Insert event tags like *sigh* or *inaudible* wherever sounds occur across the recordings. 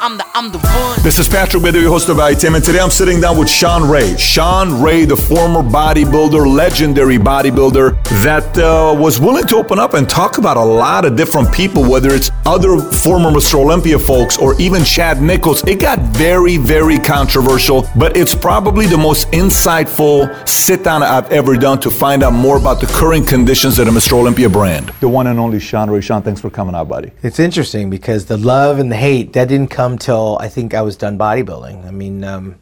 I'm the, I'm the one. This is Patrick Bet-David, your host of ITM, and today I'm sitting down with Shawn Ray. Shawn Ray, the former bodybuilder, legendary bodybuilder, that uh, was willing to open up and talk about a lot of different people, whether it's other former Mr. Olympia folks or even Chad Nicholls. It got very, very controversial, but it's probably the most insightful sit down I've ever done to find out more about the current conditions of the Mr. Olympia brand. The one and only Shawn Ray. Shawn, thanks for coming out, buddy. It's interesting because the love and the hate that didn't come till I think I was done bodybuilding. I mean, um,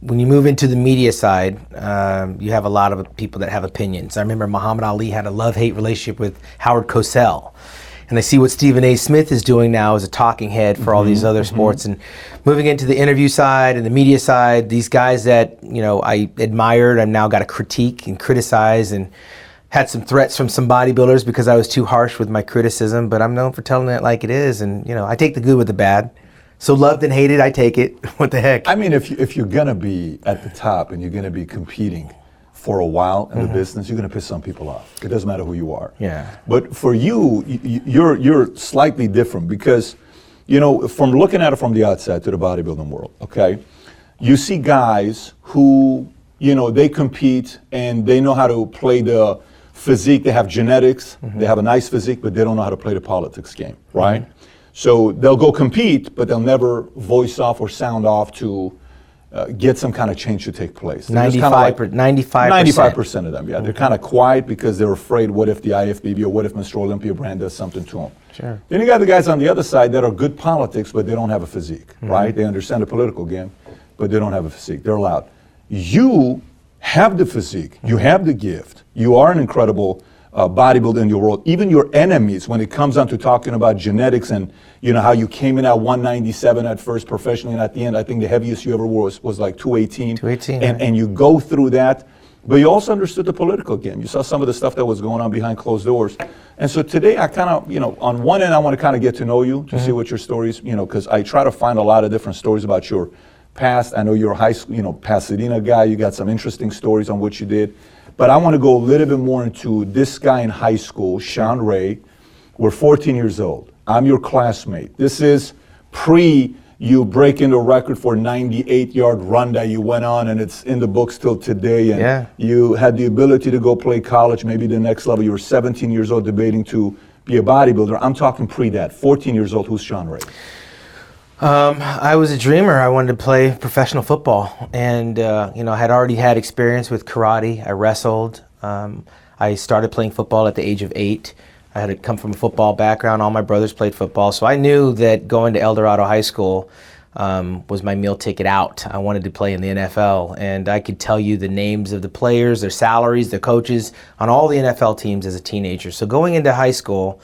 when you move into the media side, um, you have a lot of people that have opinions. I remember Muhammad Ali had a love-hate relationship with Howard Cosell, and I see what Stephen A. Smith is doing now as a talking head for all these other sports, and moving into the interview side and the media side. These guys that you know I admired, I've now got to critique and criticize and had some threats from some bodybuilders because I was too harsh with my criticism, but I'm known for telling it like it is. And, you know, I take the good with the bad. So loved and hated, I take it. *laughs* what the heck? I mean, if, you, if you're going to be at the top and you're going to be competing for a while in the mm-hmm. business, you're going to piss some people off. It doesn't matter who you are. Yeah. But for you, you're, you're slightly different because, you know, from looking at it from the outside to the bodybuilding world, okay, you see guys who, you know, they compete and they know how to play the physique. They have genetics, mm-hmm. they have a nice physique, but they don't know how to play the politics game, right? Mm-hmm. So they'll go compete, but they'll never voice off or sound off to uh, get some kind of change to take place. They're just kinda 95 per- 95%. 95% of them, yeah. They're kind of quiet because they're afraid what if the IFBB or what if Mr. Olympia brand does something to them. Sure. Then you got the guys on the other side that are good politics, but they don't have a physique, Mm-hmm. right? They understand the political game, but they don't have a physique. They're allowed. You have the physique, you Mm-hmm. have the gift, you are an incredible uh, bodybuilder in your world. Even your enemies, when it comes down to talking about genetics and you know how you came in at 197 at first professionally, and at the end, I think the heaviest you ever were was, was like 218. 218, And, yeah. and you go through that, but you also understood the political game. You saw some of the stuff that was going on behind closed doors. And so today, I kind of, you know, on one end, I want to kind of get to know you to see what your stories, you know, because I try to find a lot of different stories about your past. I know you're a high school, you know, Pasadena guy. You got some interesting stories on what you did. But I want to go a little bit more into this guy in high school, Shawn Ray. We're 14 years old. I'm your classmate. This is pre you breaking the record for 98 yard run that you went on, and it's in the books till today. And Yeah. you had the ability to go play college, maybe the next level. You were 17 years old debating to be a bodybuilder. I'm talking pre that. 14 years old. Who's Shawn Ray? Um, I was a dreamer. I wanted to play professional football, and uh, you know, I had already had experience with karate. I wrestled. Um, I started playing football at the age of eight. I had come from a football background. All my brothers played football, so I knew that going to El Dorado High School um, was my meal ticket out. I wanted to play in the NFL, and I could tell you the names of the players, their salaries, their coaches on all the NFL teams as a teenager. So going into high school.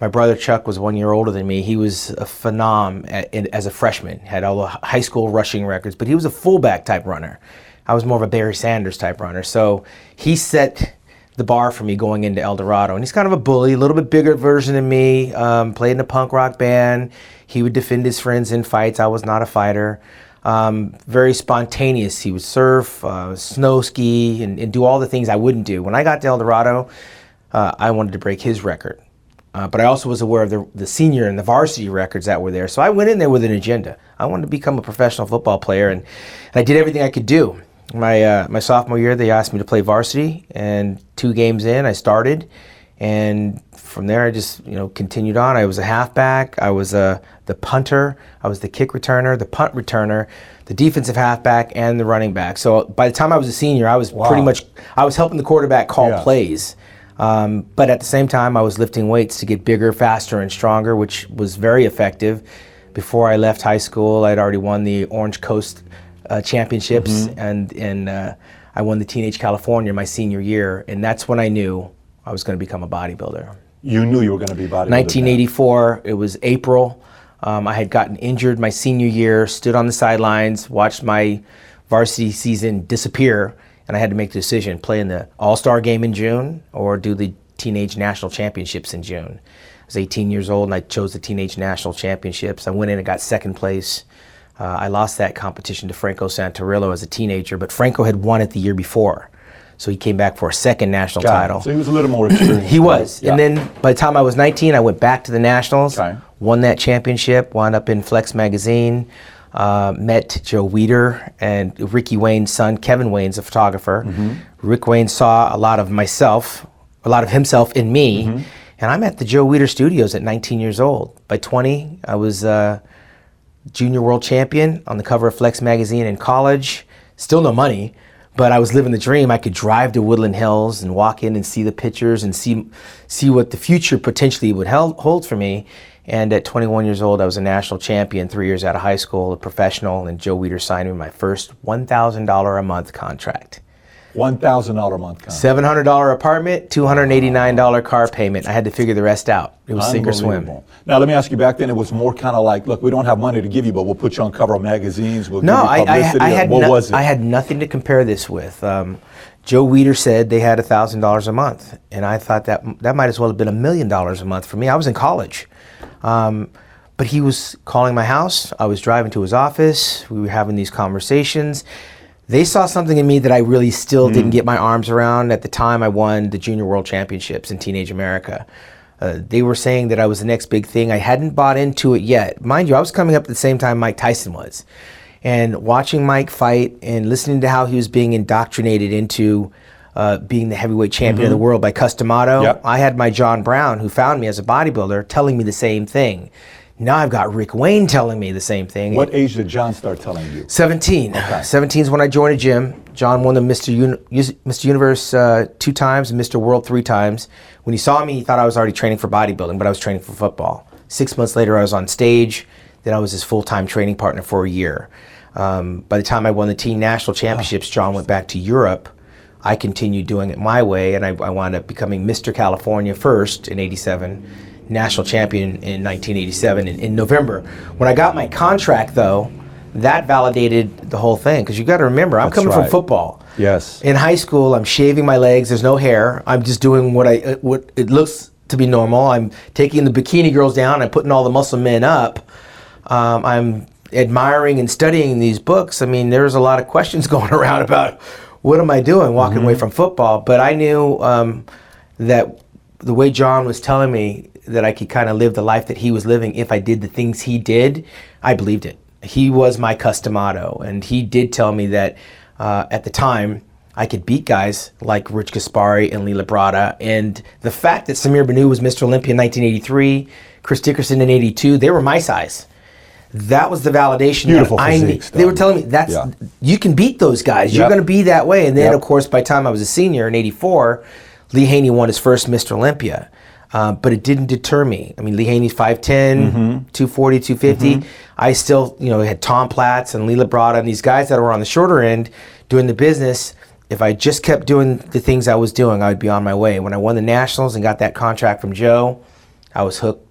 My brother Chuck was one year older than me. He was a phenom at, in, as a freshman. Had all the high school rushing records, but he was a fullback type runner. I was more of a Barry Sanders type runner. So he set the bar for me going into El Dorado. And he's kind of a bully, a little bit bigger version of me. Um, played in a punk rock band. He would defend his friends in fights. I was not a fighter. Um, very spontaneous. He would surf, uh, snow ski, and, and do all the things I wouldn't do. When I got to El Dorado, uh, I wanted to break his record. Uh, but I also was aware of the, the senior and the varsity records that were there. So I went in there with an agenda. I wanted to become a professional football player, and, and I did everything I could do. My, uh, my sophomore year, they asked me to play varsity, and two games in, I started. And from there, I just you know continued on. I was a halfback. I was a, the punter. I was the kick returner, the punt returner, the defensive halfback, and the running back. So by the time I was a senior, I was pretty much I was helping the quarterback call Yeah. plays. Um, but at the same time, I was lifting weights to get bigger, faster, and stronger, which was very effective. Before I left high school, I'd already won the Orange Coast uh, Championships, and and uh, I won the Teenage California my senior year, and that's when I knew I was going to become a bodybuilder. You knew you were going to be bodybuilder. 1984. It was April. Um, I had gotten injured my senior year, stood on the sidelines, watched my varsity season disappear, and I had to make the decision: play in the All Star game in June or do the teenage national championships in June. I was 18 years old and I chose the teenage national championships. I went in and got second place. Uh, I lost that competition to Franco Santoriello as a teenager, but Franco had won it the year before. So he came back for a second national Got it. title. So he was a little more experienced. He was. Yeah. And then by the time I was 19, I went back to the Nationals, Okay. won that championship, wound up in Flex Magazine, uh, met Joe Weider and Ricky Wayne's son, Kevin Wayne's a photographer. Mm-hmm. Rick Wayne saw a lot of myself, a lot of himself in me. Mm-hmm. And I'm at the Joe Weider studios at 19 years old. By 20, I was uh, junior world champion on the cover of Flex magazine in college. Still no money, but I was living the dream. I could drive to Woodland Hills and walk in and see the pictures and see see what the future potentially would hold for me. And at 21 years old, I was a national champion. Three years out of high school, a professional, and Joe Weider signed me my first $1,000 a month contract. One thousand dollar a month contract. $700 apartment, $289 car payment. I had to figure the rest out. It was sink or swim. Now let me ask you. Back then, it was more kind of like, look, we don't have money to give you, but we'll put you on cover of magazines. We'll No, give you I, I, publicity. I had what no- was it? I had nothing to compare this with. Um, Joe Weider said they had thousand dollars a month, and I thought that that might as well have been a million dollars a month for me. I was in college, um, but he was calling my house. I was driving to his office. We were having these conversations. They saw something in me that I really still Mm. didn't get my arms around. At the time, I won the Junior World Championships in Teenage America. Uh, they were saying that I was the next big thing. I hadn't bought into it yet. Mind you, I was coming up at the same time Mike Tyson was. And watching Mike fight and listening to how he was being indoctrinated into uh, being the heavyweight champion of the world by Cus D'Amato, Mm-hmm. Yep. I had my John Brown, who found me as a bodybuilder, telling me the same thing. Now I've got Rick Wayne telling me the same thing. what age did John start telling you? 17. 17 is when I joined a gym. John won the Mr. Uni- Mr. Universe uh, two times and Mr. World three times. When he saw me, he thought I was already training for bodybuilding, but I was training for football. Six months later, I was on stage. Then I was his full time training partner for a year. Um, by the time I won the teen national championships, John went back to Europe. I continued doing it my way, and I, I wound up becoming Mr. California first in '87, national champion in 1987 in, in November. When I got my contract, though, that validated the whole thing because you got to remember, I'm That's coming from football. Yes. In high school, I'm shaving my legs. There's no hair. I'm just doing what I uh, what it looks to be normal. I'm taking the bikini girls down. I'm putting all the muscle men up. Um, I'm admiring and studying these books. I mean, there was a lot of questions *laughs* going around about what am I doing walking away from football. But I knew um, that the way John was telling me that I could kind of live the life that he was living if I did the things he did, I believed it. He was my Cus D'Amato, and he did tell me that uh, at the time I could beat guys like Rich Gaspari and Lee Labrada. And the fact that Samir Bannout was Mr. Olympia in 1983, Chris Dickerson in 82, they were my size. That was the validation. Beautiful that I ne- physiques, They were telling me that's Yeah. you can beat those guys. You're going to be that way. And then, Yep. of course, by the time I was a senior in '84, Lee Haney won his first Mr. Olympia. Um, but it didn't deter me. I mean, Lee Haney's 5'10, Mm-hmm. 240, 250. I still, you know, had Tom Platz and Lee Labrada and these guys that were on the shorter end doing the business. If I just kept doing the things I was doing, I would be on my way. When I won the Nationals and got that contract from Joe, I was hooked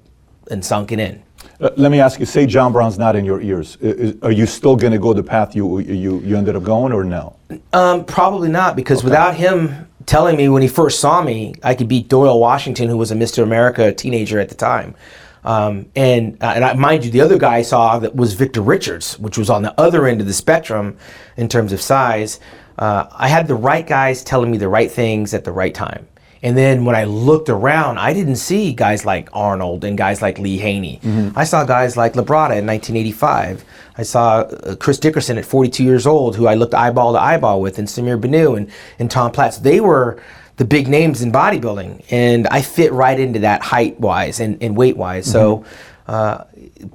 and sunken in. Uh, Let me ask you. Say John Brown's not in your ears. Is- Are you still going to go the path you you you ended up going, or no? Um, probably not, because without him telling me when he first saw me, I could beat Doyle Washington, who was a Mr. America teenager at the time. Um, and uh, and I, mind you, the other guy I saw that was Victor Richards, which was on the other end of the spectrum in terms of size. Uh, I had the right guys telling me the right things at the right time. And then when I looked around, I didn't see guys like Arnold and guys like Lee Haney. I saw guys like Labrada in 1985. I saw uh, Chris Dickerson at 42 years old, who I looked eyeball to eyeball with, and Samir Bannout and, and Tom Platz. They were the big names in bodybuilding, and I fit right into that height wise and, and weight wise. So, uh,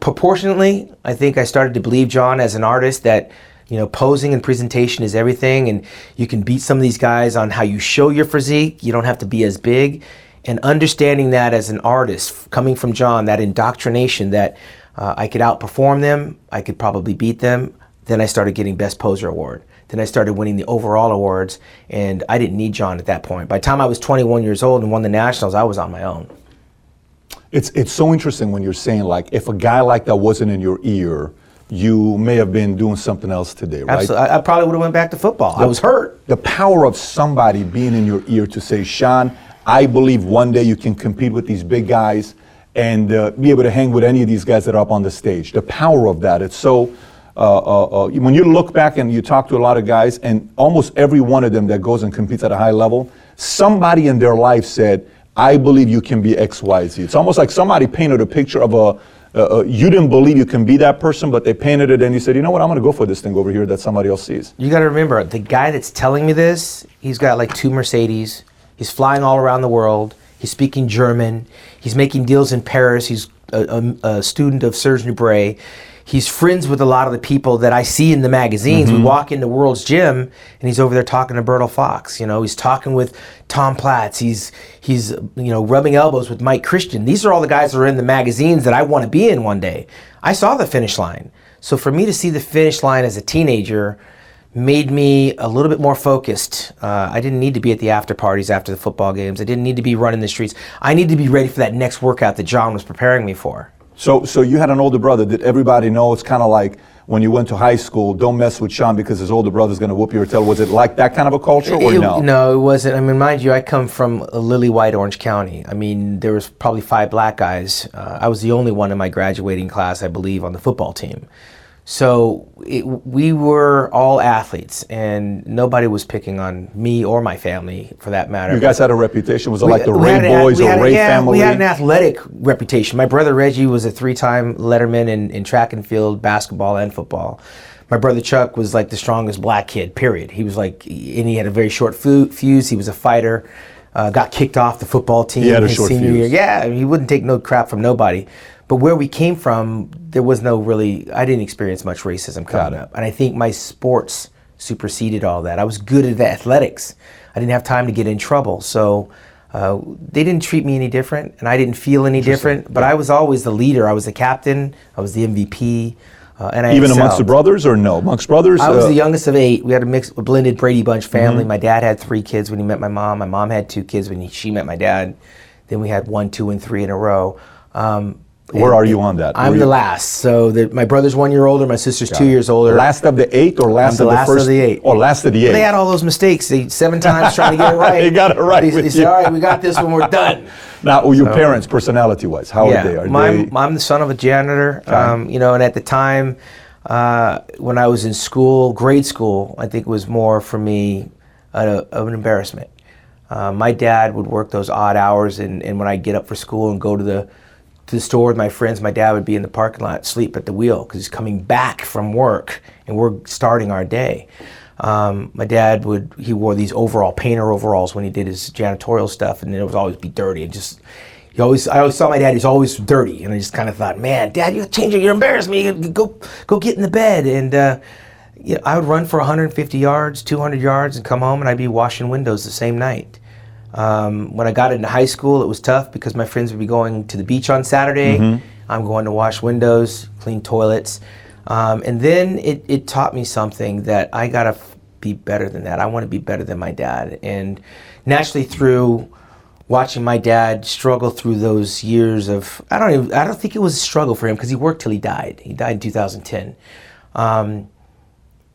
proportionately, I think I started to believe John as an artist that you know posing and presentation is everything, and you can beat some of these guys on how you show your physique. You don't have to be as big, and understanding that as an artist, coming from John, that indoctrination that uh, I could outperform them, I could probably beat them. Then I started getting Best Poser Award. Then I started winning the overall awards, and I didn't need John at that point. By the time I was 21 years old and won the nationals, I was on my own. It's it's so interesting when you're saying like if a guy like that wasn't in your ear, you may have been doing something else today, right? Absolutely, I, I probably would have went back to football. I was hurt. The power of somebody being in your ear to say, Shawn, I believe one day you can compete with these big guys and uh, be able to hang with any of these guys that are up on the stage. The power of that, it's so. Uh, uh, uh, when you look back and you talk to a lot of guys, and almost every one of them that goes and competes at a high level, somebody in their life said, I believe you can be X, Y, Z. It's almost like somebody painted a picture of a, uh, uh, you didn't believe you can be that person, but they painted it and you said, you know what, I'm going to go for this thing over here that somebody else sees. You got to remember, the guy that's telling me this, he's got like two Mercedes. He's flying all around the world. He's speaking German. He's making deals in Paris. He's a, a, a student of Serge Nubret he's friends with a lot of the people that I see in the magazines. Mm-hmm. We walk into World's Gym and he's over there talking to Bertil Fox. You know, he's talking with Tom Platz. He's he's you know rubbing elbows with Mike Christian. These are all the guys that are in the magazines that I want to be in one day. I saw the finish line. So for me to see the finish line as a teenager made me a little bit more focused. Uh, I didn't need to be at the after parties after the football games. I didn't need to be running the streets. I need to be ready for that next workout that John was preparing me for. So, so you had an older brother. Did everybody know it's kind of like when you went to high school, don't mess with Shawn because his older brother's going to whoop your tail? Was it like that kind of a culture or it, no? No, it wasn't. I mean, mind you, I come from a lily white Orange County. I mean, there was probably five black guys. Uh, I was the only one in my graduating class, I believe, on the football team. So it, we were all athletes, and nobody was picking on me or my family, for that matter. You guys had a reputation. Was it we, like the Ray boys or Ray yeah, family? We had an athletic reputation. My brother Reggie was a three-time letterman in, in track and field, basketball, and football. My brother Chuck was like the strongest black kid. Period. He was like, and he had a very short fuse. He was a fighter. Uh, got kicked off the football team a his senior fuse. year. Yeah, he wouldn't take no crap from nobody. But where we came from, there was no really, I didn't experience much racism coming up. And I think my sports superseded all that. I was good at athletics. I didn't have time to get in trouble. So uh, they didn't treat me any different, and I didn't feel any different. But yeah. I was always the leader. I was the captain. I was the MVP. Uh, and I even excelled. amongst the brothers, or no? Amongst brothers, I was uh, the youngest of eight. We had a mixed, a blended Brady Bunch family. Mm-hmm. My dad had three kids when he met my mom. My mom had two kids when he, she met my dad. Then we had one, two, and three in a row. Um, where are you on that? I'm the last. So the, my brother's one year older, my sister's Got two it. years older. Last of the eight or last the, of the first? of the eight. Oh, last of the eight. They had all those mistakes. They seven times trying to get it *laughs* right. they got it right. They, they said, "All right, we got this when we're *laughs* done." Now, your so, parents, personality-wise, how yeah, are they? Are my, they... I'm the son of a janitor. Okay. Um, you know, and at the time uh, when I was in school, grade school, I think was more for me uh, of an embarrassment. Uh, my dad would work those odd hours, and, and when I get up for school and go to the to the store with my friends, my dad would be in the parking lot, sleep at the wheel because he's coming back from work and we're starting our day. Um, my dad would he wore these overall painter overalls when he did his janitorial stuff, and it would always be dirty and just. He always, I always saw my dad. He's always dirty, and I just kind of thought, "Man, Dad, you're changing. You're embarrassing me. Go, go get in the bed." And uh, you know, I would run for 150 yards, 200 yards, and come home, and I'd be washing windows the same night. Um, when I got into high school, it was tough because my friends would be going to the beach on Saturday. Mm-hmm. I'm going to wash windows, clean toilets. Um, and then it, it taught me something that I got to f- be better than that. I want to be better than my dad. And naturally, through watching my dad struggle through those years of, I don't even, I don't think it was a struggle for him because he worked till he died. He died in 2010. Um,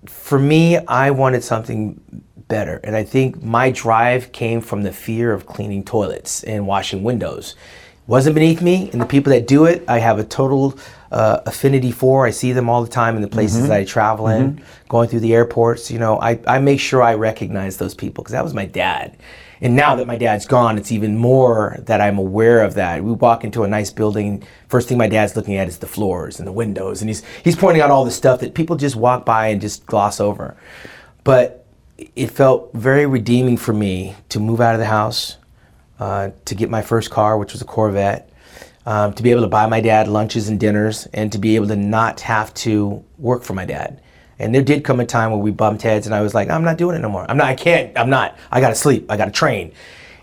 for me, I wanted something better. And I think my drive came from the fear of cleaning toilets and washing windows. It wasn't beneath me, and the people that do it, I have a total uh, affinity for. I see them all the time in the places mm-hmm. that I travel in, mm-hmm. going through the airports. You know, I, I make sure I recognize those people because that was my dad. And now that my dad's gone, it's even more that I'm aware of that. We walk into a nice building, first thing my dad's looking at is the floors and the windows, and he's he's pointing out all the stuff that people just walk by and just gloss over. But it felt very redeeming for me to move out of the house, uh, to get my first car, which was a Corvette, um, to be able to buy my dad lunches and dinners, and to be able to not have to work for my dad. And there did come a time where we bumped heads, and I was like, I'm not doing it no more. I'm not. I can't. I'm not. I got to sleep. I got to train.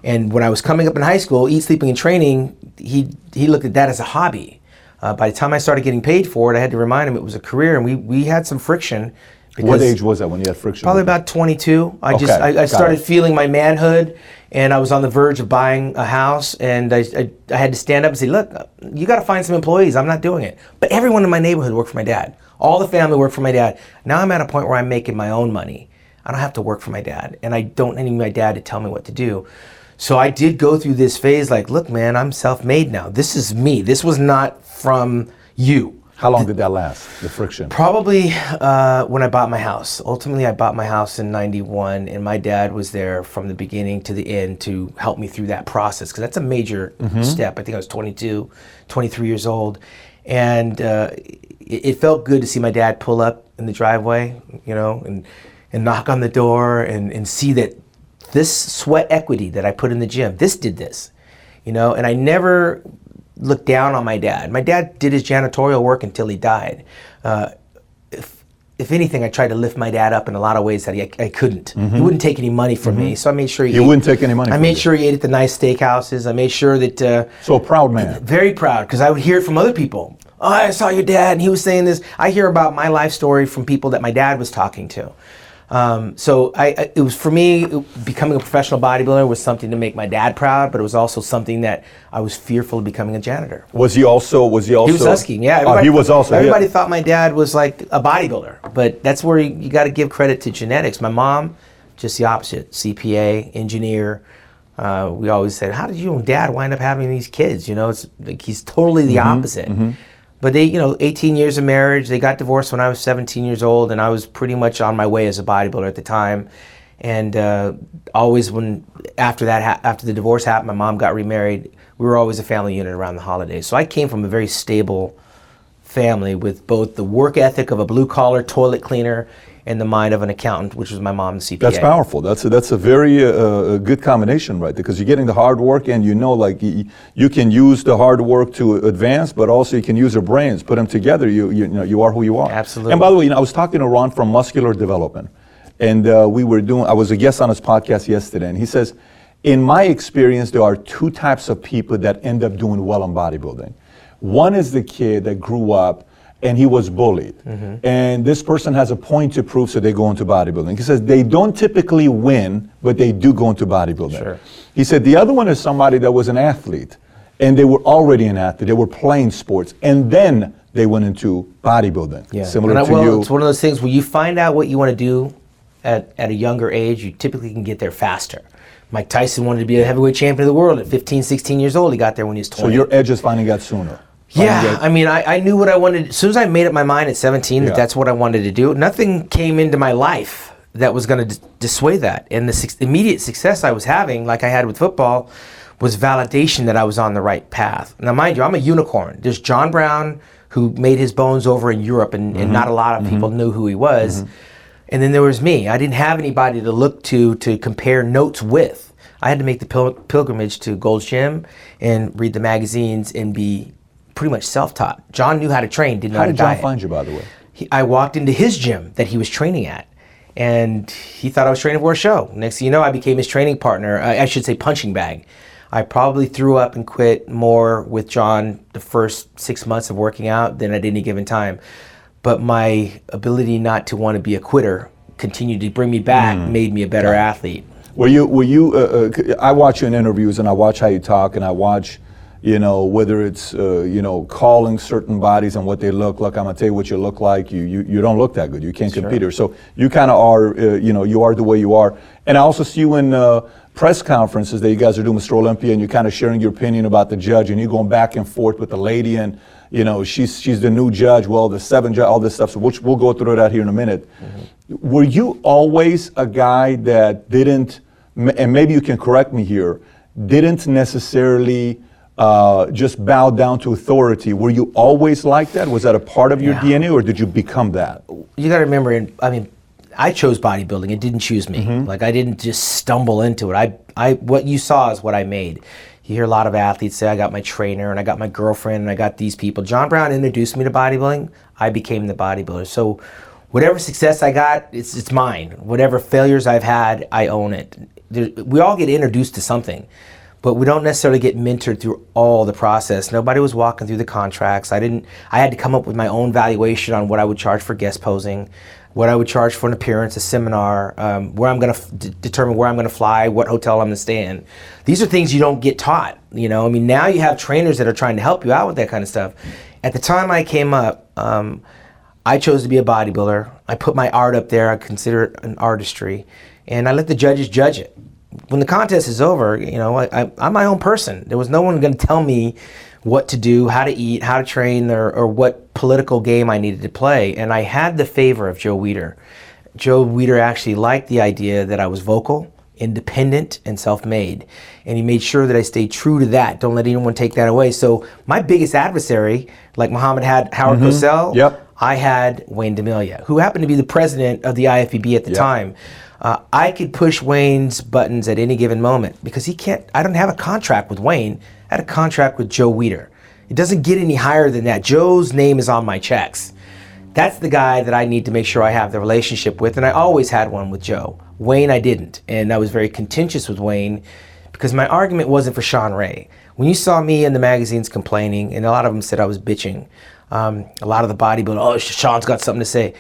And when I was coming up in high school, eat, sleeping, and training, he he looked at that as a hobby. Uh, by the time I started getting paid for it, I had to remind him it was a career, and we we had some friction what age was that when you had friction? Probably about 22. I okay, just I, I started it. feeling my manhood, and I was on the verge of buying a house, and I, I, I had to stand up and say, "Look, you got to find some employees. I'm not doing it." But everyone in my neighborhood worked for my dad. All the family worked for my dad. Now I'm at a point where I'm making my own money. I don't have to work for my dad, and I don't need my dad to tell me what to do. So I did go through this phase like, look, man, I'm self made now. This is me. This was not from you. How long did that last? The friction. Probably uh, when I bought my house. Ultimately, I bought my house in '91, and my dad was there from the beginning to the end to help me through that process because that's a major step. I think I was 22, 23 years old, and uh, it, it felt good to see my dad pull up in the driveway, you know, and and knock on the door and, and see that this sweat equity that I put in the gym, this did this, you know, and I never looked down on my dad. My dad did his janitorial work until he died. Uh, if, if anything, I tried to lift my dad up in a lot of ways that he, I couldn't. He wouldn't take any money from me, so I made sure he, He ate- wouldn't take any money I made you. sure he ate at the nice steakhouses. I made sure that. Uh, So a proud man. very proud because I would hear it from other people. Oh, I saw your dad, and he was saying this. I hear about my life story from people that my dad was talking to. Um, so I, I, it was for me it- becoming a professional bodybuilder was something to make my dad proud, but it was also something that I was fearful of becoming a janitor. Was he also? Was he also? He was husky, yeah. Oh, he was also. Everybody yeah. thought my dad was like a bodybuilder, but that's where you, you got to give credit to genetics. My mom, just the opposite, CPA, engineer. Uh, we always said, "How did you and dad wind up having these kids?" You know, it's like he's totally the Mm-hmm, opposite. But they, you know, 18 years of marriage. They got divorced when I was 17 years old, and I was pretty much on my way as a bodybuilder at the time. And uh, always, when after that, ha- after the divorce happened, my mom got remarried. We were always a family unit around the holidays. So I came from a very stable family with both the work ethic of a blue collar toilet cleaner and the mind of an accountant, which was my mom, the CPA. That's powerful. That's a, that's a very uh, uh, good combination, right? Because you're getting the hard work, and you know, like you can use the hard work to advance, but also you can use your brains. Put them together, you you, you know, you are who you are. Absolutely. And by the way, you know, I was talking to Ron from Muscular Development, and uh, we were doing. I was a guest on his podcast yesterday, and he says, in my experience, there are two types of people that end up doing well in bodybuilding. One is the kid that grew up and he was bullied. Mm-hmm. And this person has a point to prove, so they go into bodybuilding. He says they don't typically win, but they do go into bodybuilding. Sure. He said the other one is somebody that was an athlete and they were already an athlete, they were playing sports, and then they went into bodybuilding. Yeah. Similar And I- to well, you. It's one of those things where you find out what you want to do at, at a younger age, you typically can get there faster. Mike Tyson wanted to be a heavyweight champion of the world at 15, 16 years old. He got there when he was 20. so your edge is finding out sooner. Yeah, I mean, I, I knew what I wanted. As soon as I made up my mind at 17 Yeah. that that's what I wanted to do, nothing came into my life that was going to dissuade that. And the suc immediate success I was having, like I had with football, was validation that I was on the right path. Now, mind you, I'm a unicorn. There's John Brown, who made his bones over in Europe, and, Mm-hmm. and not a lot of people knew who he was. And then there was me. I didn't have anybody to look to to compare notes with. I had to make the pil- pilgrimage to Gold's Gym and read the magazines and be pretty much self-taught. John knew how to train, didn't know How how, did to John diet. find you, by the way? He, I walked into his gym that he was training at, and he thought I was training for a show. Next thing you know, I became his training partner. I, I should say punching bag. I probably threw up and quit more with John the first six months of working out than at any given time. But my ability not to want to be a quitter continued to bring me back, made me a better athlete. Were you, were you, uh, uh, I watch you in interviews and I watch how you talk and I watch, you know, whether it's, uh, you know, calling certain bodies and what they look like. I'm going to tell you what you look like. You, you, you don't look that good. You can't compete here. So you kind of are, uh, you know, you are the way you are. And I also see you in uh, press conferences that you guys are doing with Mr. Olympia and you're kind of sharing your opinion about the judge and you're going back and forth with the lady and, you know, she's, she's the new judge. Well, the seven judge, all this stuff. So we'll, we'll go through that here in a minute. Were you always a guy that didn't, and maybe you can correct me here, didn't necessarily uh, just bow down to authority? Were you always like that? Was that a part of your Yeah. DNA, or did you become that? you got to remember, and I mean, I chose bodybuilding. It didn't choose me. Mm-hmm. Like I didn't just stumble into it. I, I, what you saw is what I made. You hear a lot of athletes say, "I got my trainer and I got my girlfriend and I got these people." John Brown introduced me to bodybuilding. I became the bodybuilder. So, whatever success I got, it's it's mine. Whatever failures I've had, I own it. There, we all get introduced to something but we don't necessarily get mentored through all the process. Nobody was walking through the contracts. I didn't. I had to come up with my own valuation on what I would charge for guest posing, what I would charge for an appearance, a seminar, um, where I'm going to f- determine where I'm going to fly, what hotel I'm going to stay in. These are things you don't get taught. You know, I mean, now you have trainers that are trying to help you out with that kind of stuff. At the time I came up. Um, I chose to be a bodybuilder. I put my art up there. I consider it an artistry, and I let the judges judge it. When the contest is over, you know, I, I, I'm my own person. There was no one going to tell me what to do, how to eat, how to train, or, or what political game I needed to play. And I had the favor of Joe Weider. Joe Weider actually liked the idea that I was vocal, independent, and self made. And he made sure that I stayed true to that. Don't let anyone take that away. So, my biggest adversary, like Muhammad had Howard mm-hmm. Cosell, Yep. I had Wayne DeMilia, who happened to be the president of the IFBB at the Yep. time. Uh, I could push Wayne's buttons at any given moment because he can't. I don't have a contract with Wayne. I had a contract with Joe Weider. It doesn't get any higher than that. Joe's name is on my checks. That's the guy that I need to make sure I have the relationship with, and I always had one with Joe. Wayne, I didn't, and I was very contentious with Wayne because my argument wasn't for Shawn Ray. When you saw me in the magazines complaining, and a lot of them said I was bitching, um, a lot of the bodybuilders, oh, Shawn's got something to say.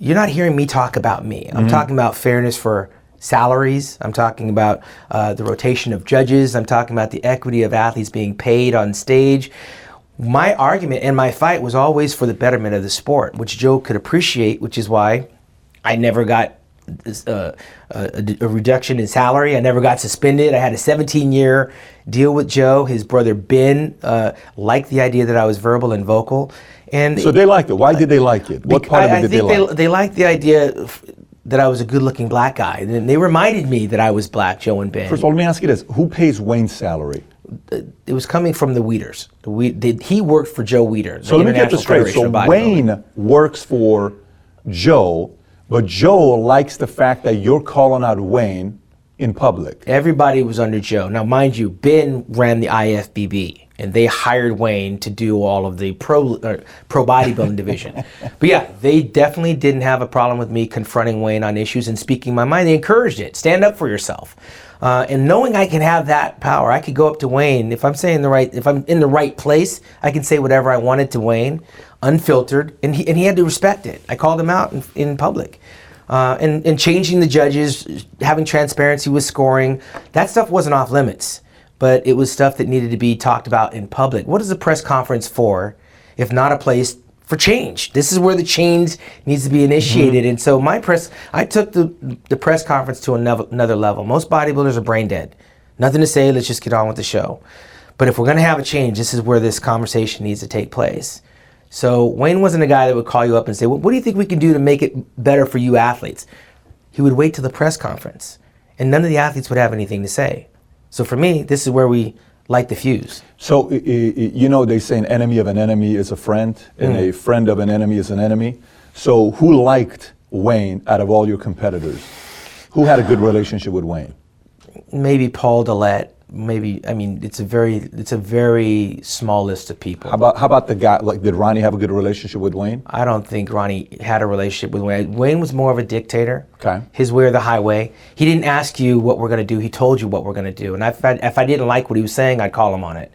You're not hearing me talk about me. I'm talking about fairness for salaries. I'm talking about uh, the rotation of judges. I'm talking about the equity of athletes being paid on stage. My argument and my fight was always for the betterment of the sport, which Joe could appreciate, which is why I never got uh, a, a reduction in salary. I never got suspended. I had a 17 year deal with Joe. His brother Ben uh, liked the idea that I was verbal and vocal. And So they liked it. Why did they like it? What part of I, it I did they like? they liked the idea that I was a good looking black guy. And they reminded me that I was black, Joe and Ben. First of all, let me ask you this: Who pays Wayne's salary? it was coming from the Weiders. The we, they, he worked for Joe Weider. So let me get this straight. So. Wayne works for Joe, but Joe likes the fact that you're calling out Wayne in public. Everybody was under Joe. Now, mind you, Ben ran the IFBB, and they hired Wayne to do all of the pro uh, pro bodybuilding division. But yeah, they definitely didn't have a problem with me confronting Wayne on issues and speaking my mind. They encouraged it. Stand up for yourself. Uh, and knowing I can have that power, I could go up to Wayne if I'm saying the right, if I'm in the right place, I can say whatever I wanted to Wayne, unfiltered, and he and he had to respect it. I called him out in, in public. Uh, and, and changing the judges, having transparency with scoring, that stuff wasn't off limits, but it was stuff that needed to be talked about in public. What is a press conference for if not a place for change? This is where the change needs to be initiated. Mm-hmm. And so my press, I took the, the press conference to another, another level. Most bodybuilders are brain dead. Nothing to say, let's just get on with the show. But if we're going to have a change, this is where this conversation needs to take place. So Wayne wasn't a guy that would call you up and say, well, "What do you think we can do to make it better for you athletes?" He would wait till the press conference, and none of the athletes would have anything to say. So for me, this is where we light the fuse. So, you know, they say an enemy of an enemy is a friend, and Mm. a friend of an enemy is an enemy. So, who liked Wayne out of all your competitors? Who had a good relationship with Wayne? Maybe Paul Dillett. Maybe I mean it's a very it's a very small list of people. How about how about the guy? Like, did Ronnie have a good relationship with Wayne? I don't think Ronnie had a relationship with Wayne. Wayne was more of a dictator. Okay. His way or the highway. He didn't ask you what we're going to do. He told you what we're going to do. And if I, if I didn't like what he was saying, I'd call him on it.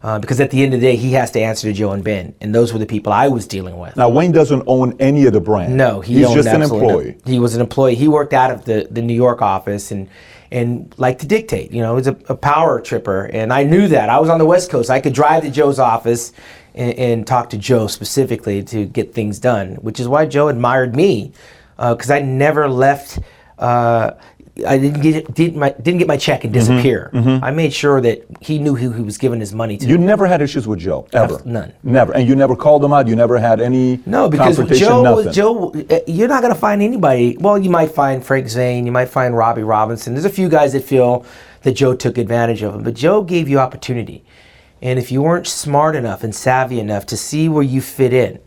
Uh, because at the end of the day, he has to answer to Joe and Ben. And those were the people I was dealing with. Now, Wayne doesn't own any of the brand. No, he he's just an absolutely no- employee. He was an employee. He worked out of the, the New York office and and liked to dictate. You know, he was a, a power tripper, and I knew that. I was on the West Coast. I could drive to Joe's office and, and talk to Joe specifically to get things done, which is why Joe admired me because I never left. Uh, I didn't get didn't my didn't get my check and Mm-hmm, disappear. I made sure that he knew who he was giving his money to. You never had issues with Joe, ever. none. Never, and you never called him out. You never had any No, because. Joe, nothing. Joe, uh, you're not going to find anybody. Well, you might find Frank Zane, you might find Robbie Robinson. There's a few guys that feel that Joe took advantage of him, but Joe gave you opportunity. And if you weren't smart enough and savvy enough to see where you fit in,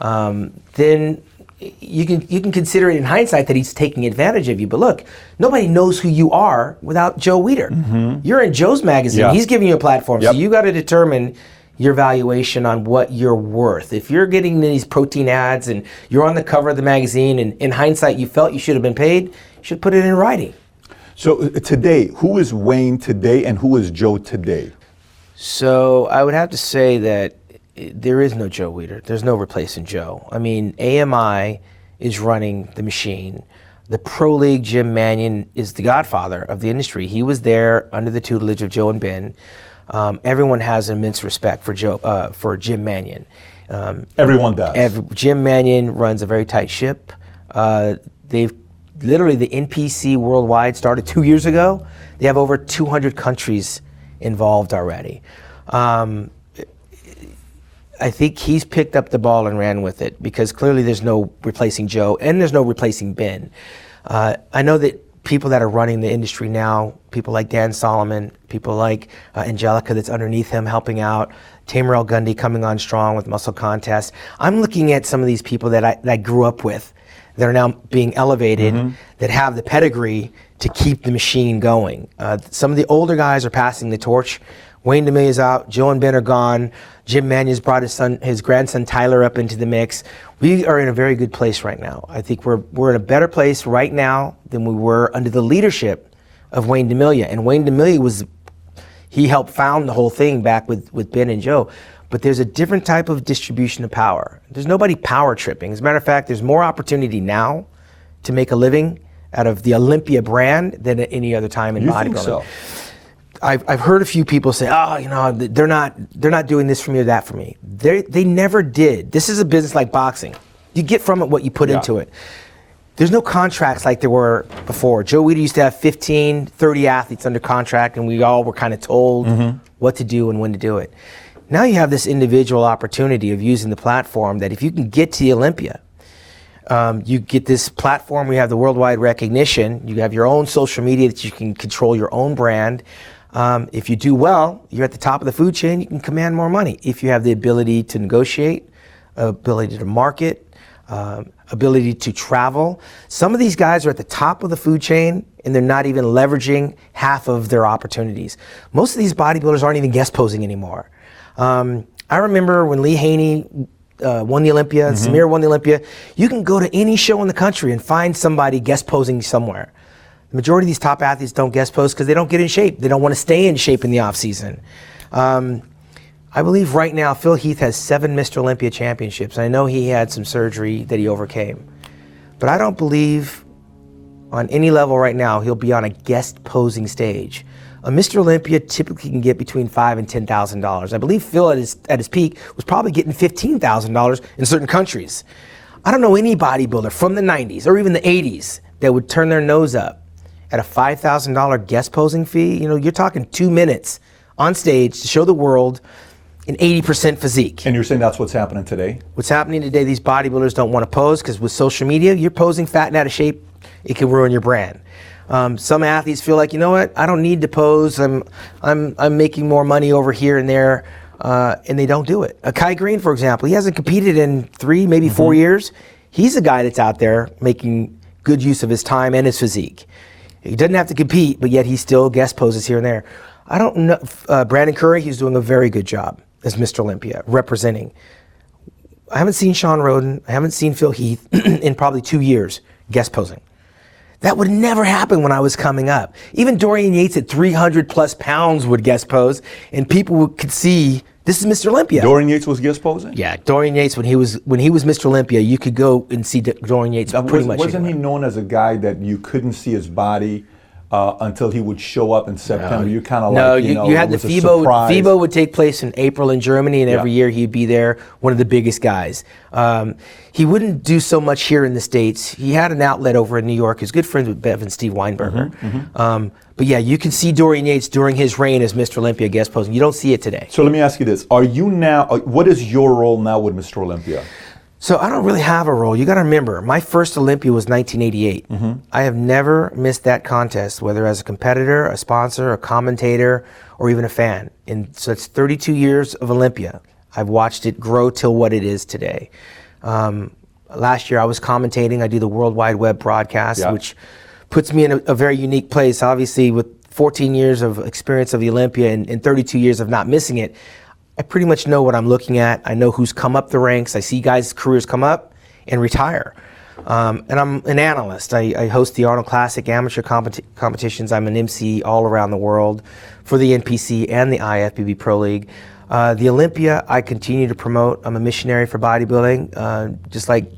um, then you can you can consider it in hindsight that he's taking advantage of you. But look, nobody knows who you are without Joe Weider. You're in Joe's magazine. Yeah. He's giving you a platform, Yep. so you got to determine your valuation on what you're worth. If you're getting these protein ads and you're on the cover of the magazine, and in hindsight you felt you should have been paid, you should put it in writing. So uh, today, who is Wayne today, and who is Joe today? So I would have to say that there is no Joe Weider. There's no replacing Joe. I mean, AMI is running the machine. The Pro League Jim Manion is the godfather of the industry. He was there under the tutelage of Joe and Ben. Um, everyone has immense respect for Joe uh, for Jim Manion. Um, Everyone does. Ev- Jim Manion runs a very tight ship. Uh, they've literally the NPC worldwide started two years ago. They have over 200 countries involved already. Um, I think he's picked up the ball and ran with it because clearly there's no replacing Joe and there's no replacing Ben. Uh, I know that people that are running the industry now, people like Dan Solomon, people like uh, Angelica that's underneath him helping out, Tamer El-Guindy coming on strong with Muscle Contest. I'm looking at some of these people that I, that I grew up with that are now being elevated, mm-hmm. that have the pedigree to keep the machine going. Uh, some of the older guys are passing the torch. Wayne DeMilia is out, Joe and Ben are gone. Jim Manion's brought his son, his grandson Tyler up into the mix. We are in a very good place right now. I think we're we're in a better place right now than we were under the leadership of Wayne DeMilia. And Wayne DeMilia was he helped found the whole thing back with, with Ben and Joe. But there's a different type of distribution of power. There's nobody power tripping. As a matter of fact, there's more opportunity now to make a living out of the Olympia brand than at any other time in you bodybuilding. I've, I've heard a few people say, oh, you know, they're not they're not doing this for me or that for me. They they never did. This is a business like boxing. You get from it what you put yeah. into it. There's no contracts like there were before. Joe Weider used to have 15, 30 athletes under contract, and we all were kind of told mm-hmm. what to do and when to do it. Now you have this individual opportunity of using the platform that if you can get to the Olympia, um, you get this platform, we have the worldwide recognition, you have your own social media that you can control your own brand. Um, if you do well, you're at the top of the food chain, you can command more money. If you have the ability to negotiate, ability to market, um, ability to travel. Some of these guys are at the top of the food chain and they're not even leveraging half of their opportunities. Most of these bodybuilders aren't even guest posing anymore. Um, I remember when Lee Haney uh, won the Olympia, mm-hmm. Samir won the Olympia. You can go to any show in the country and find somebody guest posing somewhere. The majority of these top athletes don't guest post because they don't get in shape. They don't want to stay in shape in the off season. Um, I believe right now Phil Heath has seven Mr. Olympia championships. I know he had some surgery that he overcame, but I don't believe on any level right now he'll be on a guest posing stage. A Mr. Olympia typically can get between five and ten thousand dollars. I believe Phil at his at his peak was probably getting fifteen thousand dollars in certain countries. I don't know any bodybuilder from the '90s or even the '80s that would turn their nose up at a $5,000 guest posing fee, you know, you're talking two minutes on stage to show the world an 80% physique. And you're saying that's what's happening today? What's happening today, these bodybuilders don't want to pose because with social media, you're posing fat and out of shape, it can ruin your brand. Um, some athletes feel like, you know what, I don't need to pose. I'm, I'm, I'm making more money over here and there, uh, and they don't do it. Uh, Kai Greene, for example, he hasn't competed in three, maybe mm-hmm. four years. He's a guy that's out there making good use of his time and his physique. He doesn't have to compete, but yet he still guest poses here and there. I don't know. Uh, Brandon Curry, he's doing a very good job as Mr. Olympia, representing. I haven't seen Shawn Rhoden. I haven't seen Phil Heath *clears throat* in probably two years guest posing. That would never happen when I was coming up. Even Dorian Yates at 300 plus pounds would guest pose, and people could see this is Mr. Olympia. Dorian Yates was guest posing. Yeah, Dorian Yates when he was when he was Mr. Olympia, you could go and see Dorian Yates pretty was, much. Wasn't anywhere. he known as a guy that you couldn't see his body? Uh, until he would show up in September. No, you kind of no, like, you, you, know, you had the FIBO. FIBO would take place in April in Germany, and yeah. every year he'd be there, one of the biggest guys. Um, he wouldn't do so much here in the states. He had an outlet over in New York. He's good friends with Bev and Steve Weinberger. Mm-hmm, mm-hmm. Um, but yeah, you can see Dorian Yates during his reign as Mr. Olympia guest posing. You don't see it today. So let me ask you this: Are you now? Uh, what is your role now with Mr. Olympia? So I don't really have a role. You got to remember, my first Olympia was 1988. Mm-hmm. I have never missed that contest, whether as a competitor, a sponsor, a commentator, or even a fan. And so it's 32 years of Olympia. I've watched it grow till what it is today. Um, last year I was commentating. I do the World Wide Web broadcast, yeah. which puts me in a, a, very unique place. Obviously, with 14 years of experience of the Olympia and, and 32 years of not missing it, I pretty much know what I'm looking at. I know who's come up the ranks. I see guys' careers come up and retire. Um, and I'm an analyst. I, I, host the Arnold Classic amateur competi- competitions. I'm an MC all around the world for the NPC and the IFBB Pro League. Uh, the Olympia, I continue to promote. I'm a missionary for bodybuilding, uh, just like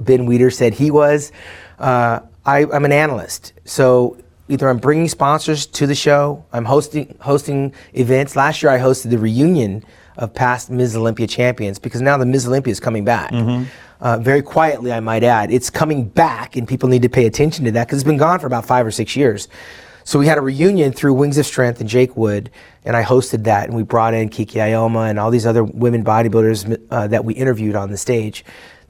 Ben Weider said he was. Uh, I, I'm an analyst. So either I'm bringing sponsors to the show, I'm hosting hosting events. Last year I hosted the reunion of past Ms. Olympia champions because now the Ms. Olympia is coming back. Mm-hmm. Uh, very quietly, I might add. It's coming back, and people need to pay attention to that because it's been gone for about five or six years. So we had a reunion through Wings of Strength and Jake Wood, and I hosted that, and we brought in Kiki Ayoma and all these other women bodybuilders uh, that we interviewed on the stage.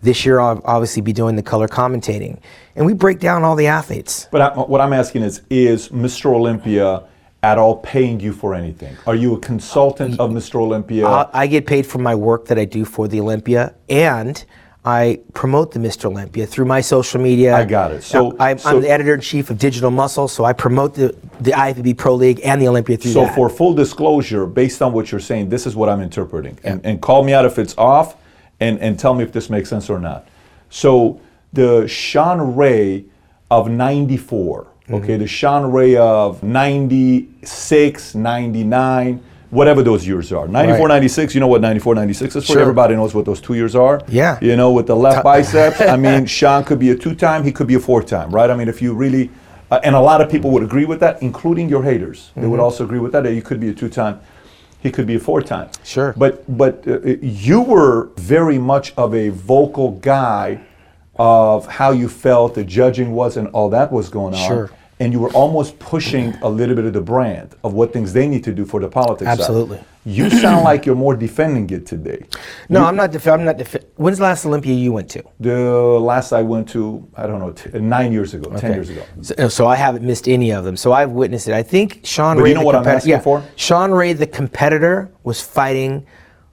This year, I'll obviously be doing the color commentating, and we break down all the athletes. But I, what I'm asking is, is Mr. Olympia at all paying you for anything? Are you a consultant of Mr. Olympia? Uh, I get paid for my work that I do for the Olympia, and I promote the Mr. Olympia through my social media. I got it. So- I'm, so- I'm the editor in chief of Digital Muscle, so I promote the the IFBB Pro League and the Olympia through So that. So, for full disclosure, based on what you're saying, this is what I'm interpreting. And, and call me out if it's off and, and tell me if this makes sense or not. So the Shawn Ray of 94, Mm-hmm. okay, the Shawn Ray of 96, 99, whatever those years are. 94, Right. 96, you know what 94, 96 is for? Sure. Everybody knows what those two years are. Yeah. You know, with the left biceps, I mean, *laughs* Shawn could be a two time, he could be a four time, right? I mean, if you really, uh, and a lot of people would agree with that, including your haters. They Mm-hmm. would also agree with that, that you could be a two time, he could be a four time. Sure. But, but uh, you were very much of a vocal guy of how you felt the judging was and all that was going on. Sure. And you were almost pushing a little bit of the brand of what things they need to do for the politics. side. Absolutely. You sound like you're more defending it today. no, I'm not. Def- I'm not. Def- When's the last Olympia you went to? The last I went to, I don't know, t- uh, nine years ago, ten years ago. So, uh, so I haven't missed any of them. So I've witnessed it. I think Shawn But Ray. you know what I'm asking yeah, for? Shawn Ray, the competitor, was fighting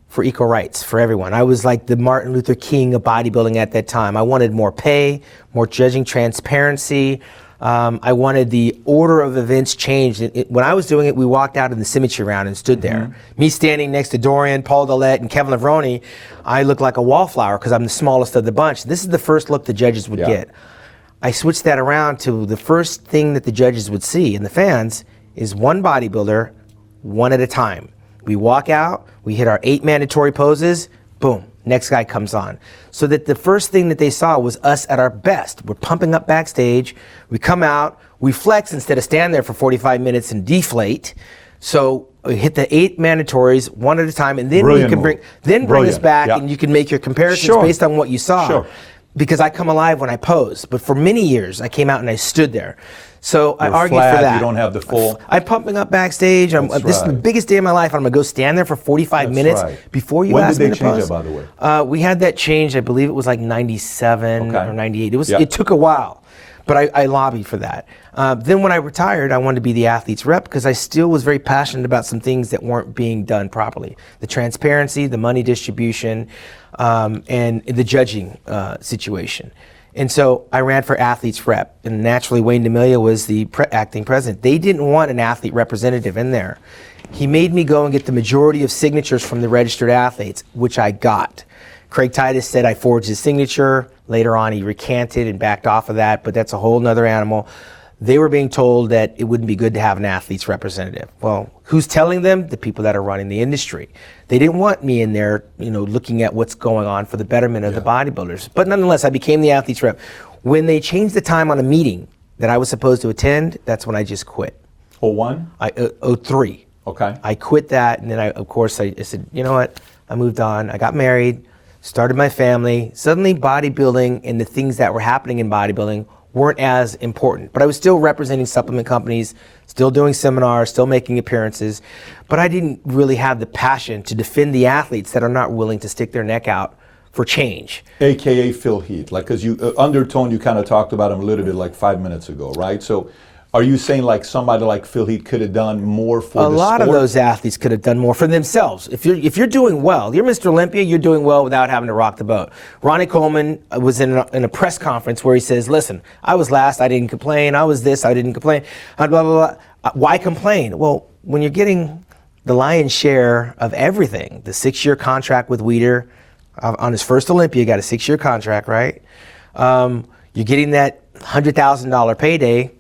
for equal rights for everyone. I was like the Martin Luther King of bodybuilding at that time. I wanted more pay, more judging transparency. Um, I wanted the order of events changed. It- it- when I was doing it, we walked out in the symmetry round and stood there. Mm-hmm. Me standing next to Dorian, Paul Dillett, and Kevin Levrone, I looked like a wallflower because I'm the smallest of the bunch. This is the first look the judges would Yeah. get. I switched that around to the first thing that the judges would see and the fans is one bodybuilder, one at a time. We walk out, we hit our eight mandatory poses, boom, next guy comes on. So that the first thing that they saw was us at our best. We're pumping up backstage, we come out, we flex instead of stand there for 45 minutes and deflate. So we hit the eight mandatories one at a time, and then Brilliant you can bring then bring us back, yeah. and you can make your comparisons Sure. based on what you saw Sure. Because I come alive when I pose. But for many years, I came out and I stood there. So I You're argued flat, for that. you don't have the full- I'm pumping up backstage. I'm, That's this is the biggest day of my life. I'm gonna go stand there for 45 That's minutes right. before you When ask did me they change that, by the way? Uh, we had that changed. I believe it was like 97 Okay. or 98. It was. Yeah. It took a while, but I, I lobbied for that. Uh, then when I retired, I wanted to be the athlete's rep because I still was very passionate about some things that weren't being done properly: the transparency, the money distribution, um, and the judging uh, situation. And so I ran for athletes rep, and naturally Wayne DeMilia was the pre- acting president. They didn't want an athlete representative in there. He made me go and get the majority of signatures from the registered athletes, which I got. Craig Titus said I forged his signature. Later on, he recanted and backed off of that, but that's a whole nother animal. They were being told that it wouldn't be good to have an athlete's representative. Well, who's telling them? The people that are running the industry. They didn't want me in there, you know, looking at what's going on for the betterment of the bodybuilders. But nonetheless, I became the athlete's rep. When they changed the time on a meeting that I was supposed to attend, that's when I just quit. Oh, one? I uh, 03. Okay. I quit that, and then I, of course, I, I said, you know what? I moved on. I got married, started my family. Suddenly, bodybuilding and the things that were happening in bodybuilding weren't as important. But I was still representing supplement companies, still doing seminars, still making appearances. But I didn't really have the passion to defend the athletes that are not willing to stick their neck out for change. AKA Phil Heath, like because you uh, undertone, you kind of talked about him a little bit like five minutes ago, right? So, are you saying like somebody like Phil Heath could have done more for a the lot of sport? those athletes could have done more for themselves. If you're if you're doing well, you're Mr. Olympia. You're doing well without having to rock the boat. Ronnie Coleman uh, was in a, in a press conference where he says, "Listen, I was last. I didn't complain. I was this. I didn't complain. Uh, Blah blah blah. Uh, why complain? Well, when you're getting the lion's share of everything, the six-year contract with Weider uh, on his first Olympia, got a six-year contract, right? Um, you're getting that hundred thousand dollar payday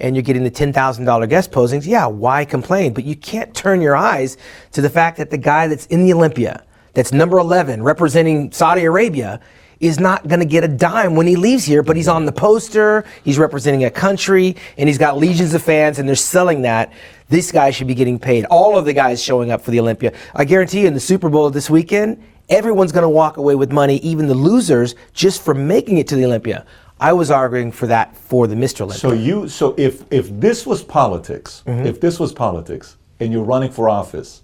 and you're getting the $10,000 guest posings, yeah, why complain? But you can't turn your eyes to the fact that the guy that's in the Olympia, that's number 11, representing Saudi Arabia, is not going to get a dime when he leaves here, but he's on the poster, he's representing a country, and he's got legions of fans, and they're selling that. This guy should be getting paid. All of the guys showing up for the Olympia. I guarantee you, in the Super Bowl this weekend, everyone's going to walk away with money, even the losers, just for making it to the Olympia. I was arguing for that for the Mr. Olympia. So you, so if if this was politics, Mm-hmm. if this was politics, and you're running for office,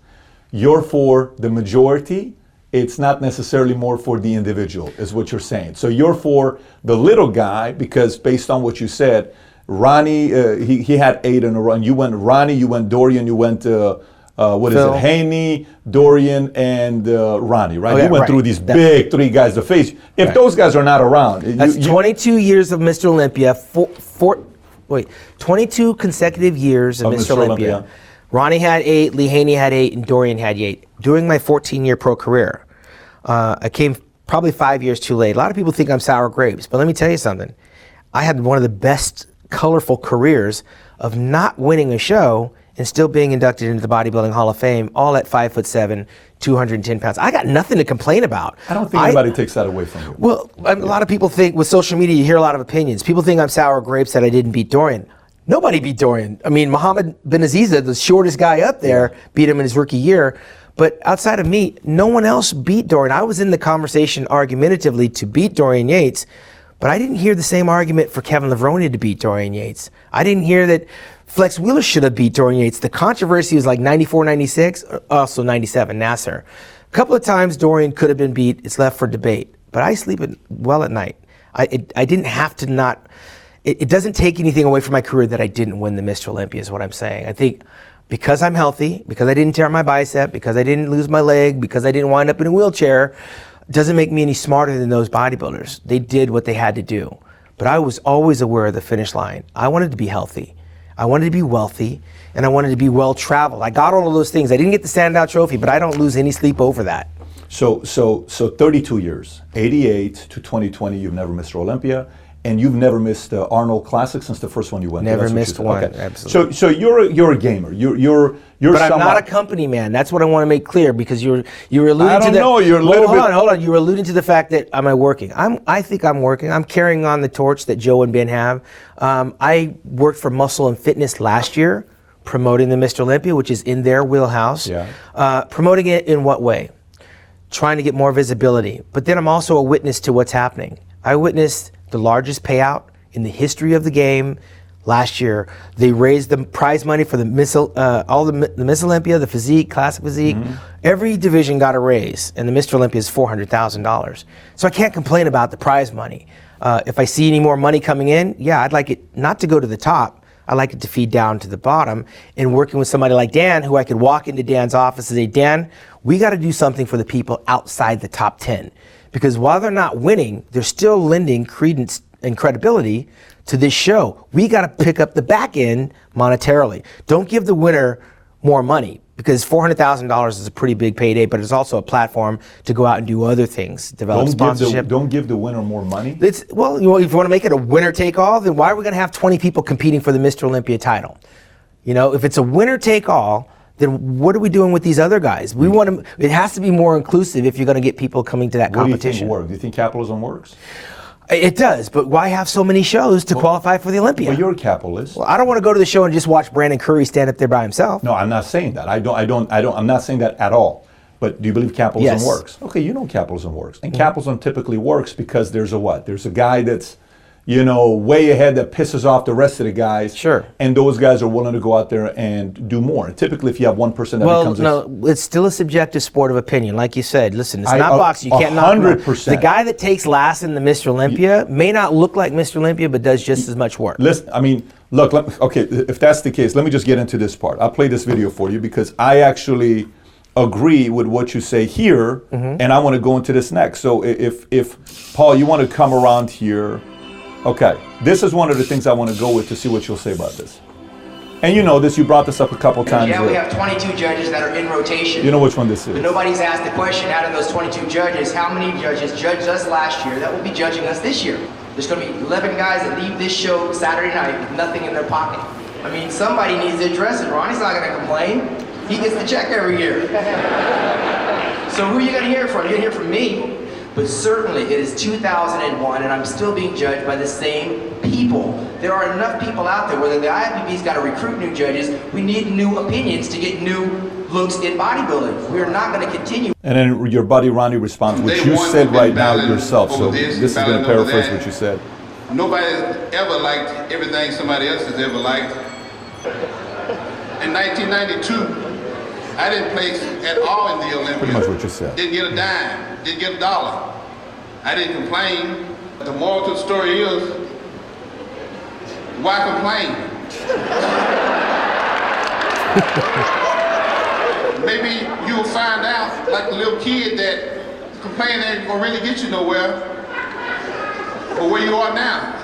you're for the majority. It's not necessarily more for the individual, is what you're saying. So you're for the little guy because based on what you said, Ronnie, uh, he, he had eight in a row. And you went Ronnie, you went Dorian, you went uh, uh, what is Phil. it? Haney, Dorian, and uh, Ronnie, right? Oh, yeah, you went right. through these That- big three guys to face. If Right. those guys are not around, you- That's you- 22 years of Mr. Olympia. Four, four, wait, 22 consecutive years of, Of Mr. Mr. Olympia. Olympia. Ronnie had eight, Lee Haney had eight, and Dorian had eight. During my 14-year pro career, uh, I came probably five years too late. A lot of people think I'm sour grapes, but let me tell you something. I had one of the best colorful careers of not winning a show and still being inducted into the Bodybuilding Hall of Fame, all at five foot seven, 210 pounds. I got nothing to complain about. I don't think anybody takes that away from you. Well, a lot of people think with social media, you hear a lot of opinions. People think I'm sour grapes that I didn't beat Dorian. Nobody beat Dorian. I mean, Muhammad Benaziza, the shortest guy up there, beat him in his rookie year. But outside of me, no one else beat Dorian. I was in the conversation argumentatively to beat Dorian Yates, but I didn't hear the same argument for Kevin Levrone to beat Dorian Yates. I didn't hear that Flex Wheeler should have beat Dorian Yates. The controversy was like 94, 96, uh, also 97, Nasser. A couple of times Dorian could have been beat. It's left for debate. But I sleep well at night. I, it, I didn't have to not. It, it doesn't take anything away from my career that I didn't win the Mr. Olympia, is what I'm saying. I think because I'm healthy, because I didn't tear my bicep, because I didn't lose my leg, because I didn't wind up in a wheelchair, doesn't make me any smarter than those bodybuilders. They did what they had to do. But I was always aware of the finish line. I wanted to be healthy. I wanted to be wealthy and I wanted to be well traveled. I got all of those things. I didn't get the standout trophy, but I don't lose any sleep over that. So, so, so 32 years, 88 to 2020, you've never missed Olympia, and you've never missed uh, Arnold Classic since the first one you went. to. Never you missed one, Okay. absolutely. So, so you're a, you're a gamer. You're you're you're. But I'm not a company man. That's what I want to make clear because you're you're alluding I to don't the know, you're a Well, little hold bit- on, hold on. You're alluding to the fact that am I working? I'm I think I'm working. I'm carrying on the torch that Joe and Ben have. Um, I worked for Muscle and Fitness last year, promoting the Mr. Olympia, which is in their wheelhouse. Yeah. Uh, promoting it in what way? Trying to get more visibility. But then I'm also a witness to what's happening. I witnessed the largest payout in the history of the game last year. They raised the prize money for the Miss, uh, all the, the Miss Olympia, the physique, classic physique. Every division got a raise, and the Mr. Olympia is four hundred thousand dollars. So I can't complain about the prize money. Uh, if I see any more money coming in, yeah, I'd like it not to go to the top. I like it to feed down to the bottom. And working with somebody like Dan, who I could walk into Dan's office and say, Dan, we got to do something for the people outside the top 10. Because while they're not winning, they're still lending credence and credibility to this show. We got to pick up the back end monetarily. Don't give the winner more money because $400,000 is a pretty big payday, but it's also a platform to go out and do other things, develop Don't give, the, sponsorship. don't give the winner more money. It's well, you know, if you want to make it a winner take all, then why are we going to have 20 people competing for the Mr. Olympia title? You know, if it's a winner take all, then what are we doing with these other guys? We want to. It has to be more inclusive if you're going to get people coming to that What do you competition. think works? Do you think capitalism works? It does, but why have so many shows to qualify for the Olympia? Well, you're a capitalist. Well, I don't want to go to the show and just watch Brandon Curry stand up there by himself. No, I'm not saying that. I don't. I don't. I don't. I'm not saying that at all. But do you believe capitalism Yes. Mm-hmm. works? Okay, you know capitalism works, and capitalism typically works because there's a what? There's a guy that's, you know, way ahead that pisses off the rest of the guys. Sure. And those guys are willing to go out there and do more. And typically, if you have one person that Well, becomes a- no, it's still a subjective sport of opinion. Like you said, listen, it's I- not a- boxing. You a can't knock hundred percent. The guy that takes last in the Mr. Olympia may not look like Mr. Olympia, but does just as much work. Listen, I mean, look, let, okay, if that's the case, let me just get into this part. I'll play this video for you because I actually agree with what you say here, Mm-hmm. and I want to go into this next. So if, if Paul, you want to come around here, okay, this is one of the things I want to go with to see what you'll say about this. And you know this, you brought this up a couple times. Yeah, we have 22 judges that are in rotation. you know which one this is. But nobody's asked the question out of those 22 judges, how many judges judged us last year that will be judging us this year? There's going to be 11 guys that leave this show Saturday night with nothing in their pocket. I mean, somebody needs to address it. Ronnie's not going to complain. He gets the check every year. *laughs* So who are you going to hear from? You're going to hear from me. But certainly it is 2001 and I'm still being judged by the same people. There are enough people out there, whether the IFBB's got to recruit new judges, we need new opinions to get new looks in bodybuilding. We're not going to continue. And then your buddy Ronnie responds, which They you said right now yourself. So this this, is going to paraphrase that. what you said. Nobody's ever liked everything somebody else has ever liked. In 1992, I didn't place at all in the Olympics. Pretty much what you said. Didn't get a dime, didn't get a dollar. I didn't complain. But the moral to the story is, why complain? *laughs* Maybe you'll find out, like the little kid, that complaining ain't gonna really get you nowhere. But where you are now,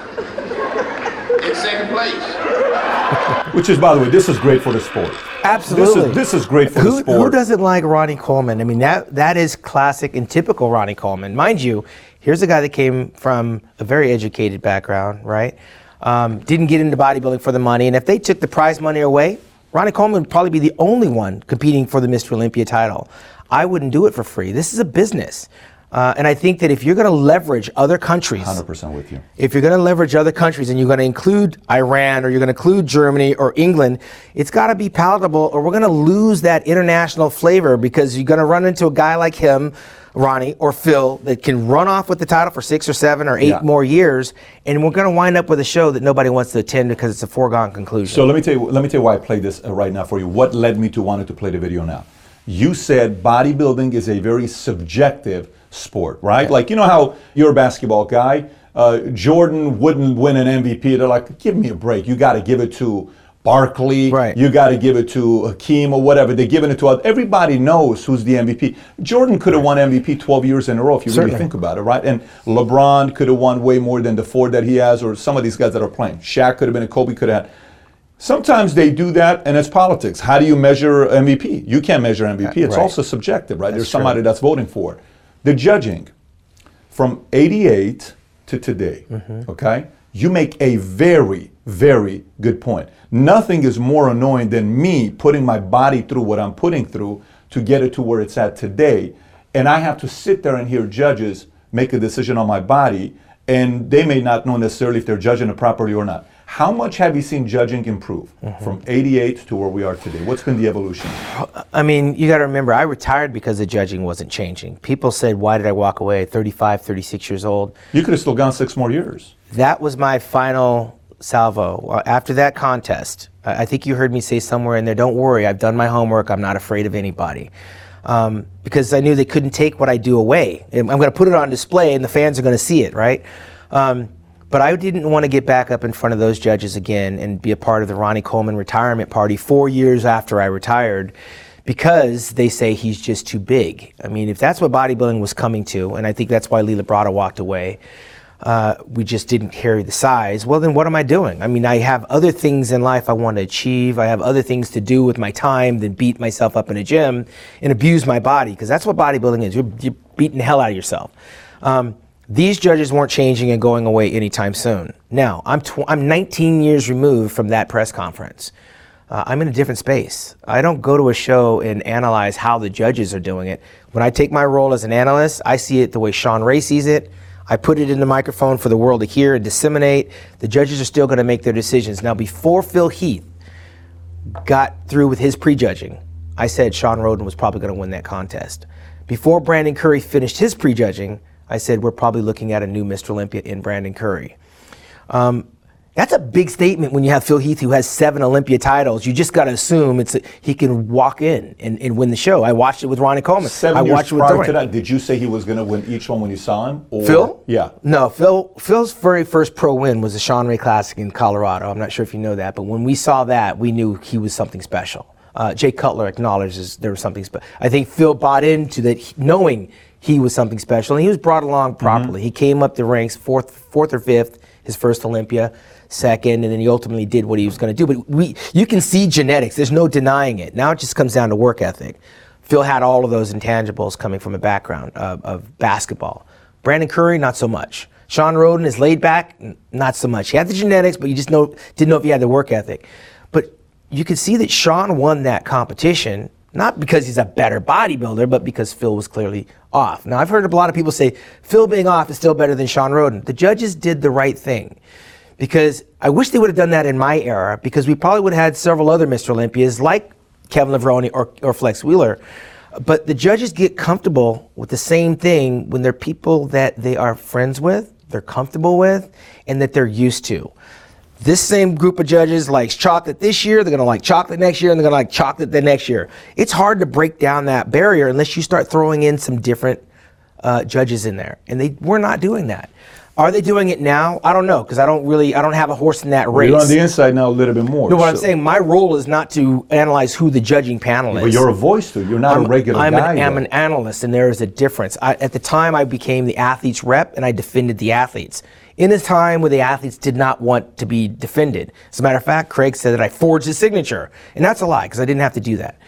in second place. *laughs* Which is, by the way, this is great for the sport. Absolutely. This is, this is great for who, the sport. Who doesn't like Ronnie Coleman? I mean, that that is classic and typical Ronnie Coleman. Mind you, here's a guy that came from a very educated background, right? Um, didn't get into bodybuilding for the money, and if they took the prize money away, Ronnie Coleman would probably be the only one competing for the Mr. Olympia title. I wouldn't do it for free. This is a business. Uh, and I think that if you're going to leverage other countries, 100% with you. if you're going to leverage other countries and you're going to include Iran or you're going to include Germany or England, it's got to be palatable or we're going to lose that international flavor because you're going to run into a guy like him, Ronnie or Phil, that can run off with the title for six or seven or eight Yeah. more years, and we're going to wind up with a show that nobody wants to attend because it's a foregone conclusion. So let me tell you. Let me tell you why I played this uh, right now for you. What led me to wanting to play the video now? You said bodybuilding is a very subjective sport, right? Like you know how you're a basketball guy. Uh, Jordan wouldn't win an MVP. They're like, give me a break. You got to give it to Barkley. Right. You got to give it to Hakeem or whatever. They're giving it to other. Everybody knows who's the MVP. Jordan could have won MVP 12 years in a row if you Certainly. really think about it, right? And LeBron could have won way more than the four that he has, or some of these guys that are playing. Shaq could have been a Kobe could have had. Sometimes they do that, and it's politics. How do you measure MVP? You can't measure MVP. It's Right. also subjective, right? There's true. somebody that's voting for it. The judging, from 88 to today, Mm-hmm. okay? You make a very, very good point. Nothing is more annoying than me putting my body through what I'm putting through to get it to where it's at today. And I have to sit there and hear judges make a decision on my body, and they may not know necessarily if they're judging it properly or not. How much have you seen judging improve Mm-hmm. from 88 to where we are today? What's been the evolution? I mean, you got to remember, I retired because the judging wasn't changing. People said, why did I walk away at 35, 36 years old? You could have still gone six more years. That was my final salvo. After that contest, I I think you heard me say somewhere in there, don't worry, I've done my homework, I'm not afraid of anybody. Um, because I knew they couldn't take what I do away. I'm going to put it on display and the fans are going to see it, right? Um, but I didn't want to get back up in front of those judges again and be a part of the Ronnie Coleman retirement party four years after I retired because they say he's just too big. I mean, if that's what bodybuilding was coming to, and I think that's why Lee Labrada walked away, uh, we just didn't carry the size. Well, then what am I doing? I mean, I have other things in life I want to achieve. I have other things to do with my time than beat myself up in a gym and abuse my body because that's what bodybuilding is. You're, you're beating the hell out of yourself. Um, these judges weren't changing and going away anytime soon. Now, I'm, tw- I'm 19 years removed from that press conference. Uh, I'm in a different space. I don't go to a show and analyze how the judges are doing it. When I take my role as an analyst, I see it the way Shawn Ray sees it. I put it in the microphone for the world to hear and disseminate. The judges are still going to make their decisions. Now, before Phil Heath got through with his prejudging, I said Shawn Rhoden was probably going to win that contest. Before Brandon Curry finished his prejudging, I said we're probably looking at a new Mr. Olympia in Brandon Curry. Um, that's a big statement when you have Phil Heath, who has seven Olympia titles. You just got to assume it's a, he can walk in and, and win the show. I watched it with Ronnie Coleman. Seven I years watched with prior Dorian. to that, did you say he was going to win each one when you saw him? Or- Phil? Yeah. No, Phil. Phil's very first pro win was the Shawn Ray Classic in Colorado. I'm not sure if you know that, but when we saw that, we knew he was something special. Uh, Jay Cutler acknowledges there was something special. I think Phil bought into that, knowing he was something special, and he was brought along mm-hmm. properly. He came up the ranks, fourth, fourth or fifth, his first Olympia, second, and then he ultimately did what he was going to do. But we, you can see genetics. There's no denying it. Now it just comes down to work ethic. Phil had all of those intangibles coming from a background of, of basketball. Brandon Curry, not so much. Shawn Rhoden is laid back, not so much. He had the genetics, but you just know, didn't know if he had the work ethic. But you could see that Shawn won that competition Not because he's a better bodybuilder, but because Phil was clearly off. Now, I've heard a lot of people say Phil being off is still better than Shawn Rhoden. The judges did the right thing because I wish they would have done that in my era because we probably would have had several other Mr. Olympias like Kevin Levrone or, or Flex Wheeler. But the judges get comfortable with the same thing when they're people that they are friends with, they're comfortable with, and that they're used to. This same group of judges likes chocolate this year, they're gonna like chocolate next year, and they're gonna like chocolate the next year. It's hard to break down that barrier unless you start throwing in some different uh, judges in there. And they we're not doing that. Are they doing it now? I don't know because I don't really I don't have a horse in that race. You're on the inside now a little bit more. no, what I'm saying, my role is not to analyze who the judging panel is. But you're a voice to. You're not I'm, a regular I'm guy. An, I'm an analyst, and there is a difference. I, at the time, I became the athletes rep, and I defended the athletes. In a time where the athletes did not want to be defended. As a matter of fact, Craig said that I forged his signature, and that's a lie because I didn't have to do that.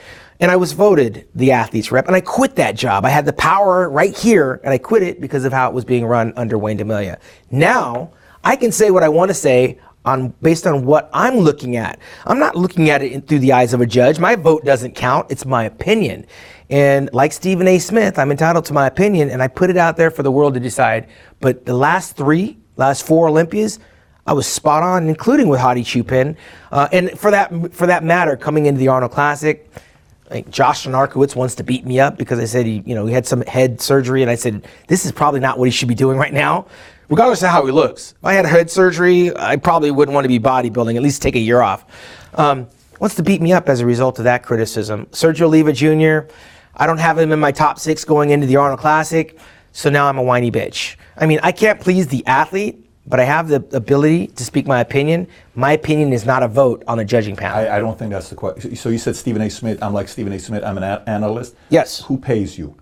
And I was voted the athletes rep, and I quit that job. I had the power right here, and I quit it because of how it was being run under Wayne DeMilia. Now I can say what I want to say on based on what I'm looking at. I'm not looking at it through the eyes of a judge. My vote doesn't count. It's my opinion. And like Stephen A. Smith, I'm entitled to my opinion, and I put it out there for the world to decide. But the last three, last four Olympias, I was spot on, including with Hadi Choopan. Uh, and for that for that matter, coming into the Arnold Classic, like Josh Lenartowicz wants to beat me up because I said he, you know, he had some head surgery, and I said this is probably not what he should be doing right now, regardless of how he looks. If I had head surgery, I probably wouldn't want to be bodybuilding. At least take a year off. Um, wants to beat me up as a result of that criticism. Sergio Oliva Jr. I don't have him in my top six going into the Arnold Classic, so now I'm a whiny bitch. I mean, I can't please the athlete. But I have the ability to speak my opinion. My opinion is not a vote on the judging panel. I, I don't think that's the question. So you said Stephen A. Smith. I'm like Stephen A. Smith. I'm an a- analyst. Yes. Who pays you?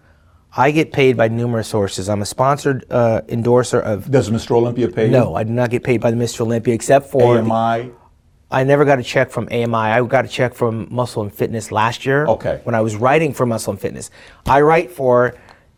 I get paid by numerous sources. I'm a sponsored uh, endorser of. Does Mr. Olympia pay you? No, I do not get paid by the Mr. Olympia except for. the- AMI. I never got a check from AMI. I got a check from Muscle and Fitness last year. Okay. When I was writing for Muscle and Fitness, I write for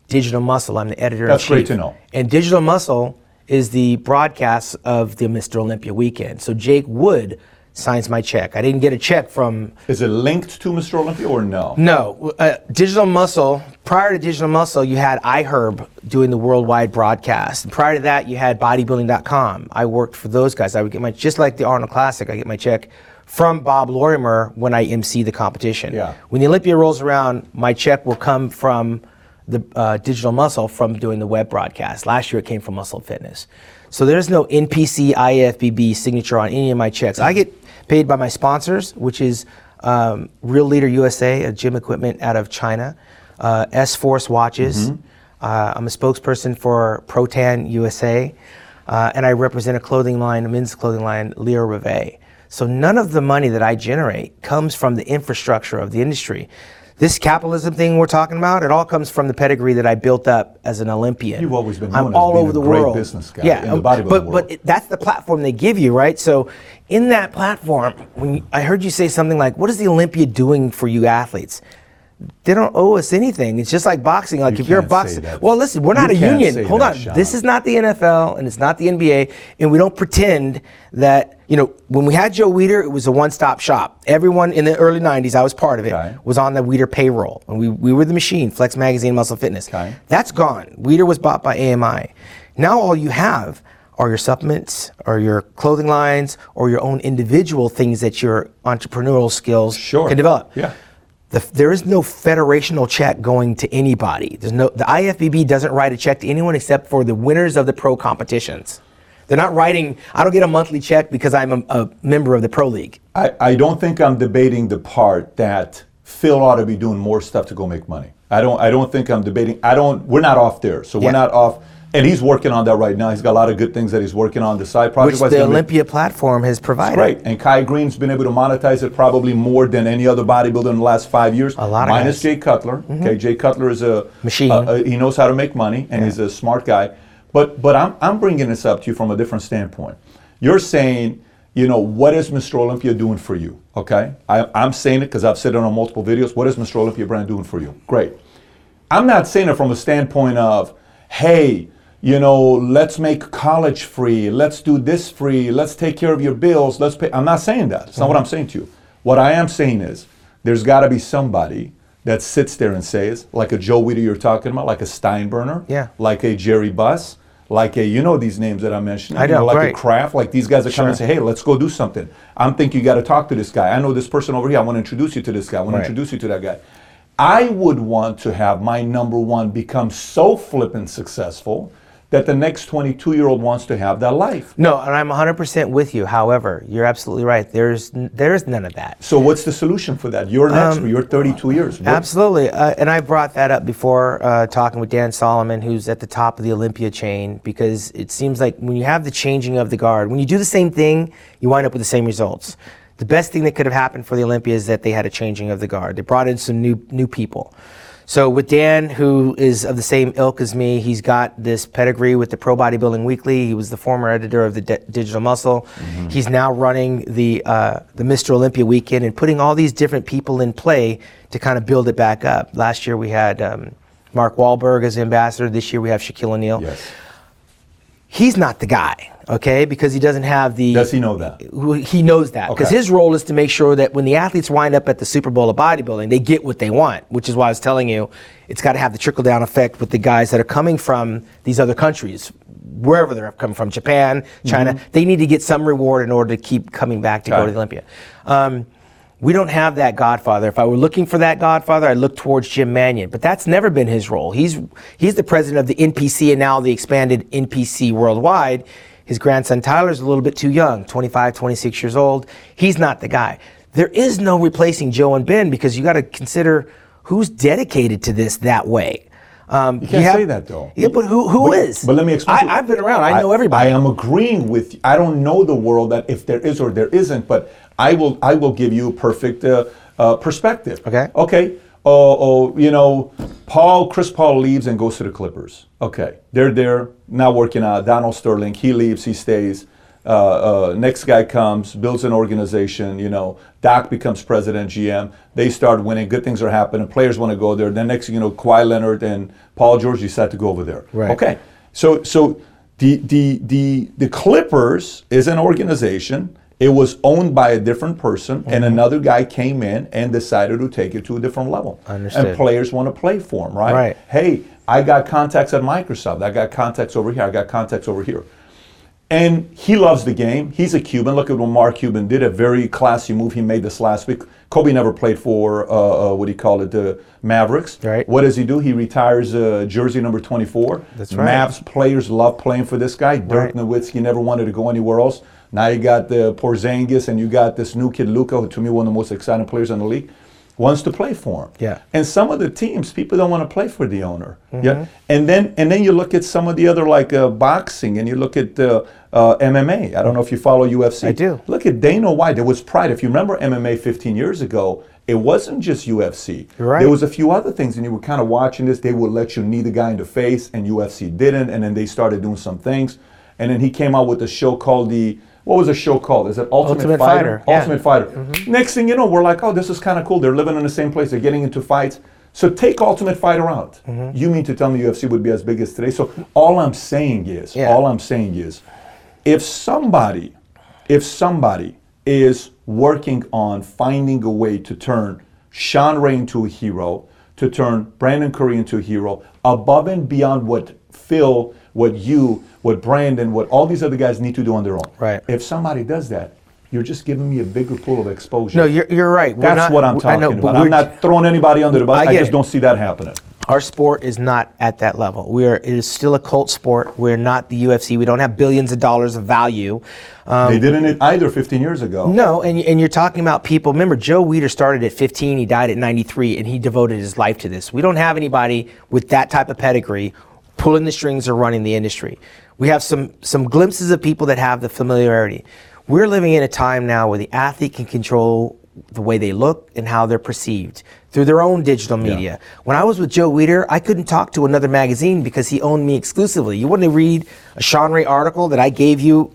Digital Muscle. I'm the editor. That's great to know. And Digital Muscle is the broadcast of the Mr. Olympia weekend. So Jake Wood signs my check. I didn't get a check from Is it linked to Mr. Olympia or no? no, uh, Digital Muscle. Prior to Digital Muscle, you had iHerb doing the worldwide broadcast. And prior to that, you had Bodybuilding.com. I worked for those guys. I would get my just like the Arnold Classic. I get my check from Bob Lorimer when I MC the competition. Yeah. When the Olympia rolls around, my check will come from the uh, Digital Muscle from doing the web broadcast. Last year, it came from Muscle Fitness. So there's no NPC IFBB signature on any of my checks. I get paid by my sponsors, which is um, Real Leader USA, a gym equipment out of China, uh, S Force watches. Uh, I'm a spokesperson for Protan USA, uh, and I represent a clothing line, a men's clothing line, Leo Rivet. So none of the money that I generate comes from the infrastructure of the industry. This capitalism thing we're talking about, it all comes from the pedigree that I built up as an Olympian. You've always been I'm all over the world. business guy yeah, in the um, bodybuilding but world. but it- that's the platform they give you, right? So, in that platform, when you, I heard you say something like, "What is the Olympia doing for you athletes?" They don't owe us anything. It's just like boxing. Like You if you're a boxer, well, listen, we're You not a union. Hold on, Shawn. this is not the NFL and it's not the NBA, and we don't pretend that you know when we had Joe Weider, it was a one-stop shop. Everyone in the early '90s, I was part of it, Okay. was on the Weider payroll, and we we were the machine, Flex Magazine, Muscle Fitness. Okay. That's gone. Weider was bought by AMI. Now all you have are your supplements, or your clothing lines, or your own individual things that your entrepreneurial skills Sure. can develop. Yeah. The, there is no federational check going to anybody. There's no the IFBB doesn't write a check to anyone except for the winners of the pro competitions. They're not writing. I don't get a monthly check because I'm a, a member of the pro league. I, I don't think I'm debating the part that Phil ought to be doing more stuff to go make money. I don't I don't think I'm debating I don't we're not off there. So Yeah. we're not off and he's working on that right now. He's got a lot of good things that he's working on. The side project which the Olympia platform has provided. Great. And Kai Greene's been able to monetize it probably more than any other bodybuilder in the last five years. A lot of Minus guys. Jay Cutler. Mm-hmm. Okay, Jay Cutler is a Machine. a- a- he knows how to make money, and he's a smart guy. But but I'm I'm bringing this up to you from a different standpoint. You're saying, you know, what is Mr. Olympia doing for you? Okay, I, I'm saying it because I've said it on multiple videos. What is Mr. Olympia brand doing for you? Great. I'm not saying it from a standpoint of, hey, you know, let's make college free, let's do this free, let's take care of your bills, let's pay. I'm not saying that. It's not what I'm saying to you. What I am saying is, there's got to be somebody that sits there and says, like a Joe Weider you're talking about, like a Steinbrenner, Yeah. like a Jerry Buss, like a you know these names that I mentioned, I you know, like right. a Kraft, like these guys that come and say, hey, let's go do something. I'm thinking you got to talk to this guy. I know this person over here. I want to introduce you to this guy. I want Right. to introduce you to that guy. I would want to have my number one become so flippant successful that the next 22 year old wants to have that life. No, and I'm 100% with you. However, you're absolutely right. There's there's none of that. So what's the solution for that? You're an Um. You're 32 years. What- Absolutely, uh, and I brought that up before uh, talking with Dan Solomon, who's at the top of the Olympia chain, because it seems like when you have the changing of the guard, when you do the same thing, you wind up with the same results. The best thing that could have happened for the Olympia is that they had a changing of the guard. They brought in some new new people. So with Dan, who is of the same ilk as me, he's got this pedigree with the Pro Bodybuilding Weekly. He was the former editor of the D- Digital Muscle. He's now running the uh, the Mr. Olympia weekend and putting all these different people in play to kind of build it back up. Last year we had um, Mark Wahlberg as ambassador. This year we have Shaquille O'Neal. yes. He's not the guy, okay, because he doesn't have the. Does he know that? he knows that because Okay. his role is to make sure that when the athletes wind up at the Super Bowl of bodybuilding, they get what they want. Which is why I was telling you, it's got to have the trickle down effect with the guys that are coming from these other countries, wherever they're coming from, Japan, China. They need to get some reward in order to keep coming back to go Got to the Olympia. Um, we don't have that Godfather. If I were looking for that Godfather, I'd look towards Jim Manion. But that's never been his role. He's he's the president of the NPC and now the expanded NPC worldwide. His grandson Tyler's a little bit too young, 25, 26 years old. He's not the guy. There is no replacing Joe and Ben because you got to consider who's dedicated to this that way. Um, You can't have- say that though. Yeah, but who who but, is? But let me explain. I, I've been around. I know everybody. I am agreeing with. You. I don't know the world that if there is or there isn't, but I will. I will give you a perfect uh, uh, perspective. Okay. Okay. Oh, oh, you know, Paul, Chris Paul leaves and goes to the Clippers. Okay, they're there now working out. Donald Sterling, he leaves, he stays. Uh, uh, next guy comes, builds an organization. You know, Doc becomes president, GM. They start winning. Good things are happening. Players want to go there. Then next, you know, Kawhi Leonard and Paul George decide to go over there. Right. Okay. So, so the the the the Clippers is an organization. It was owned by a different person, and Mm-hmm. another guy came in and decided to take it to a different level. Understood. And players want to play for him, right? Right. Hey, I got contacts at Microsoft. I got contacts over here. I got contacts over here. And he loves the game. He's a Cuban. Look at what Mark Cuban did. A very classy move. He made this last week. Kobe never played for uh, uh, what do you call it, the Mavericks. Right. What does he do? He retires uh, jersey number 24. That's right. Mavs players love playing for this guy. Dirk Right. Nowitzki never wanted to go anywhere else. Now you got the Porzingis and you got this new kid Luka, who to me one of the most exciting players in the league, wants to play for him. Yeah. And some of the teams, people don't want to play for the owner. Mm-hmm. Yeah. And then and then you look at some of the other like uh, boxing and you look at uh, uh, MMA. I don't know if you follow UFC. I do. Look at Dana White. There was pride. If you remember MMA 15 years ago, it wasn't just UFC. Right. There was a few other things, and you were kind of watching this. They would let you knee the guy in the face, and UFC didn't. And then they started doing some things. And then he came out with a show called the what was the show called? Is it Ultimate, Ultimate Fighter, yeah. Ultimate Fighter. Next thing you know, we're like, oh, this is kind of cool. They're living in the same place. They're getting into fights. So take Ultimate Fighter out. Mm-hmm. You mean to tell me UFC would be as big as today? So all I'm saying is, Yeah. all I'm saying is, if somebody, if somebody is working on finding a way to turn Shawn Ray into a hero, to turn Brandon Curry into a hero, above and beyond what Phil, what you, what Brandon, what all these other guys need to do on their own. Right. If somebody does that, you're just giving me a bigger pool of exposure. no, you're, you're right. We're That's not- what I'm talking know, about. I'm we're- not throwing anybody under the bus. I I, just it. don't see that happening. Our sport is not at that level. We are. It is still a cult sport. We're not the UFC. We don't have billions of dollars of value. Um, they didn't either 15 years ago. no, and and you're talking about people. Remember, Joe Weider started at 15. He died at 93, and he devoted his life to this. We don't have anybody with that type of pedigree pulling the strings or running the industry. We have some some glimpses of people that have the familiarity. We're living in a time now where the athlete can control the way they look and how they're perceived through their own digital media. When I was with Joe Weider, I couldn't talk to another magazine because he owned me exclusively. You wouldn't read a Shawn Ray article that I gave you.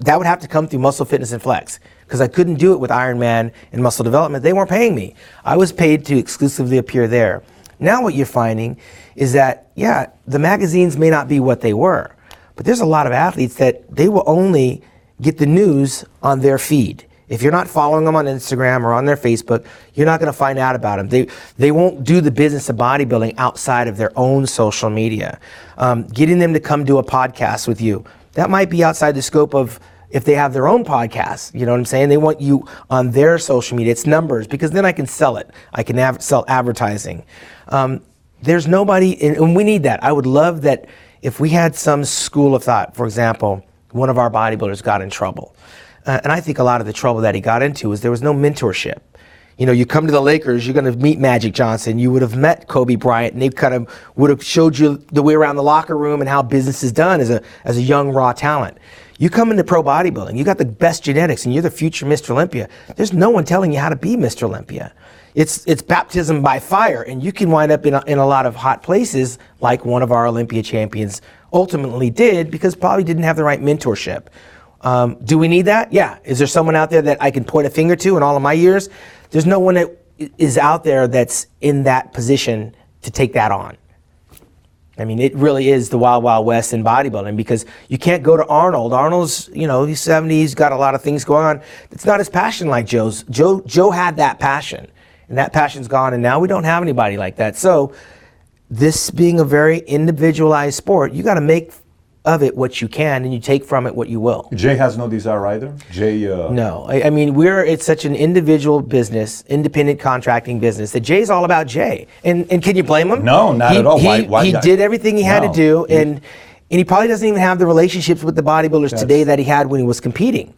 That would have to come through Muscle Fitness and Flex because I couldn't do it with Iron Man and Muscle Development. They weren't paying me. I was paid to exclusively appear there. Now what you're finding is that yeah, the magazines may not be what they were, but there's a lot of athletes that they will only get the news on their feed. If you're not following them on Instagram or on their Facebook, you're not going to find out about them. They they won't do the business of bodybuilding outside of their own social media. Um, getting them to come do a podcast with you that might be outside the scope of if they have their own podcast. You know what I'm saying? They want you on their social media. It's numbers because then I can sell it. I can av- sell advertising. Um, there's nobody, and, we need that. I would love that if we had some school of thought. For example, one of our bodybuilders got in trouble. Uh, and I think a lot of the trouble that he got into was there was no mentorship. You know, you come to the Lakers, you're going to meet Magic Johnson. You would have met Kobe Bryant, and they kind of would have showed you the way around the locker room and how business is done as a as a young raw talent. You come into pro bodybuilding, you got the best genetics, and you're the future Mr. Olympia. There's no one telling you how to be Mr. Olympia. It's it's baptism by fire, and you can wind up in a, in a lot of hot places like one of our Olympia champions ultimately did because probably didn't have the right mentorship. Um, do we need that? Yeah. Is there someone out there that I can point a finger to in all of my years? There's no one that is out there that's in that position to take that on. I mean, it really is the wild, wild west in bodybuilding because you can't go to Arnold. Arnold's, you know, he's 70, he's got a lot of things going on. It's not his passion like Joe's. Joe, Joe had that passion, and that passion's gone, and now we don't have anybody like that. So, this being a very individualized sport, you got to make of it what you can, and you take from it what you will. Jay has no desire either. Jay. Uh, No, I, I mean we're it's such an individual business, independent contracting business that Jay's all about Jay. And and can you blame him? No, not He- at all. He, Why- why- he did everything he had No. to do, and and he probably doesn't even have the relationships with the bodybuilders That's- today that he had when he was competing.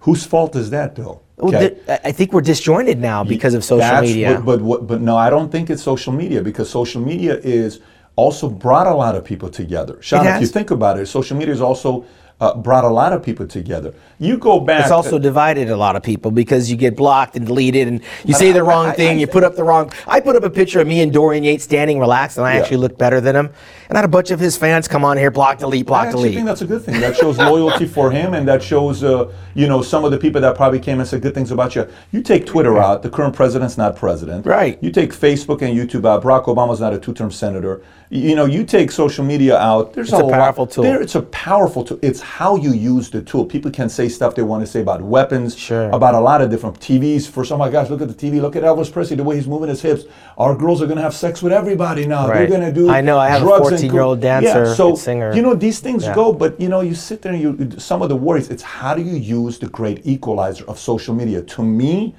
Whose fault is that, though? Well, Okay. I- I think we're disjointed now because of social That's media. What, but, what, but no, I don't think it's social media because social media is also brought a lot of people together. Shawn, if you think about it, social media has also uh, brought a lot of people together. You go back. It's also divided a lot of people because you get blocked and deleted, and you say the wrong I- thing. I you put up the wrong. I put up a picture of me and Dorian Yates standing relaxed, and I Yeah. actually looked better than him. And had a bunch of his fans come on here, block, delete, block, actually delete. I think that's a good thing. That shows loyalty for him, and that shows, uh, you know, some of the people that probably came and said good things about you. You take Twitter out, the current president's not president. Right. You take Facebook and YouTube out. Barack Obama's not a two-term senator. You know, you take social media out. There's It's a lot- powerful tool. There, it's a powerful tool. It's how you use the tool. People can say stuff they want to say about weapons, Sure. about a lot of different TVs. For some, oh my gosh, look at the TV. Look at Elvis Presley, the way he's moving his hips. Our girls are going to have sex with everybody now. Right. They're going to do I know, I have a drugs and 14-year-old co- Yeah, dancer so, singer. You know, these things Yeah. go, but you know, you sit there and you some of the worries. It's how do you use the great equalizer of social media? To me,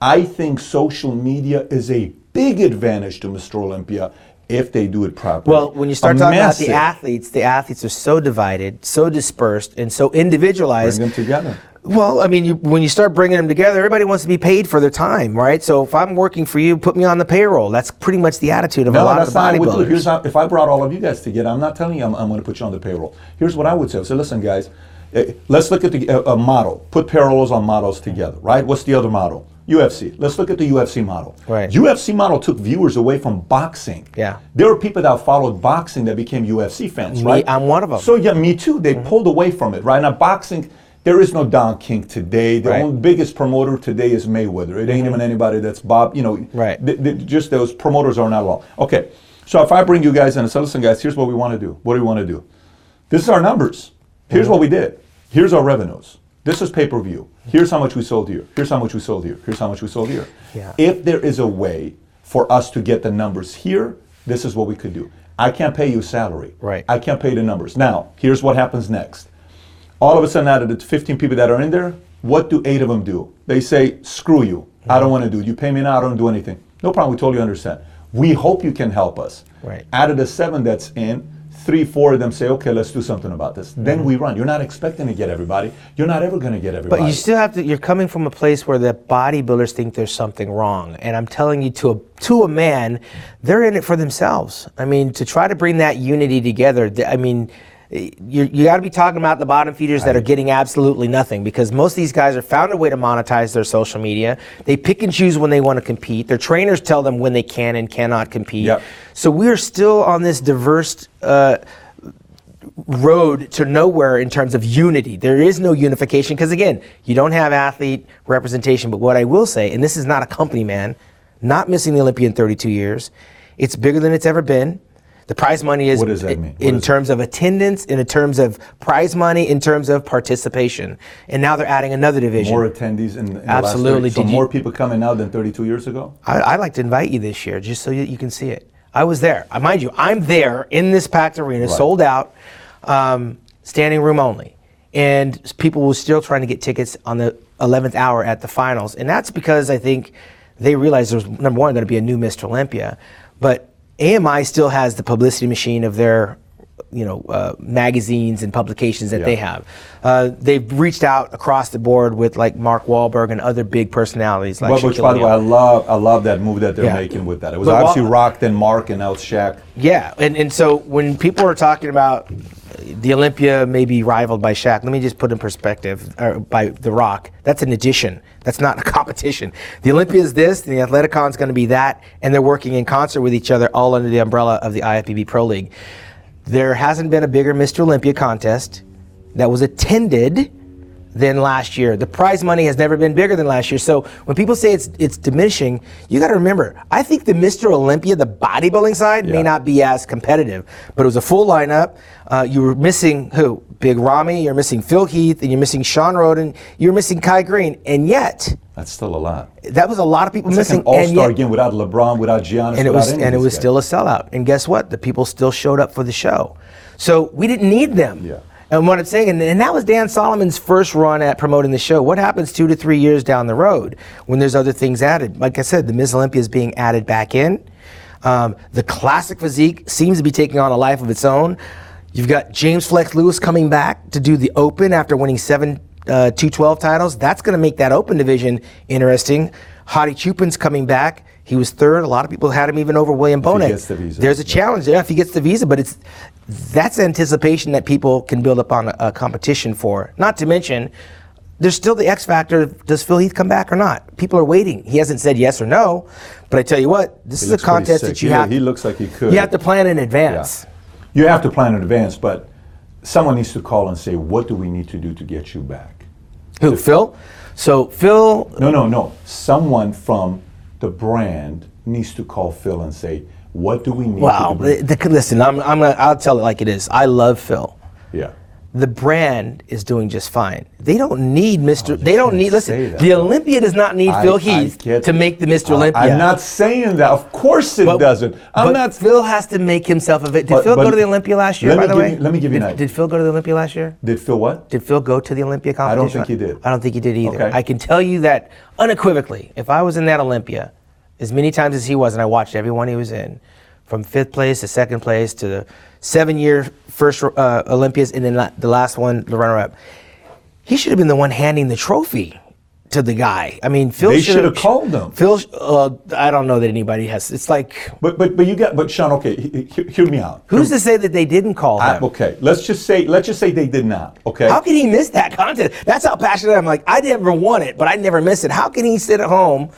I think social media is a big advantage to Mr. Olympia if they do it properly. Well, when you start A talking about the athletes, the athletes are so divided, so dispersed, and so individualized. bring them together. Well, I mean, you, when you start bringing them together, everybody wants to be paid for their time, right? So if I'm working for you, put me on the payroll. That's pretty much the attitude of a lot of the not how I would do it. Here's bodybuilders. how, if I brought all of you guys together, I'm not telling you I'm, I'm going to put you on the payroll. Here's what I would say. I say, listen, guys, eh, let's look at the uh, a model. Put parallels on models together, right? What's the other model? UFC. Let's look at the UFC model. Right. UFC model took viewers away from boxing. Yeah. There were people that followed boxing that became UFC fans, Me- right? I'm one of them. So yeah, me too. They pulled away from it, right? Now boxing. There is no Don King today. The Right. only biggest promoter today is Mayweather. It ain't mm-hmm. even anybody that's Bob. You know, Right. th- th- just those promoters are not alone. Okay, so if I bring you guys in and say, listen, guys, here's what we want to do. What do we want to do? This is our numbers. Here's mm-hmm. what we did. Here's our revenues. This is pay per view. Here's how much we sold here. Here's how much we sold here. Here's how much we sold here. Yeah. If there is a way for us to get the numbers here, this is what we could do. I can't pay you salary. Right. I can't pay the numbers. Now, here's what happens next. All of a sudden, out of the 15 people that are in there, what do eight of them do? They say, screw you. I don't mm-hmm. want to do it. You pay me now, I don't do anything. No problem, we totally understand. We hope you can help us. Right. Out of the seven that's in, three, four of them say, okay, let's do something about this. Then mm-hmm. we run. You're not expecting to get everybody. You're not ever going to get everybody. But you still have to. You're coming from a place where the bodybuilders think there's something wrong, and I'm telling you, to a to a man, they're in it for themselves. I mean, to try to bring that unity together. I mean. You, you got to be talking about the bottom feeders that are getting absolutely nothing because most of these guys are found a way to monetize their social media. They pick and choose when they want to compete. Their trainers tell them when they can and cannot compete. Yep. So we're still on this diverse uh, road to nowhere in terms of unity. There is no unification because again, you don't have athlete representation. But what I will say, and this is not a company man, not missing the Olympian 32 years, it's bigger than it's ever been. The prize money is What does that mean? What in it? terms of attendance, in terms of prize money, in terms of participation. And now they're adding another division. More attendees in, in the Absolutely. last 30, so Did you- more people coming now than 32 years ago. I, I'd like to invite you this year just so you, you can see it. I was there. I mind you, I'm there in this packed arena, Right. sold out, um, standing room only. And people were still trying to get tickets on the 11th hour at the finals. And that's because I think they realized there's, number one, going to be a new Mr. Olympia. But AMI still has the publicity machine of their you know, uh, magazines and publications that Yeah. they have. Uh, they've reached out across the board with like Mark Wahlberg and other big personalities like Well, which, by the way, I love, I love that move that they're Yeah. making with that. It was But obviously while- Rock, then Mark, and now Shaq. Yeah, and, and so when people are talking about the Olympia may be rivaled by Shaq, let me just put in perspective or by The Rock. That's an addition. That's not a *laughs* competition. The Olympia is this, and the Athleticon is going to be that, and they're working in concert with each other, all under the umbrella of the IFBB Pro League. There hasn't been a bigger Mr. Olympia contest that was attended than last year. The prize money has never been bigger than last year. So when people say it's it's diminishing, you got to remember. I think the Mr. Olympia, the bodybuilding side, may not be as competitive, but it was a full lineup. Uh, you were missing who? Big Rami. You're missing Phil Heath, and you're missing Shawn Rhoden. You're missing Kai Greene, and yet That's still a lot. that was a lot of people It's like missing. an all-star yet, game without LeBron, without Giannis, and it was and it was guys. still a sellout. And guess what? The people still showed up for the show. So we didn't need them. Yeah. And what I'm saying, and, and that was Dan Solomon's first run at promoting the show. What happens two to three years down the road when there's other things added? Like I said, the Ms. Olympia is being added back in. Um, the classic physique seems to be taking on a life of its own. You've got James Flex Lewis coming back to do the Open after winning seven uh, 212 titles. That's going to make that Open division interesting. Hadi Choopan's coming back. He was third. A lot of people had him even over William Bonac. gets the visa. There's a challenge there if he gets the visa, but it's that's anticipation that people can build up on a, a competition for. Not to mention, there's still the X factor: does Phil Heath come back or not? People are waiting. He hasn't said yes or no, but I tell you what, this He is a contest that you He- have. he looks like he could. You have to plan in Yeah. advance. You have to plan in advance, but someone needs to call and say, what do we need to do to get you back? Who? Phil? So Phil, No, no, no. Someone from the brand needs to call Phil and say, what do we need wow. to do? The, the, listen, I'm, I'm gonna, I'll tell it like it is. I love Phil. yeah. the brand is doing just fine. They don't need Mr. they don't need. Listen, that, the. Olympia does not need I- Phil Heath to make the Mr. I- Olympia. I'm not saying that. Of course it But- doesn't. I'm but not. Phil has to make himself available. Did But- Phil go to the Olympia last year? By the way, you- let me give you did, an idea. did Phil go to the Olympia last year? Did Phil what? Did Phil go to the Olympia competition? I don't think he did. I don't think he did either. Okay. I can tell you that unequivocally. If I was in that Olympia, as many times as he was, and I watched everyone he was in, from fifth place to second place to the seven-year first uh, Olympias, and then the last one, the runner-up, he should have been the one handing the trophy to the guy. I mean, Phil They should have called him. Phil, uh, I don't know that anybody has. It's like, But but but you got. But Shawn, okay, he- he- hear me out. who's to say that they didn't call I- him? okay, let's just say let's just say they did not. Okay. How can he miss that contest? That's how passionate I'm. Like, I never won it, but I never miss it. How can he sit at home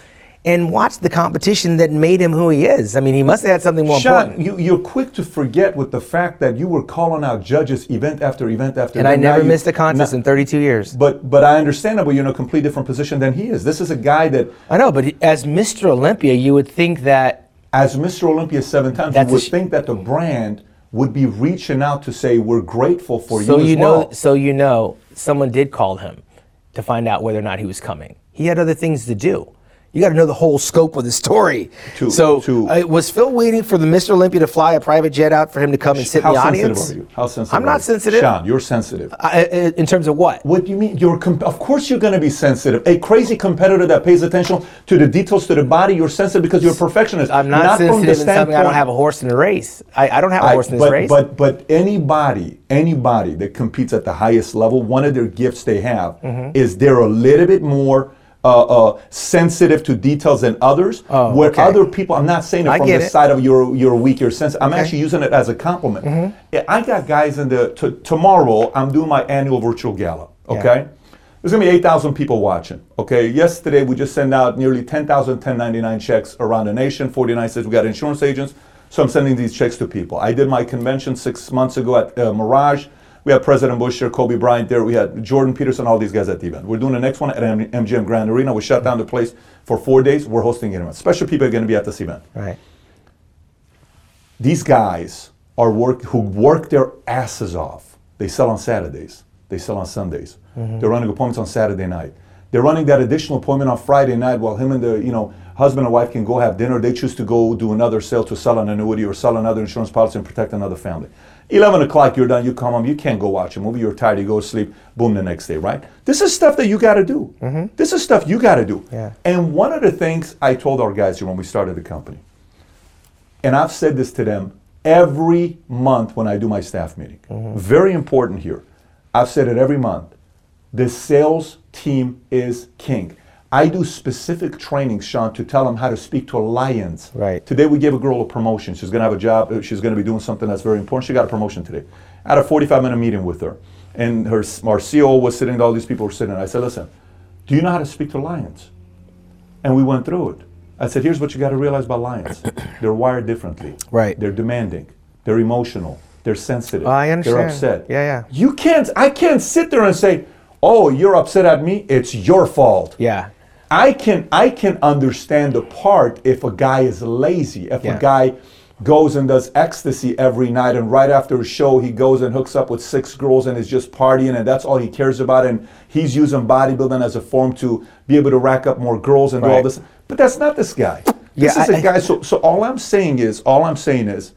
and watch the competition that made him who he is? I mean, he must have had something more Shawn, important. you, you're quick to forget with the fact that you were calling out judges event after event after event. And I event. Now never you- missed a contest now- in 32 years. But but I understand that, but you're in a completely different position than he is. This is a guy that, I know, but as Mr. Olympia, you would think that as Mr. Olympia seven times, you would sh- think that the brand would be reaching out to say we're grateful for so you as you well. know, so you know, someone did call him to find out whether or not he was coming. He had other things to do. You got to know the whole scope of the story. To- so to- uh, was Phil waiting for the Mr. Olympia to fly a private jet out for him to come and sit How in the sensitive audience? are you? How sensitive? I'm not sensitive. Shawn, you're sensitive. I- in terms of what? What do you mean? You're com- of course you're going to be sensitive. A crazy competitor that pays attention to the details to the body, you're sensitive because you're a perfectionist. I'm not, not sensitive from the sensitive in something I don't have a horse in the race. I, I don't have a I- horse in this but, race. But but anybody anybody that competes at the highest level, one of their gifts they have Mm-hmm. is they're a little bit more. Uh, uh, sensitive to details than others. Oh, where okay. other people, I'm not saying it I from the it. side of you're you're weak, sensitive. I'm Okay. Mm-hmm. actually using it as a compliment. Yeah, I got guys in the t- tomorrow. I'm doing my annual virtual gala. Okay. There's gonna be 8,000 people watching. Okay. Yesterday we just sent out nearly 10,000 1099 checks around the nation. 49 states. We got insurance agents. So I'm sending these checks to people. I did my convention six months ago at uh, Mirage. We had President Bush there, Kobe Bryant there. We had Jordan Peterson, all these guys at the event. We're doing the next one at M- MGM Grand Arena. We shut down the place for four days. We're hosting it. Special people are going to be at this event. right. These guys are work who work their asses off. They sell on Saturdays. They sell on Sundays. Mm-hmm. They're running appointments on Saturday night. They're running that additional appointment on Friday night while him and the you know husband and wife can go have dinner. They choose to go do another sale to sell an annuity or sell another insurance policy and protect another family. 11 o'clock, you're done, you come home, you can't go watch a movie, you're tired, you go to sleep, boom, the next day, right? This is stuff that you gotta do. Mm-hmm. This is stuff you gotta do. Yeah. And one of the things I told our guys here when we started the company, and I've said this to them every month when I do my staff meeting. Mm-hmm. Very important here. I've said it every month. The sales team is king. I do specific training, Shawn, to tell them how to speak to lions. Right. Today we gave a girl a promotion. She's gonna have a job. uh, She's gonna be doing something that's very important. She got a promotion today. I had a 45 minute meeting with her, and her our CEO was sitting. All these people were sitting. I said, "Listen, do you know how to speak to lions?" And we went through it. I said, here's what you got to realize about lions. *coughs* They're wired differently. Right. They're demanding. They're emotional. They're sensitive. I understand. They're upset. Yeah, yeah. You can't, I can't sit there and say, oh, you're upset at me. It's your fault. Yeah. I can, I can understand the part if a guy is lazy, if Yeah. a guy goes and does ecstasy every night and right after a show he goes and hooks up with six girls and is just partying and that's all he cares about and he's using bodybuilding as a form to be able to rack up more girls and do all Right. this. But that's not this guy. This Yeah, is a I- guy so, so all i'm saying is all i'm saying is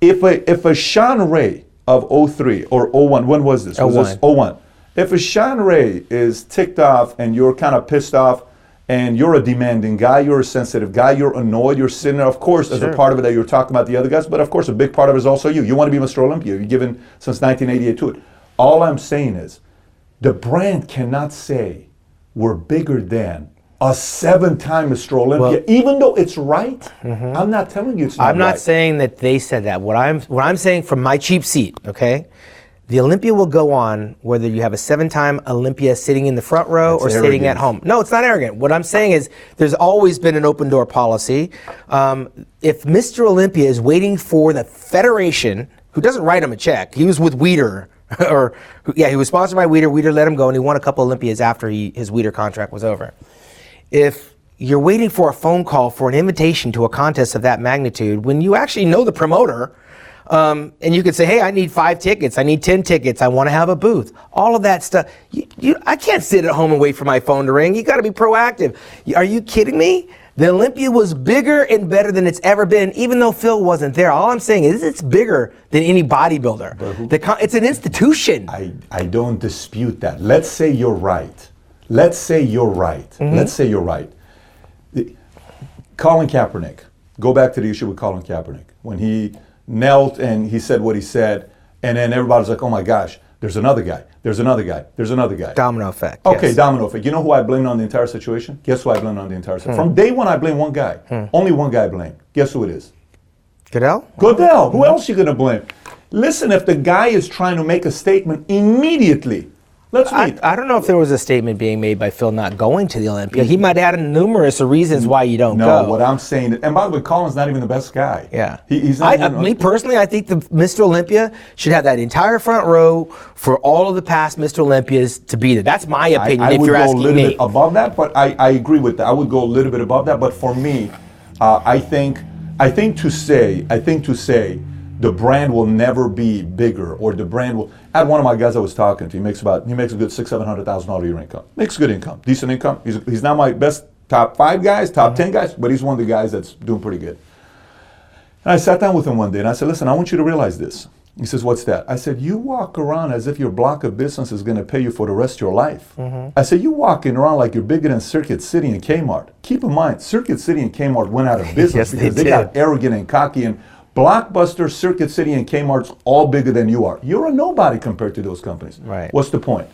if a if a shawn ray of 03 or 01 when was this? Was this 01 if a shawn ray is ticked off and you're kind of pissed off and you're a demanding guy, you're a sensitive guy, you're annoyed, you're sitting there. Of course, as a part of it that you're talking about the other guys, but of course, a big part of it is also you. You want to be Mr. Olympia. You've given since 1988 to it. All I'm saying is, the brand cannot say we're bigger than a seven-time Mr. Olympia, Well- Mm-hmm. even though it's right. I'm not telling you it's not I'm not right. saying that they said that. What I'm what I'm saying from my cheap seat, okay? The Olympia will go on whether you have a seven-time Olympia sitting in the front row That's or sitting at home. No, it's not arrogant. What I'm saying is there's always been an open door policy. Um, if Mr. Olympia is waiting for the federation, who doesn't write him a check, he was with Weider. *laughs* Or yeah, he was sponsored by Weider. Weider let him go, and he won a couple Olympias after he, his Weider contract was over. If you're waiting for a phone call for an invitation to a contest of that magnitude, when you actually know the promoter, um, and you could say, "Hey, I need five tickets. I need ten tickets. I want to have a booth." All of that stuff. You, you, I can't sit at home and wait for my phone to ring. You got to be proactive. Are you kidding me? The Olympia was bigger and better than it's ever been, even though Phil wasn't there. All I'm saying is it's bigger than any bodybuilder. The con- it's an institution. I, I don't dispute that. Let's say you're right. Let's say you're right. Mm-hmm. Let's say you're right. The- Colin Kaepernick. Go back to the issue with Colin Kaepernick when he knelt and he said what he said, and then everybody's like, "Oh my gosh, there's another guy. There's another guy. There's another guy." Domino effect. Okay, yes. domino effect. You know who I blamed on the entire situation? Guess who I blamed on the entire Hmm. situation? From day one, I blame one guy. Only one guy blame. Guess who it is? Goodell. Goodell. Who else you gonna blame? Listen, if the guy is trying to make a statement immediately, let's I. I don't know if there was a statement being made by Phil not going to the Olympia. He might add numerous reasons why you don't no, go. what I'm saying, and by the way, Colin's not even the best guy. yeah, He, he's not. I, I, me personally, I think the Mr. Olympia should have that entire front row for all of the past Mr. Olympias to be there. That's my opinion. I if would go a little me, bit above that, but I, I agree with that. I would go a little bit above that, but for me, uh, I think I think to say I think to say the brand will never be bigger or the brand will. I had one of my guys I was talking to. He makes about he makes a good six seven hundred thousand dollar a year income. Makes good income, decent income. He's he's not my best top five guys, top ten guys, but he's one of the guys that's doing pretty good. And I sat down with him one day and I said, listen, I want you to realize this. He says, what's that? I said, you walk around as if your block of business is going to pay you for the rest of your life. Mm-hmm. I said, you walking around like you're bigger than Circuit City and Kmart. Keep in mind, Circuit City and Kmart went out of *laughs* business Yes, because they, got arrogant and cocky and Blockbuster, Circuit City, and Kmart's all bigger than you are. You're a nobody compared to those companies. Right. What's the point?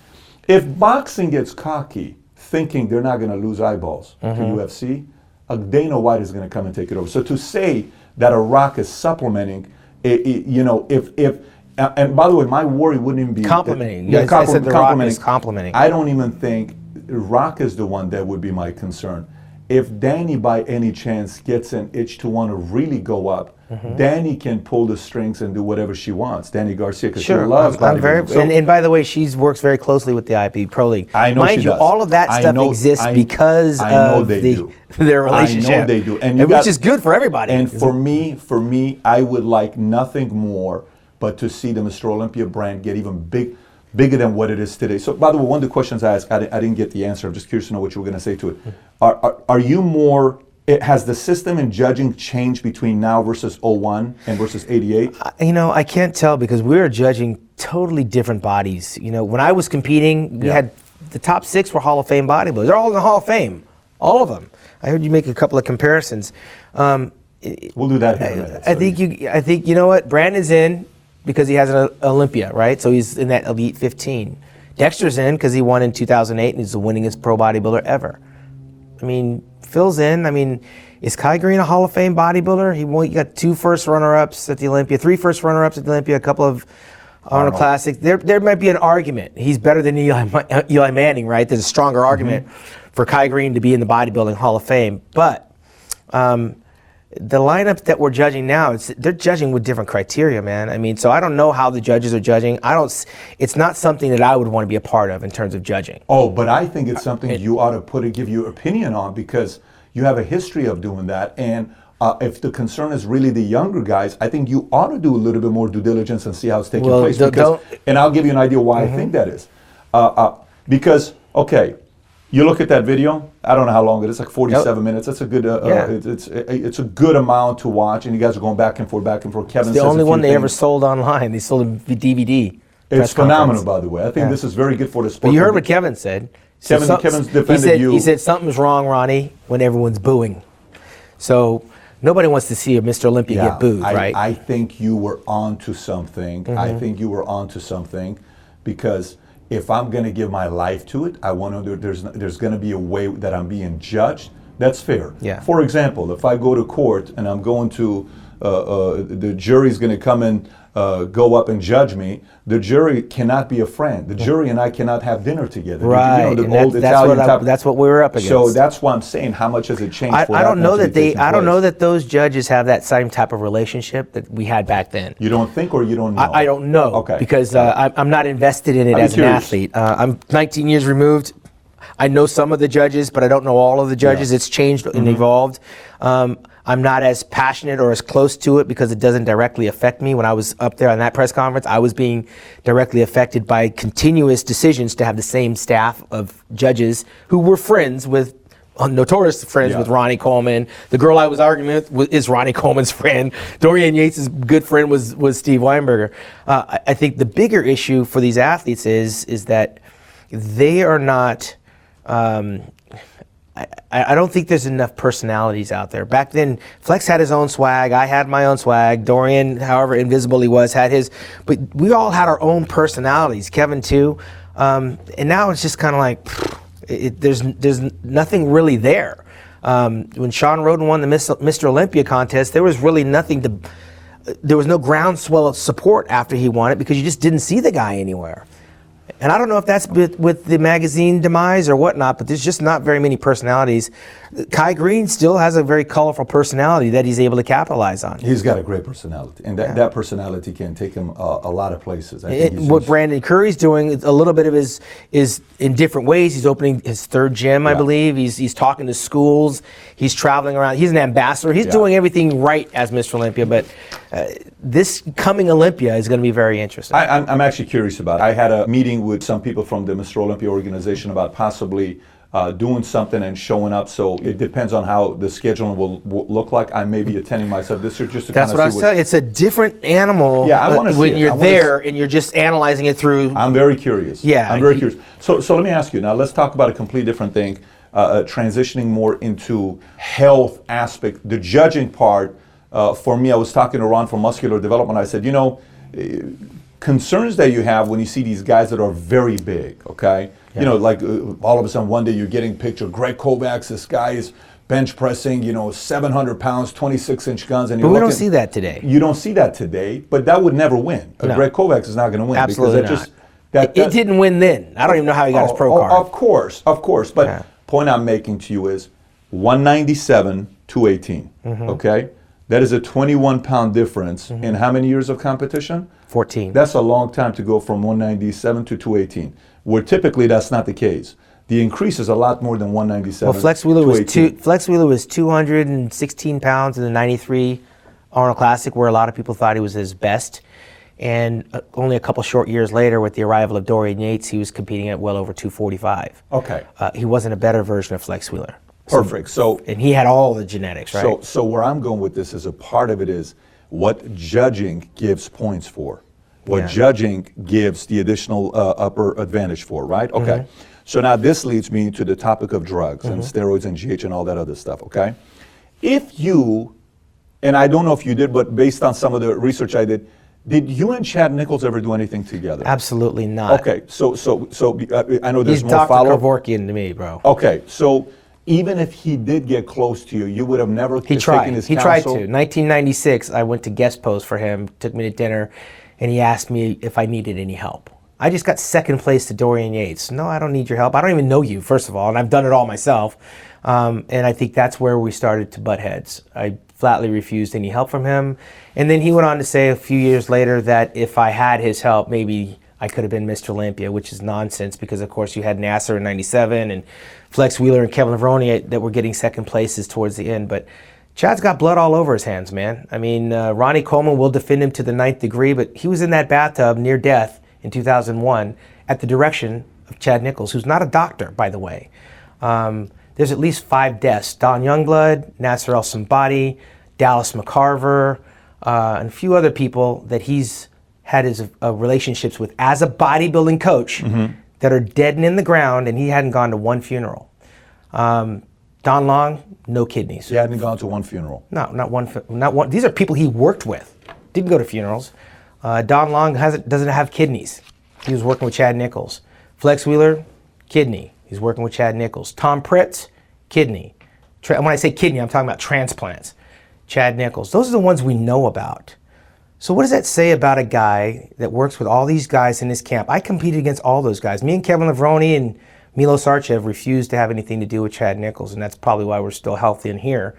If boxing gets cocky, thinking they're not going to lose eyeballs Mm-hmm. to UFC, a Dana White is going to come and take it over. So to say that a Rock is supplementing, i- i- you know, if if a- and by the way, my worry wouldn't even be Complimenting. Yeah, I- I said The Rock is complimenting. complimenting. I don't even think Rock is the one that would be my concern. If Dany, by any chance, gets an itch to want to really go up, Mm-hmm. Dany can pull the strings and do whatever she wants. Dany Garcia, because Sure, she loves I'm, I'm very. So- and, and by the way, she works very closely with the IP Pro League. I know Mind she you, does. all of that stuff know- exists I- because I know of the, do. *laughs* their relationship. I know they do. And you which is good for everybody. And for me, for me, I would like nothing more but to see the Mr. Olympia brand get even big, bigger than what it is today. So, by the way, one of the questions I asked, I, I didn't get the answer. I'm just curious to know what you were going to say to it. Mm-hmm. Are, are, are you more? It, has the system in judging changed between now versus 01 and versus 88? you know, I can't tell because we were judging totally different bodies. You know, when I was competing, we Yeah. had the top six were Hall of Fame bodybuilders. They're all in the Hall of Fame, all of them. I heard you make a couple of comparisons. Um, We'll do that here in a minute. I think you. I think you know what Brandon's in because he has an Olympia, right? So he's in that elite 15. Dexter's in because he won in 2008 and he's the winningest pro bodybuilder ever. I mean, Phil's in. I mean, is Kai Greene a Hall of Fame bodybuilder? He, won, he got two first runner-ups at the Olympia, three first runner-ups at the Olympia, a couple of Arnold. Classics. There, there might be an argument. He's better than Eli, Eli Manning, right? There's a stronger argument for Kai Greene to be in the bodybuilding Hall of Fame. But um, the lineup that we're judging now, it's, they're judging with different criteria, man. I mean, so I don't know how the judges are judging. I don't. It's not something that I would want to be a part of in terms of judging. Oh, but I think it's something you ought to put and give your opinion on because you have a history of doing that. And uh, if the concern is really the younger guys, I think you ought to do a little bit more due diligence and see how it's taking Well, place. Because, Mm-hmm. and I'll give you an idea why I think that is. Uh, uh, because, okay, you look at that video. I don't know how long it is, like 47 minutes. That's a good. Uh, Yeah. uh, it's, it's it's a good amount to watch, and you guys are going back and forth, back and forth. Kevin It's the only one they ever sold online. They sold a DVD. It's phenomenal, conference. by the way. I think Yeah. this is very good for the sport. But you heard what Kevin said. Kevin- some- Kevin's he said, you. He said something's wrong, Ronnie, when everyone's booing. So nobody wants to see a Mr. Olympia get booed, I, right? I think you were onto something. Mm-hmm. I think you were onto something because if I'm going to give my life to it, I want to. There's there's going to be a way that I'm being judged. That's fair. Yeah. For example, if I go to court and I'm going to, uh, uh, the jury's going to come and uh, go up and judge me. The jury cannot be a friend. The jury and I cannot have dinner together. You know, Right, the that's- old that's what I- that's what we were up against. So that's why I'm saying how much has it changed? I, for I don't know that they. I don't know that those judges have that same type of relationship that we had back then. You don't think or you don't know? I, I don't know. Okay. Because uh, I'm, I'm not invested in it be as an athlete. Uh, I'm 19 years removed. I know some of the judges, but I don't know all of the judges. Yeah. It's changed Mm-hmm. and evolved. Um, I'm not as passionate or as close to it because it doesn't directly affect me. When I was up there on that press conference, I was being directly affected by continuous decisions to have the same staff of judges who were friends with uh, notorious friends Yeah. with Ronnie Coleman. The girl I was arguing with is Ronnie *laughs* Coleman's friend. Dorian Yates' good friend was was Steve Weinberger. Uh, I, I think the bigger issue for these athletes is is that they are not. Um, I, I don't think there's enough personalities out there. Back then, Flex had his own swag. I had my own swag. Dorian, however invisible he was, had his. But we all had our own personalities. Kevin too. Um, and now it's just kind of like it, there's there's nothing really there. Um, when Shawn Rhoden won the Mr. Olympia contest, there was really nothing to. There was no groundswell of support after he won it because you just didn't see the guy anywhere. And I don't know if that's with, with the magazine demise or whatnot, but there's just not very many personalities. Kai Greene still has a very colorful personality that he's able to capitalize on. He's got a great personality, and that, that personality can take him uh, a lot of places. I think It, what he's- Brandon Curry's doing, a little bit of his is in different ways. He's opening his third gym, I believe. He's he's talking to schools. He's traveling around. He's an ambassador. He's Yeah. doing everything right as Mr. Olympia. But uh, this coming Olympia is going to be very interesting. I, I'm, I'm actually curious about it. I had a meeting with some people from the Mr. Olympia organization about possibly uh, doing something and showing up. So it depends on how the scheduling will, will look like. I may be attending myself this year just to That's kind what I was see saying. It's a different animal Yeah, I uh, wanna see when. You're there and you're just analyzing it through. I'm very curious. Yeah, I'm very curious. So, so let me ask you now. Let's talk about a completely different thing. Uh, uh, transitioning more into health aspect, the judging part. Uh, for me, I was talking to Ron from Muscular Development. I said, you know, concerns that you have when you see these guys that are very big. Okay, you know, like uh, all of a sudden one day you're getting picture Greg Kovacs. This guy is bench pressing, you know, 700 pounds, 26 inch guns, and But we don't see that today. You don't see that today, but that would never win. No. Greg Kovacs is not going to win Absolutely because that not. just that, it, didn't win then. I don't even know how he got his Oh, pro oh, card. Of course, of course. But Yeah. point I'm making to you is 197, 218. Mm-hmm. Okay, That is a 21 pound difference in how many years of competition? 14. That's a long time to go from 197 to 218, where typically that's not the case. The increase is a lot more than 197. well, Flex Wheeler was two. Flex Wheeler was 216 pounds in the '93 Arnold Classic, where a lot of people thought he was his best. And uh, only a couple short years later, with the arrival of Dorian Yates, he was competing at well over 245. Okay. Uh, he wasn't a better version of Flex Wheeler. Perfect. So, And he had all the genetics, right? so, so where I'm going with this is a part of it is what judging gives points for, what Yeah. judging gives the additional uh, upper advantage for, right? Okay. Mm-hmm. So now this leads me to the topic of drugs and steroids and GH and all that other stuff, okay? If you, and I don't know if you did, but based on some of the research I did, did you and Chad Nicholls ever do anything together? Absolutely not. Okay, so so so uh, I know there's He's more Dr. follow. Kevorkian to me, bro. Okay, so even if he did get close to you, you would have never He taken tried. his He tried to. 1996, I went to guest post for him, took me to dinner, and he asked me if I needed any help. I just got second place to Dorian Yates. No, I don't need your help. I don't even know you, first of all, and I've done it all myself. Um, and I think that's where we started to butt heads. I flatly refused any help from him. And then he went on to say a few years later that if I had his help, maybe I could have been Mr. Olympia, which is nonsense because, of course, you had Nasser in 97 and Flex Wheeler and Kevin Levrone that were getting second places towards the end. But Chad's got blood all over his hands, man. I mean, uh, Ronnie Coleman will defend him to the ninth degree, but he was in that bathtub near death in 2001 at the direction of Chad Nicholls, who's not a doctor, by the way. Um, there's at least five deaths Don Youngblood, Nasser El Sonbaty, Dallas McCarver, uh, and a few other people that he's had his uh, relationships with as a bodybuilding coach that are dead and in the ground, and he hadn't gone to one funeral. Um, Don Long, no kidneys. He hadn't gone to one funeral. No, not one. Not one. These are people he worked with. Didn't go to funerals. Uh, Don Long hasn't, doesn't have kidneys. He was working with Chad Nicholls. Flex Wheeler, kidney. He's working with Chad Nicholls. Tom Prince, kidney. Tra- when I say kidney, I'm talking about transplants. Chad Nicholls. Those are the ones we know about. So what does that say about a guy that works with all these guys in his camp? I competed against all those guys. Me and Kevin Levrone and Milos Sarcev refused to have anything to do with Chad Nicholls, and that's probably why we're still healthy in here.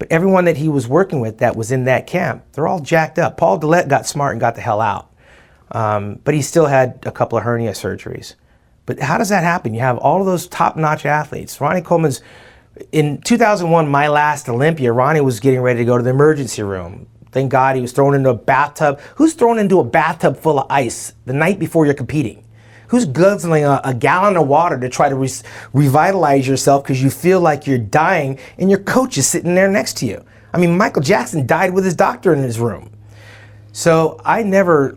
But everyone that he was working with that was in that camp, they're all jacked up. Paul Dillett got smart and got the hell out. Um, but he still had a couple of hernia surgeries. But how does that happen? You have all of those top-notch athletes. Ronnie Coleman's in 2001, my last Olympia. Ronnie was getting ready to go to the emergency room. Thank God he was thrown into a bathtub. Who's thrown into a bathtub full of ice the night before you're competing? Who's guzzling a, a gallon of water to try to re- revitalize yourself because you feel like you're dying and your coach is sitting there next to you? I mean, Michael Jackson died with his doctor in his room. So I never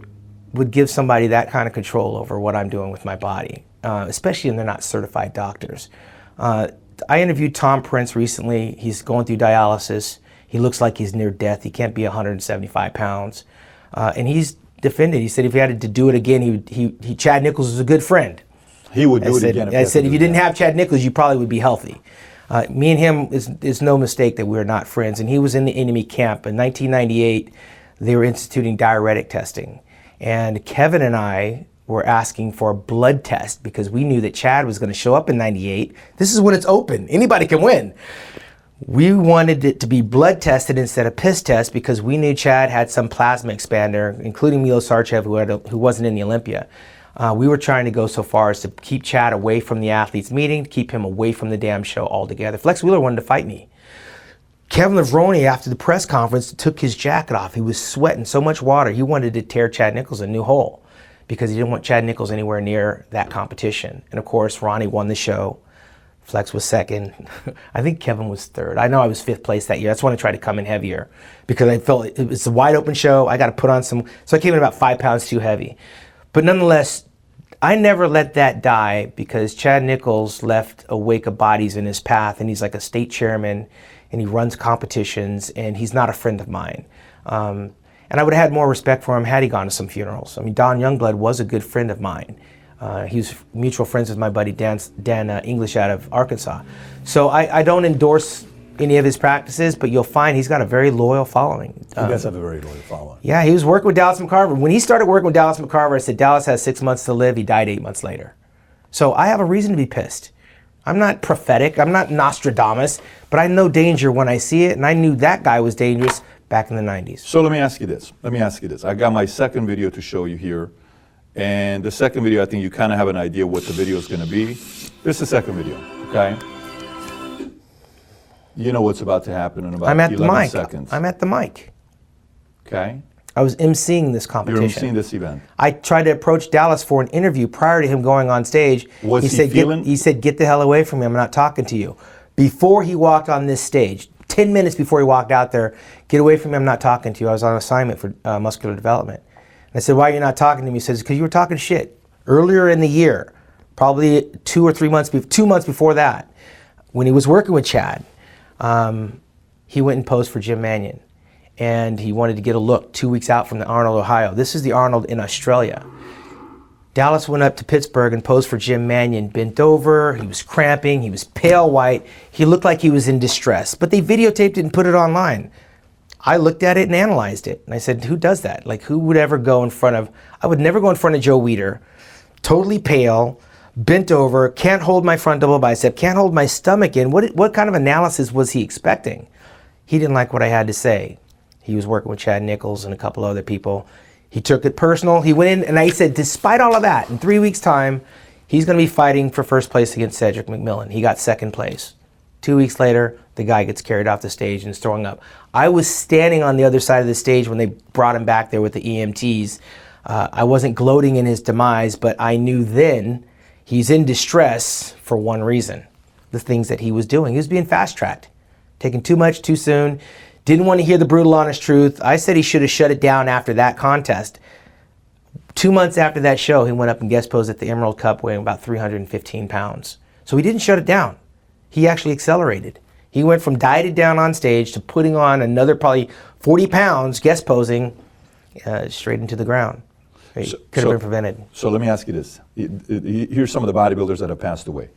would give somebody that kind of control over what I'm doing with my body, uh, especially when they're not certified doctors. Uh, I interviewed Tom Prince recently. He's going through dialysis. He looks like he's near death. He can't be 175 pounds, uh, and he's defended. He said if he had to do it again, he, would- he, he Chad Nicholls is a good friend. He would do I it said, again. I said if you didn't have Chad Nicholls, you probably would be healthy. Uh, me and him is is no mistake that we're not friends. And he was in the enemy camp in 1998. They were instituting diuretic testing, and Kevin and I were asking for a blood test because we knew that Chad was going to show up in '98. This is when it's open; anybody can win. We wanted it to be blood tested instead of piss test because we knew Chad had some plasma expander, including Milos Sarcev, who, had a, who wasn't in the Olympia. Uh, we were trying to go so far as to keep Chad away from the athletes' meeting, keep him away from the damn show altogether. Flex Wheeler wanted to fight me. Kevin Levrone, after the press conference, took his jacket off. He was sweating so much water. He wanted to tear Chad Nicholls a new hole because he didn't want Chad Nicholls anywhere near that competition. And of course, Ronnie won the show. Flex was second. *laughs* I think Kevin was third. I know I was fifth place that year. That's when I tried to come in heavier because I felt it was a wide open show. I got to put on some. So I came in about five pounds too heavy. But nonetheless, I never let that die because Chad Nicholls left a wake of bodies in his path, and he's like a state chairman, and he runs competitions, and he's not a friend of mine. Um, and I would have had more respect for him had he gone to some funerals. I mean, Don Youngblood was a good friend of mine. Uh, he was mutual friends with my buddy Dan, Dan uh, English out of Arkansas. So I, I don't endorse any of his practices, but you'll find he's got a very loyal following. He does have a very loyal following. Yeah, he was working with Dallas McCarver. When he started working with Dallas McCarver, I said Dallas has six months to live. He died eight months later. So I have a reason to be pissed. I'm not prophetic. I'm not Nostradamus, but I know danger when I see it, and I knew that guy was dangerous back in the 90s. So let me ask you this. Let me ask you this. I got my second video to show you here. And the second video, I think you kind of have an idea what the video is going to be. This is the second video, okay? You know what's about to happen in about I'm at 11 the mic. seconds. I'm at the mic. okay? I was emceeing this competition. You're seeing this event. I tried to approach Dallas for an interview prior to him going on stage. Was he said, feeling- Get, he said, "Get the hell away from me! I'm not talking to you." Before he walked on this stage, ten minutes before he walked out there, "Get away from me! I'm not talking to you." I was on assignment for uh, muscular development. I said, "Why are you not talking to me?" He says, "Because you were talking shit earlier in the year, probably two or three months, be- two months before that, when he was working with Chad." Um, he went and posed for Jim Manion. And he wanted to get a look two weeks out from the Arnold, Ohio. This is the Arnold in Australia. Dallas went up to Pittsburgh and posed for Jim Manion, bent over, he was cramping, he was pale white, he looked like he was in distress. But they videotaped it and put it online. I looked at it and analyzed it. And I said, who does that? Like, who would ever go in front of, I would never go in front of Joe Weider, totally pale, bent over, can't hold my front double bicep, can't hold my stomach in. What, what kind of analysis was he expecting? He didn't like what I had to say. He was working with Chad Nicholls and a couple other people. He took it personal. He went in, and I said, despite all of that, in three weeks' time, he's going to be fighting for first place against Cedric McMillan. He got second place. Two weeks later, the guy gets carried off the stage and is throwing up. I was standing on the other side of the stage when they brought him back there with the EMTs. Uh, I wasn't gloating in his demise, but I knew then he's in distress for one reason the things that he was doing. He was being fast tracked, taking too much too soon, didn't want to hear the brutal, honest truth. I said he should have shut it down after that contest. Two months after that show, he went up and guest posed at the Emerald Cup weighing about 315 pounds. So he didn't shut it down. He actually accelerated. He went from dieted down on stage to putting on another probably 40 pounds guest posing uh, straight into the ground. It So- could have so- been prevented. So let me ask you this. Here's some of the bodybuilders that have passed away.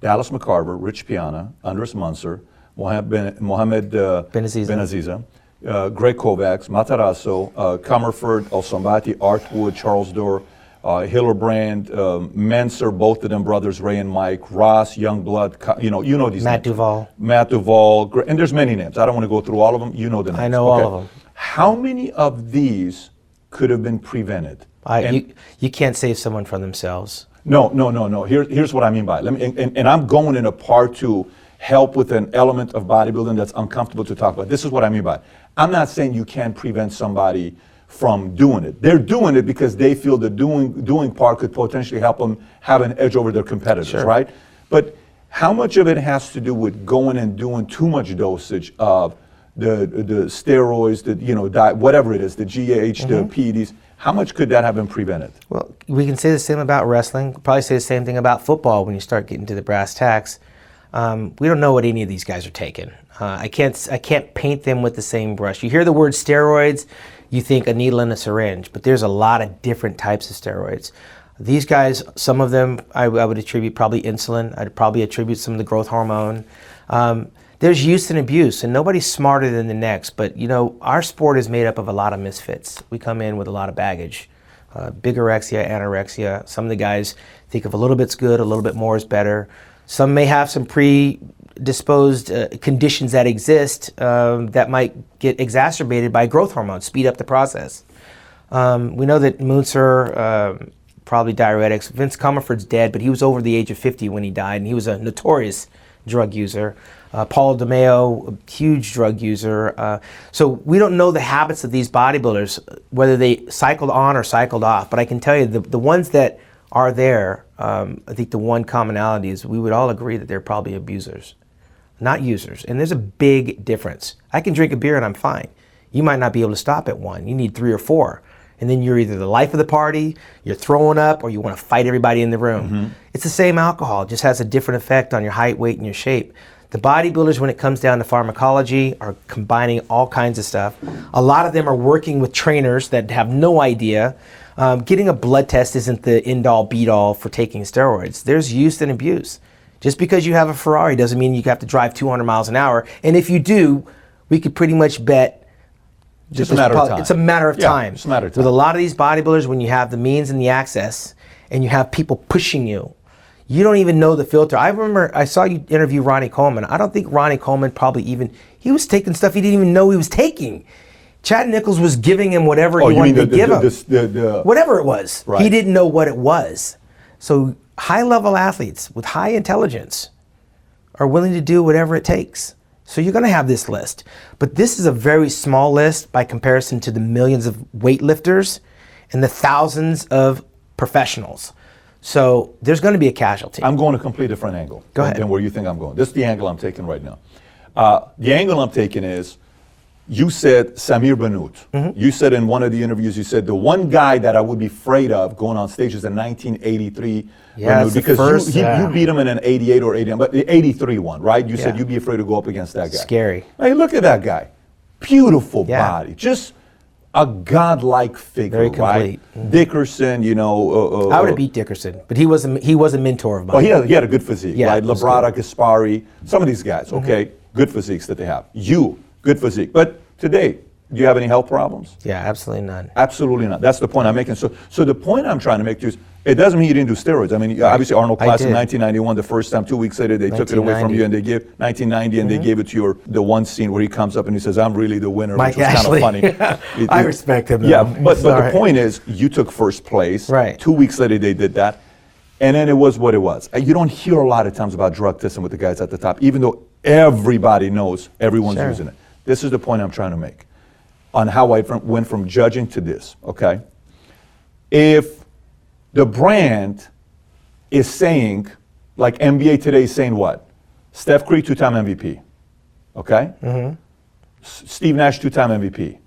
Dallas McCarver, Rich Piana, Andreas Munzer, Mohamed, ben, Mohamed uh, Benaziza. Benaziza, uh, Greg Kovacs, Matarazzo, uh, Comerford, El Sonbaty, Art Wood, Charles Durr, uh, Hillerbrand, um, Mentzer, both of them brothers, Ray and Mike, Ross, Youngblood, you know, you know these Matt names. Duval. Matt Duval, Gre- and there's many names. I don't want to go through all of them. You know the names. I know all of them. How many of these could have been prevented? I, And- you, you can't save someone from themselves. no, no, no, no. Here, here's what I mean by it. Let me, and, and, and I'm going in a part to help with an element of bodybuilding that's uncomfortable to talk about. This is what I mean by it. I'm not saying you can't prevent somebody from doing it. They're doing it because they feel the doing doing part could potentially help them have an edge over their competitors, Sure. right? But how much of it has to do with going and doing too much dosage of the the steroids, the you know, di- whatever it is, the GH, the PEDs? How much could that have been prevented? Well, we can say the same about wrestling. Probably say the same thing about football when you start getting to the brass tacks. Um, we don't know what any of these guys are taking. Uh, I can't. I can't paint them with the same brush. You hear the word steroids, you think a needle and a syringe, but there's a lot of different types of steroids. These guys, some of them, I, I would attribute probably insulin. I'd probably attribute some of the growth hormone. Um, there's use and abuse, and nobody's smarter than the next. But you know, our sport is made up of a lot of misfits. We come in with a lot of baggage uh, bigorexia, anorexia. Some of the guys think if a little bit's good, a little bit more is better. Some may have some predisposed uh, conditions that exist um, that might get exacerbated by growth hormones, speed up the process. Um, we know that Munzer, um probably diuretics. Vince Comerford's dead, but he was over the age of 50 when he died, and he was a notorious drug user. Uh, Paul DeMeo, a huge drug user. Uh, so we don't know the habits of these bodybuilders, whether they cycled on or cycled off. But I can tell you, the, the ones that are there, um, I think the one commonality is we would all agree that they're probably abusers, not users. And there's a big difference. I can drink a beer and I'm fine. You might not be able to stop at one. You need three or four. And then you're either the life of the party, you're throwing up, or you want to fight everybody in the room. It's the same alcohol, it just has a different effect on your height, weight, and your shape. The bodybuilders, when it comes down to pharmacology, are combining all kinds of stuff. A lot of them are working with trainers that have no idea. Um, getting a blood test isn't the end all beat all for taking steroids. There's use and abuse. Just because you have a Ferrari doesn't mean you have to drive 200 miles an hour. And if you do, we could pretty much bet Just a matter of It's time. It's a matter of Yeah, time. it's a matter of With a lot of these bodybuilders, when you have the means and the access, and you have people pushing you, you don't even know the filter. I remember I saw you interview Ronnie Coleman. I don't think Ronnie Coleman probably even he was taking stuff he didn't even know he was taking. Chad Nicholls was giving him whatever Oh, he wanted the, to give the, him. the, the, the, whatever it was. He didn't know what it was. So high level athletes with high intelligence are willing to do whatever it takes. So you're going to have this list. But this is a very small list by comparison to the millions of weightlifters and the thousands of professionals. So there's going to be a casualty. I'm going a complete a different angle Go ahead. than where you think I'm going. This is the angle I'm taking right now. Uh, the angle I'm taking is you said Samir Bannout. Mm-hmm. You said in one of the interviews, you said the one guy that I would be afraid of going on stage is in 1983 Yeah, because first, you, he- yeah. you beat him in an 88 or 89, but the 83 one, right? You said you'd be afraid to go up against that guy. Scary. Hey, look at that guy. Beautiful Yeah. body. Just a godlike figure, Very right? complete. Dickerson, you know. Uh, uh, I would uh, have beat Dickerson, but he was a, he was a mentor of mine. well, he had, he had a good physique, Yeah, right? Labrada, Gaspari, some of these guys, okay? Good physiques that they have. You, good physique. But today, do you have any health problems? yeah, absolutely none. Absolutely not. That's the point I'm making. So, so the point I'm trying to make to you is, it doesn't mean you didn't do steroids. I mean, obviously Arnold I Classic in 1991, the first time, two weeks later, they took it away from you and they gave 1990 and they mm-hmm. gave it to your the one scene where he comes up and he says, "I'm really the winner," Mike which was kind of funny. It- *laughs* I respect him, Yeah, though. but but the point is, you took first place. Right. Two weeks later, they did that. And then it was what it was. You don't hear a lot of times about drug testing with the guys at the top, even though everybody knows everyone's Sure. using it. This is the point I'm trying to make on how I went from judging to this, okay? If the brand is saying, like NBA today is saying what? Steph Curry, two time MVP, okay? Mm-hmm. S- Steve Nash, two time MVP.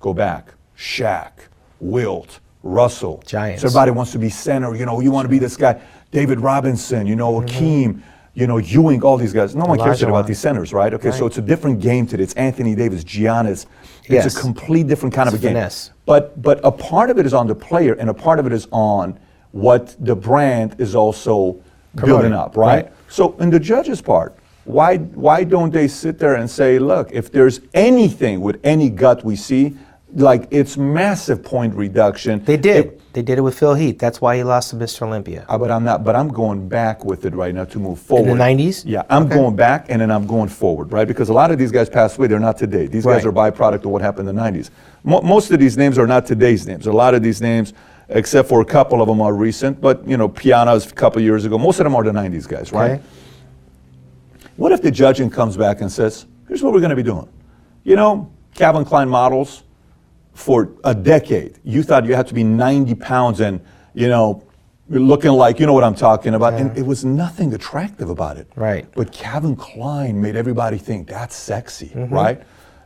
Go back. Shaq, Wilt, Russell. Giants. So everybody wants to be center. You know, you want to be this guy. David Robinson, you know, mm-hmm. Akeem, you know, Ewing, all these guys. No one cares about these centers, right? Okay, so it's a different game today. It's Anthony Davis, Giannis. It's Yes. a complete different kind It's of a game. But but a part of it is on the player, and a part of it is on what the brand is also building up, right? right. So in the judges' part, why why don't they sit there and say, look, if there's anything with any gut we see, like it's massive point reduction. They did. It- they did it with Phil Heath. That's why he lost to Mr. Olympia. uh, but I'm not. But I'm going back with it right now to move forward. In the 90s? Yeah, I'm Okay. going back and then I'm going forward, right? Because a lot of these guys passed away. They're not today. These guys are byproduct of what happened in the 90s. Mo- most of these names are not today's names. A lot of these names, except for a couple of them, are recent. But you know, Piana's a couple years ago. Most of them are the 90s guys, right? Okay. What if the judging comes back and says, here's what we're going to be doing? You know, Calvin Klein models, for a decade, you thought you had to be 90 pounds and, you know, looking like, you know what I'm talking about. And it was nothing attractive about it. Right. But Calvin Klein made everybody think that's sexy, Mm-hmm. right?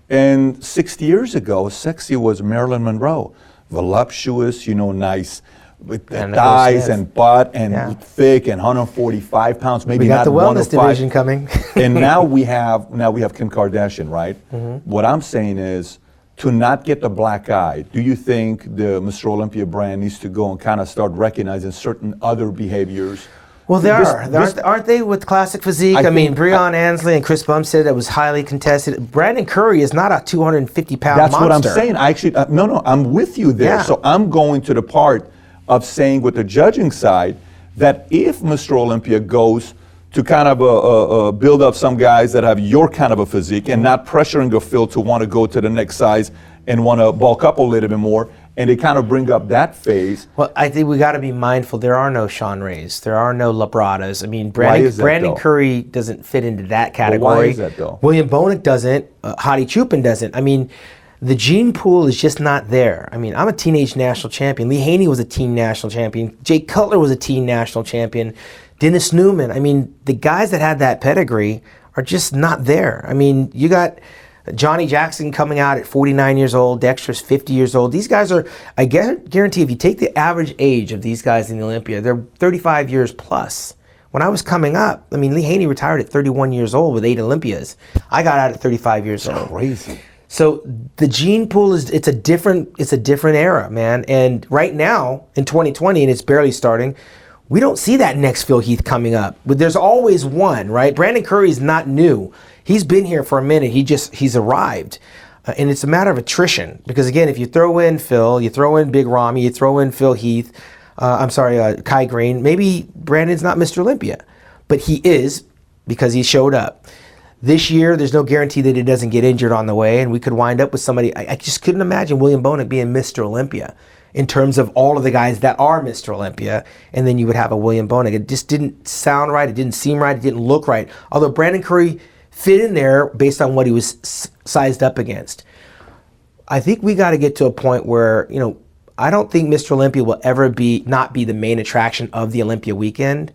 And 60 years ago, sexy was Marilyn Monroe. Voluptuous, you know, nice. With the And thighs and butt and Yeah. thick and 145 pounds, maybe We got not the wellness division coming. and *laughs* now we have now we have Kim Kardashian, right? Mm-hmm. What I'm saying is to not get the black eye. Do you think the Mr. Olympia brand needs to go and kind of start recognizing certain other behaviors? Well, there This- are. This- aren't, aren't they with classic physique? I I, mean, Breon Ansley and Chris Bumstead, that was highly contested. Brandon Curry is not a 250 pound That's monster. what I'm saying. I actually, uh, no, no, I'm with you there. Yeah. So I'm going to the part of saying with the judging side that if Mr. Olympia goes to kind of uh, uh, uh, build up some guys that have your kind of a physique and not pressuring a Phil to want to go to the next size and want to bulk up a little bit more, and they kind of bring up that phase. Well, I think we got to be mindful. There are no Shawn Rays. There are no Labradas. I mean, Brandon, Brandon? Curry doesn't fit into that category. why is that, though? William Bonac doesn't. Uh, Hadi Choopan doesn't. I mean, the gene pool is just not there. I mean, I'm a teenage national champion. Lee Haney was a teen national champion. Jake Cutler was a teen national champion. Dennis Newman. I mean, the guys that had that pedigree are just not there. I mean, you got Johnny Jackson coming out at 49 years old, Dexter's 50 years old. These guys are, I guarantee, if you take the average age of these guys in the Olympia, they're 35 years plus. When I was coming up, I mean, Lee Haney retired at 31 years old with eight Olympias. I got out at 35 years old. Crazy. So the gene pool is it's a different it's a different era, man. And right now in 2020, and it's barely starting, we don't see that next Phil Heath coming up. But there's always one, right? Brandon Curry is not new. He's been here for a minute. He just he's arrived. Uh, and it's a matter of attrition because again, if you throw in Phil, you throw in Big Ramy, you throw in Phil Heath, uh, I'm sorry, uh, Kai Greene. Maybe Brandon's not Mr. Olympia, but he is because he showed up This year, there's no guarantee that he doesn't get injured on the way, and we could wind up with somebody. I, I just couldn't imagine William Bonac being Mr. Olympia in terms of all of the guys that are Mr. Olympia, and then you would have a William Bonac. It just didn't sound right. It didn't seem right. It didn't look right. Although Brandon Curry fit in there based on what he was sized up against. I think we got to get to a point where you know I don't think Mr. Olympia will ever be not be the main attraction of the Olympia weekend.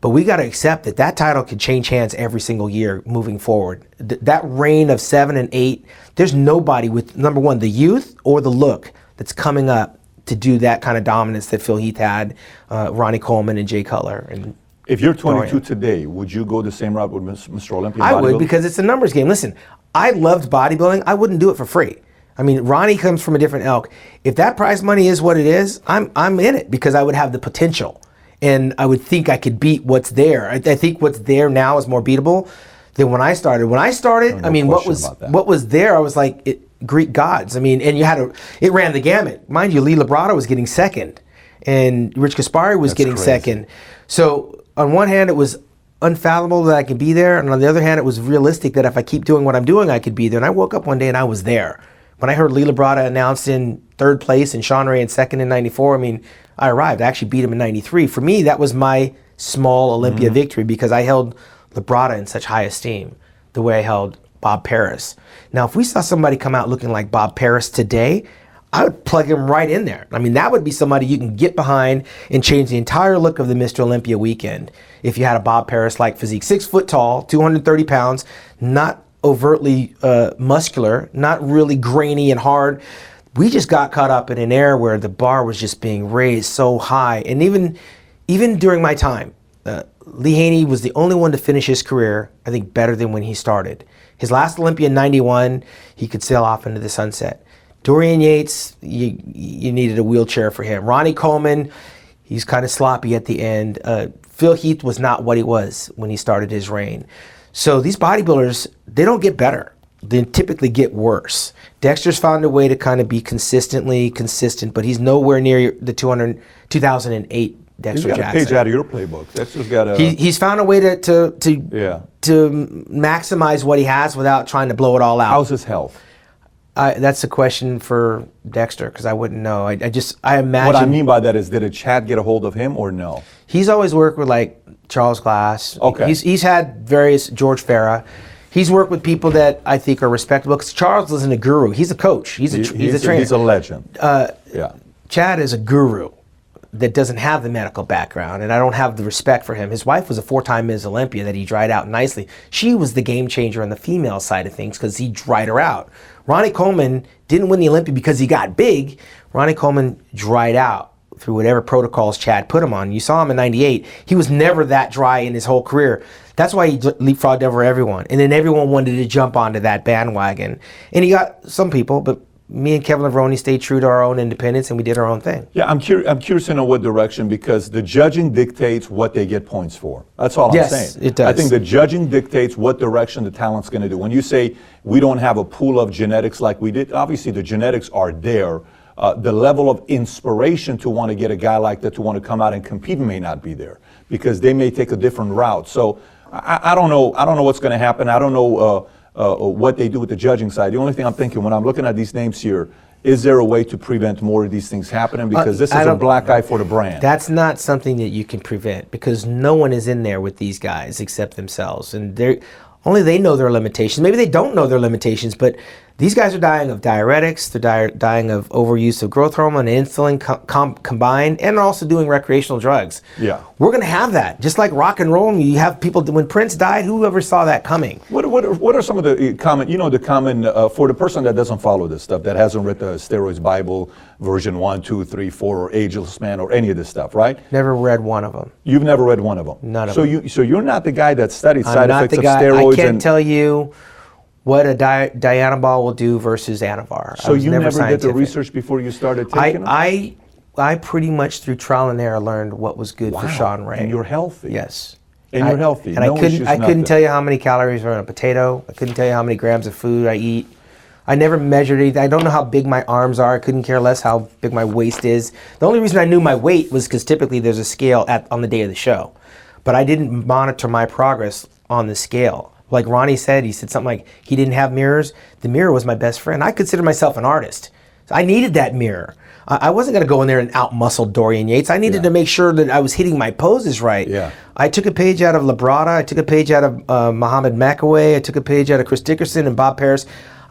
But we got to accept that that title could change hands every single year moving forward. Th- that reign of seven and eight, there's nobody with number one the youth or the look that's coming up to do that kind of dominance that Phil Heath had, uh, Ronnie Coleman and Jay Cutler. And If you're 22 Dorian. today, would you go the same route with Mr. Olympia? I would because it's a numbers game. Listen, I loved bodybuilding. I wouldn't do it for free. I mean, Ronnie comes from a different elk. If that prize money is what it is, I'm I'm in it because I would have the potential, and I would think I could beat what's there. I, I think what's there now is more beatable than when I started. When I started, no I mean, what was what was there? I was like it, Greek gods. I mean, and you had a it ran the gamut. Mind you, Lee Labrada was getting second, and Rich Gaspari was That's getting crazy. second. So on one hand, it was unfathomable that I could be there, and on the other hand, it was realistic that if I keep doing what I'm doing, I could be there. And I woke up one day and I was there. When I heard Lee Labrada announced in third place and Shawn Ray in second in '94, I mean, I arrived. I actually beat him in '93. For me, that was my small Olympia mm-hmm. victory because I held Labrada in such high esteem, the way I held Bob Paris. Now, if we saw somebody come out looking like Bob Paris today, I would plug him right in there. I mean, that would be somebody you can get behind and change the entire look of the Mr. Olympia weekend. If you had a Bob Paris like physique, six foot tall, 230 pounds, not overtly uh, muscular, not really grainy and hard. We just got caught up in an era where the bar was just being raised so high, and even even during my time, uh, Lee Haney was the only one to finish his career, I think, better than when he started. His last Olympia in '91, he could sail off into the sunset. Dorian Yates, you, you needed a wheelchair for him. Ronnie Coleman, he's kind of sloppy at the end. Uh, Phil Heath was not what he was when he started his reign. So these bodybuilders, they don't get better. They typically get worse. Dexter's found a way to kind of be consistently consistent, but he's nowhere near the 200, 2008 He's Dexter got a page out of your playbook. That's just got a. He, he's found a way to, to, to, Yeah. to maximize what he has without trying to blow it all out. how's his health? I, that's a question for Dexter because I wouldn't know. I, I just I imagine What I mean by that is, did a Chad get a hold of him or no? he's always worked with like Charles Glass. Okay. He's he's had various George Farah. He's worked with people that I think are respectable because Charles isn't a guru. He's a coach. He's a He- tr- he's, a trainer. Uh, He's a legend. yeah. Chad is a guru that doesn't have the medical background, and I don't have the respect for him. His wife was a four-time Ms. Olympia that he dried out nicely. She was the game changer on the female side of things because he dried her out. Ronnie Coleman didn't win the Olympia because he got big. Ronnie Coleman dried out through whatever protocols Chad put him on. You saw him in '98; he was never that dry in his whole career. That's why he leapfrogged over everyone, and then everyone wanted to jump onto that bandwagon. And he got some people, but me and Kevin Levrone stayed true to our own independence, and we did our own thing. Yeah, I'm, cur- I'm curious to know what direction because the judging dictates what they get points for. That's all Yes, I'm saying. Yes, it does. I think the judging dictates what direction the talent's going to do. When you say we don't have a pool of genetics like we did, obviously the genetics are there. Uh, the level of inspiration to want to get a guy like that to want to come out and compete may not be there because they may take a different route. So I, I don't know. I don't know what's going to happen. I don't know uh, uh, what they do with the judging side. The only thing I'm thinking when I'm looking at these names here, is there a way to prevent more of these things happening? Because this Uh, I is a black eye for the brand. That's not something that you can prevent because no one is in there with these guys except themselves, and they only they know their limitations. Maybe they don't know their limitations, but these guys are dying of diuretics. They're di- dying of overuse of growth hormone and insulin com- com- combined, and they're also doing recreational drugs. Yeah. we're gonna have that. Just like rock and roll, you have people. When Prince died, whoever saw that coming? What, what, are- what are some of the uh, common, you know, the common, uh, for the person that doesn't follow this stuff, that hasn't read the Steroids Bible, version 1, 2, 3, 4, or Ageless Man, or any of this stuff, right? Never read one of them. You've never read one of them. None of so them. You, so you're not the guy that studied I'm side not effects the of guy. steroids I can't and tell you what a di- Dianabol will do versus Anavar. So you never, did the research before you started I, taking them? I, I pretty much through trial and error learned what was good for Shawn Ray. And you're healthy. Yes. And I- you're healthy. And No I couldn't. I couldn't tell you how many calories are in a potato. I couldn't tell you how many grams of food I eat. I never measured anything. I don't know how big my arms are. I couldn't care less how big my waist is. The only reason I knew my weight was because typically there's a scale at on the day of the show, but I didn't monitor my progress on the scale. Like Ronnie said, he said something like he didn't have mirrors. The mirror was my best friend. I consider myself an artist. So I needed that mirror. I I wasn't going to go in there and outmuscle Dorian Yates. I needed to make sure that I was hitting my poses right. Yeah. I took a page out of Labrada. I took a page out of uh, Muhammad Makkawy. I took a page out of Chris Dickerson and Bob Paris.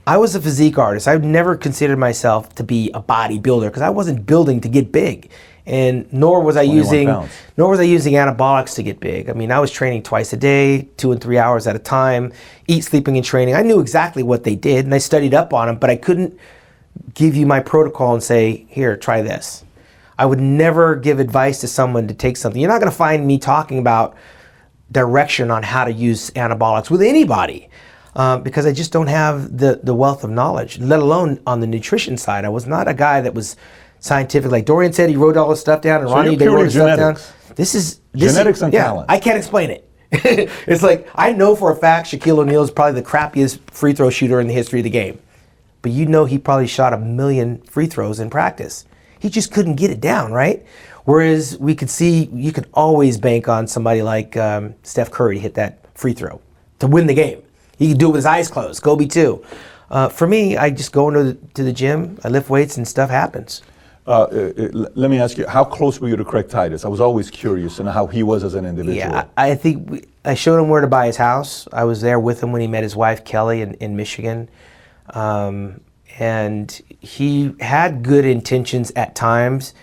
I was a physique artist. I've never considered myself to be a bodybuilder because I wasn't building to get big, and nor was I using pounds. nor was I using anabolics to get big. I mean, I was training twice a day, two and three hours at a time, eat, sleeping, and training. I knew exactly what they did, and I studied up on them, but I couldn't give you my protocol and say, here, try this. I would never give advice to someone to take something. You're not going to find me talking about direction on how to use anabolics with anybody um, because I just don't have the, the wealth of knowledge, let alone on the nutrition side. I was not a guy that was scientific. Like Dorian said, he wrote all this stuff down, and So Ronnie, they wrote his stuff down. This is this Genetics is, and yeah, talent. I can't explain it. *laughs* it's like I know for a fact Shaquille O'Neal is probably the crappiest free throw shooter in the history of the game but you know he probably shot a million free throws in practice. He just couldn't get it down, right? Whereas we could see you could always bank on somebody like um, Steph Curry to hit that free throw to win the game. He could do it with his eyes closed. Kobe too. Uh, for me, I just go into the, to the gym, I lift weights, and stuff happens. Uh, uh, uh, let me ask you, how close were you to Craig Titus? I was always curious and how he was as an individual. Yeah, I, I think we, I showed him where to buy his house. I was there with him when he met his wife Kelly in, in Michigan, um, and he had good intentions at times,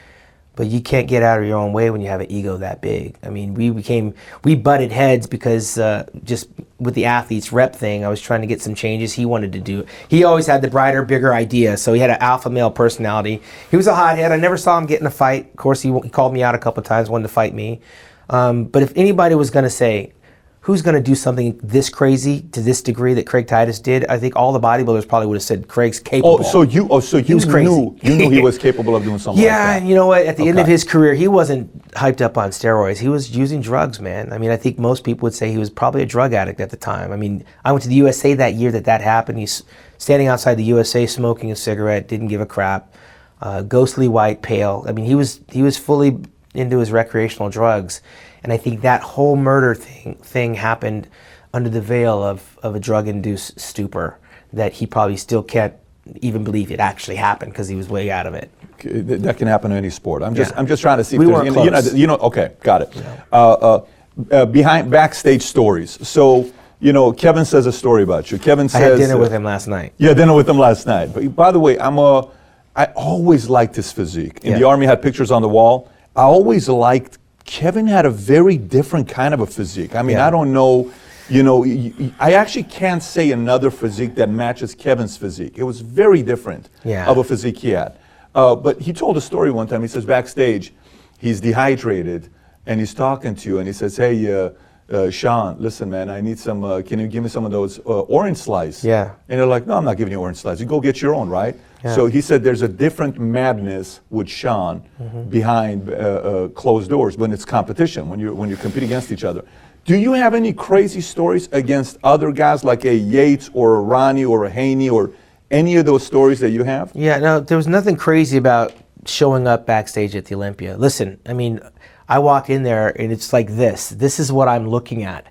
but you can't get out of your own way when you have an ego that big. I mean, we became we butted heads because uh, just with the athletes rep thing, I was trying to get some changes. He wanted to do. He always had the brighter, bigger idea, so he had an alpha male personality. He was a hothead. I never saw him get in a fight. Of course, he, he called me out a couple times, wanted to fight me. Um, but if anybody was going to say, who's going to do something this crazy to this degree that Craig Titus did, I think all the bodybuilders probably would have said Craig's capable. Oh, so you, oh, so you knew, you knew he was *laughs* capable of doing something yeah, like and you know what? At the end of his career, he wasn't hyped up on steroids. He was using drugs, man. I mean, I think most people would say he was probably a drug addict at the time. I mean, I went to the USA that year that that happened. He's standing outside the USA smoking a cigarette, didn't give a crap, uh, ghostly white, pale. I mean, he was he was fully into his recreational drugs, and I think that whole murder thing thing happened under the veil of, of a drug-induced stupor that he probably still can't even believe it actually happened because he was way out of it. That can happen in any sport. I'm just, Yeah. I'm just trying to see. We if there's, you, know, you know, close. you know, okay, got it. Uh, uh, uh, behind backstage stories. So, you know, Kevin says a story about you. Kevin says I had dinner uh, with him last night. Yeah, dinner with him last night. But by the way, I'm a. I always liked his physique. In the Yeah. army, had pictures on the wall. I always liked. Kevin had a very different kind of a physique. I mean, Yeah. I don't know. You know, I actually can't say another physique that matches Kevin's physique. It was very different Yeah. of a physique he had. Uh, but he told a story one time. He says backstage, he's dehydrated and he's talking to you and he says, "Hey, uh, uh, Shawn, listen, man, I need some. Uh, can you give me some of those uh, orange slices? Yeah. And they're like, "No, I'm not giving you orange slices. You go get your own, right?" Yeah. So he said, "There's a different madness with Shawn behind uh, uh, closed doors when it's competition, when you when you compete against each other." Do you have any crazy stories against other guys like a Yates or a Ronnie or a Haney or any of those stories that you have? Yeah, no, there was nothing crazy about showing up backstage at the Olympia. Listen, I mean, I walk in there and it's like this. This is what I'm looking at.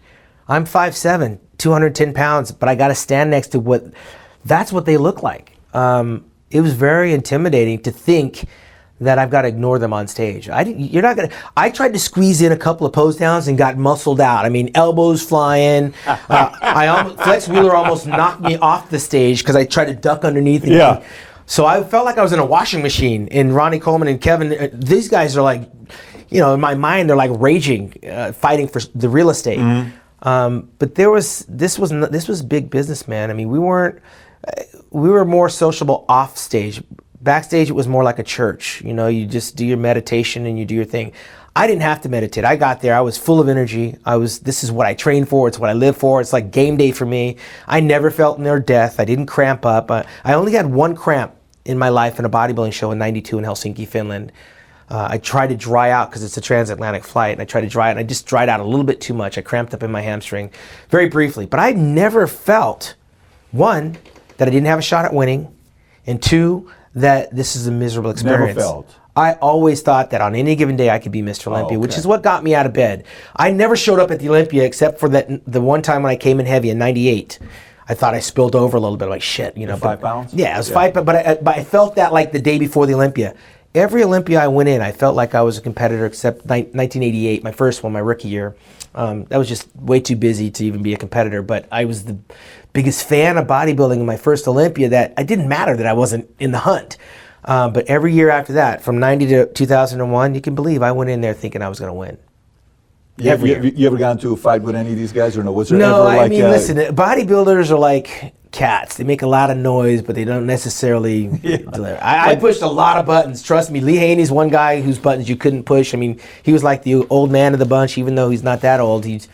I'm 5'7, 210 pounds, but I got to stand next to what, that's what they look like. Um, it was very intimidating to think that I've got to ignore them on stage. I didn't, you're not gonna. I tried to squeeze in a couple of pose downs and got muscled out. I mean, elbows flying. Uh, *laughs* I almost, Flex Wheeler almost knocked me off the stage because I tried to duck underneath. and Yeah. he- so I felt like I was in a washing machine. And Ronnie Coleman and Kevin, uh, these guys are like, you know, in my mind, they're like raging, uh, fighting for the real estate. Um, but there was this was this was big business, man. I mean, we weren't uh, we were more sociable off stage. Backstage, it was more like a church. You know, you just do your meditation and you do your thing. I didn't have to meditate. I got there. I was full of energy. I was. This is what I train for. It's what I live for. It's like game day for me. I never felt near death. I didn't cramp up. I, I only had one cramp in my life in a bodybuilding show in '92 in Helsinki, Finland. Uh, I tried to dry out because it's a transatlantic flight, and I tried to dry it, and I just dried out a little bit too much. I cramped up in my hamstring, very briefly. But I never felt one that I didn't have a shot at winning, and two that this is a miserable experience. Never felt. I always thought that on any given day I could be Mr. Olympia, which okay. is what got me out of bed. I never showed up at the Olympia except for that the one time when I came in heavy in '98. I thought I spilled over a little bit. Like shit, you know. five but- pounds? Yeah, it was Yeah. five. But but I, but I felt that like the day before the Olympia. Every Olympia I went in, I felt like I was a competitor, except ni- 1988, my first one, my rookie year. Um, that was just way too busy to even be a competitor. But I was the biggest fan of bodybuilding in my first Olympia. That it didn't matter that I wasn't in the hunt. Um, but every year after that, from 90 to 2001, you can believe I went in there thinking I was going to win. You, Every you, you ever got into a fight with any of these guys, or no? Was there No, ever I like mean, uh, listen, bodybuilders are like cats. They make a lot of noise, but they don't necessarily *laughs* deliver. I, I pushed a lot of buttons. Trust me, Lee Haney's one guy whose buttons you couldn't push. I mean, he was like the old man of the bunch, even though he's not that old. He's,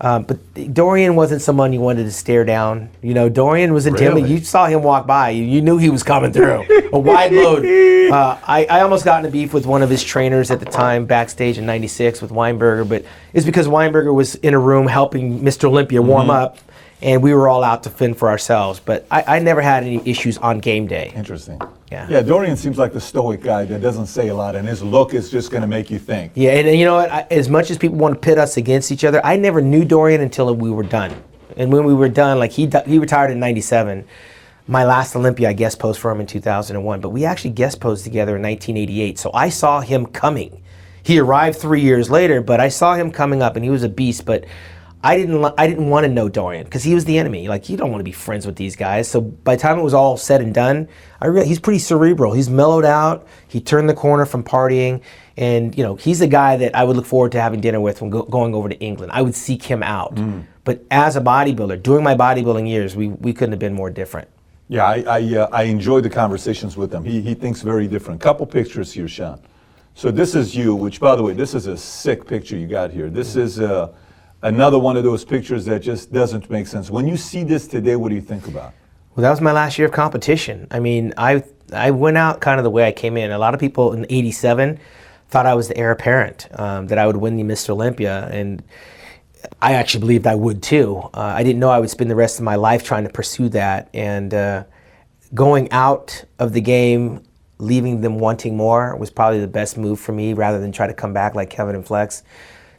um, but Dorian wasn't someone you wanted to stare down. You know, Dorian was intimidating. Really? You saw him walk by, you, you knew he was coming through. a *laughs* wide load. Uh, I, I almost got in a beef with one of his trainers at the time backstage in '96 with Weinberger, but it's because Weinberger was in a room helping Mr. Olympia warm up, and we were all out to fend for ourselves. But I, I never had any issues on game day. Interesting. Yeah. Yeah, Dorian seems like the stoic guy that doesn't say a lot, and his look is just going to make you think. Yeah, and, and you know what? I, as much as people want to pit us against each other, I never knew Dorian until we were done. And when we were done, like he he retired in '97. My last Olympia, I guest posed for him in 2001, but we actually guest posed together in 1988. So I saw him coming. He arrived three years later, but I saw him coming up, and he was a beast. But I didn't I didn't want to know Dorian because he was the enemy. Like you don't want to be friends with these guys. So by the time it was all said and done, I he's pretty cerebral. He's mellowed out. He turned the corner from partying, and you know he's a guy that I would look forward to having dinner with when go- going over to England. I would seek him out. But as a bodybuilder, during my bodybuilding years, we we couldn't have been more different. Yeah, I I, uh, I enjoyed the conversations with him. He he thinks very different. Couple pictures here, Shawn. So this is you, which by the way, this is a sick picture you got here. This is uh, another one of those pictures that just doesn't make sense. When you see this today, what do you think about? Well, that was my last year of competition. I mean, I I went out kind of the way I came in. A lot of people in '87 thought I was the heir apparent, um, that I would win the Mr. Olympia, and I actually believed I would too. Uh, I didn't know I would spend the rest of my life trying to pursue that, and uh, going out of the game, leaving them wanting more, was probably the best move for me, rather than try to come back like Kevin and Flex.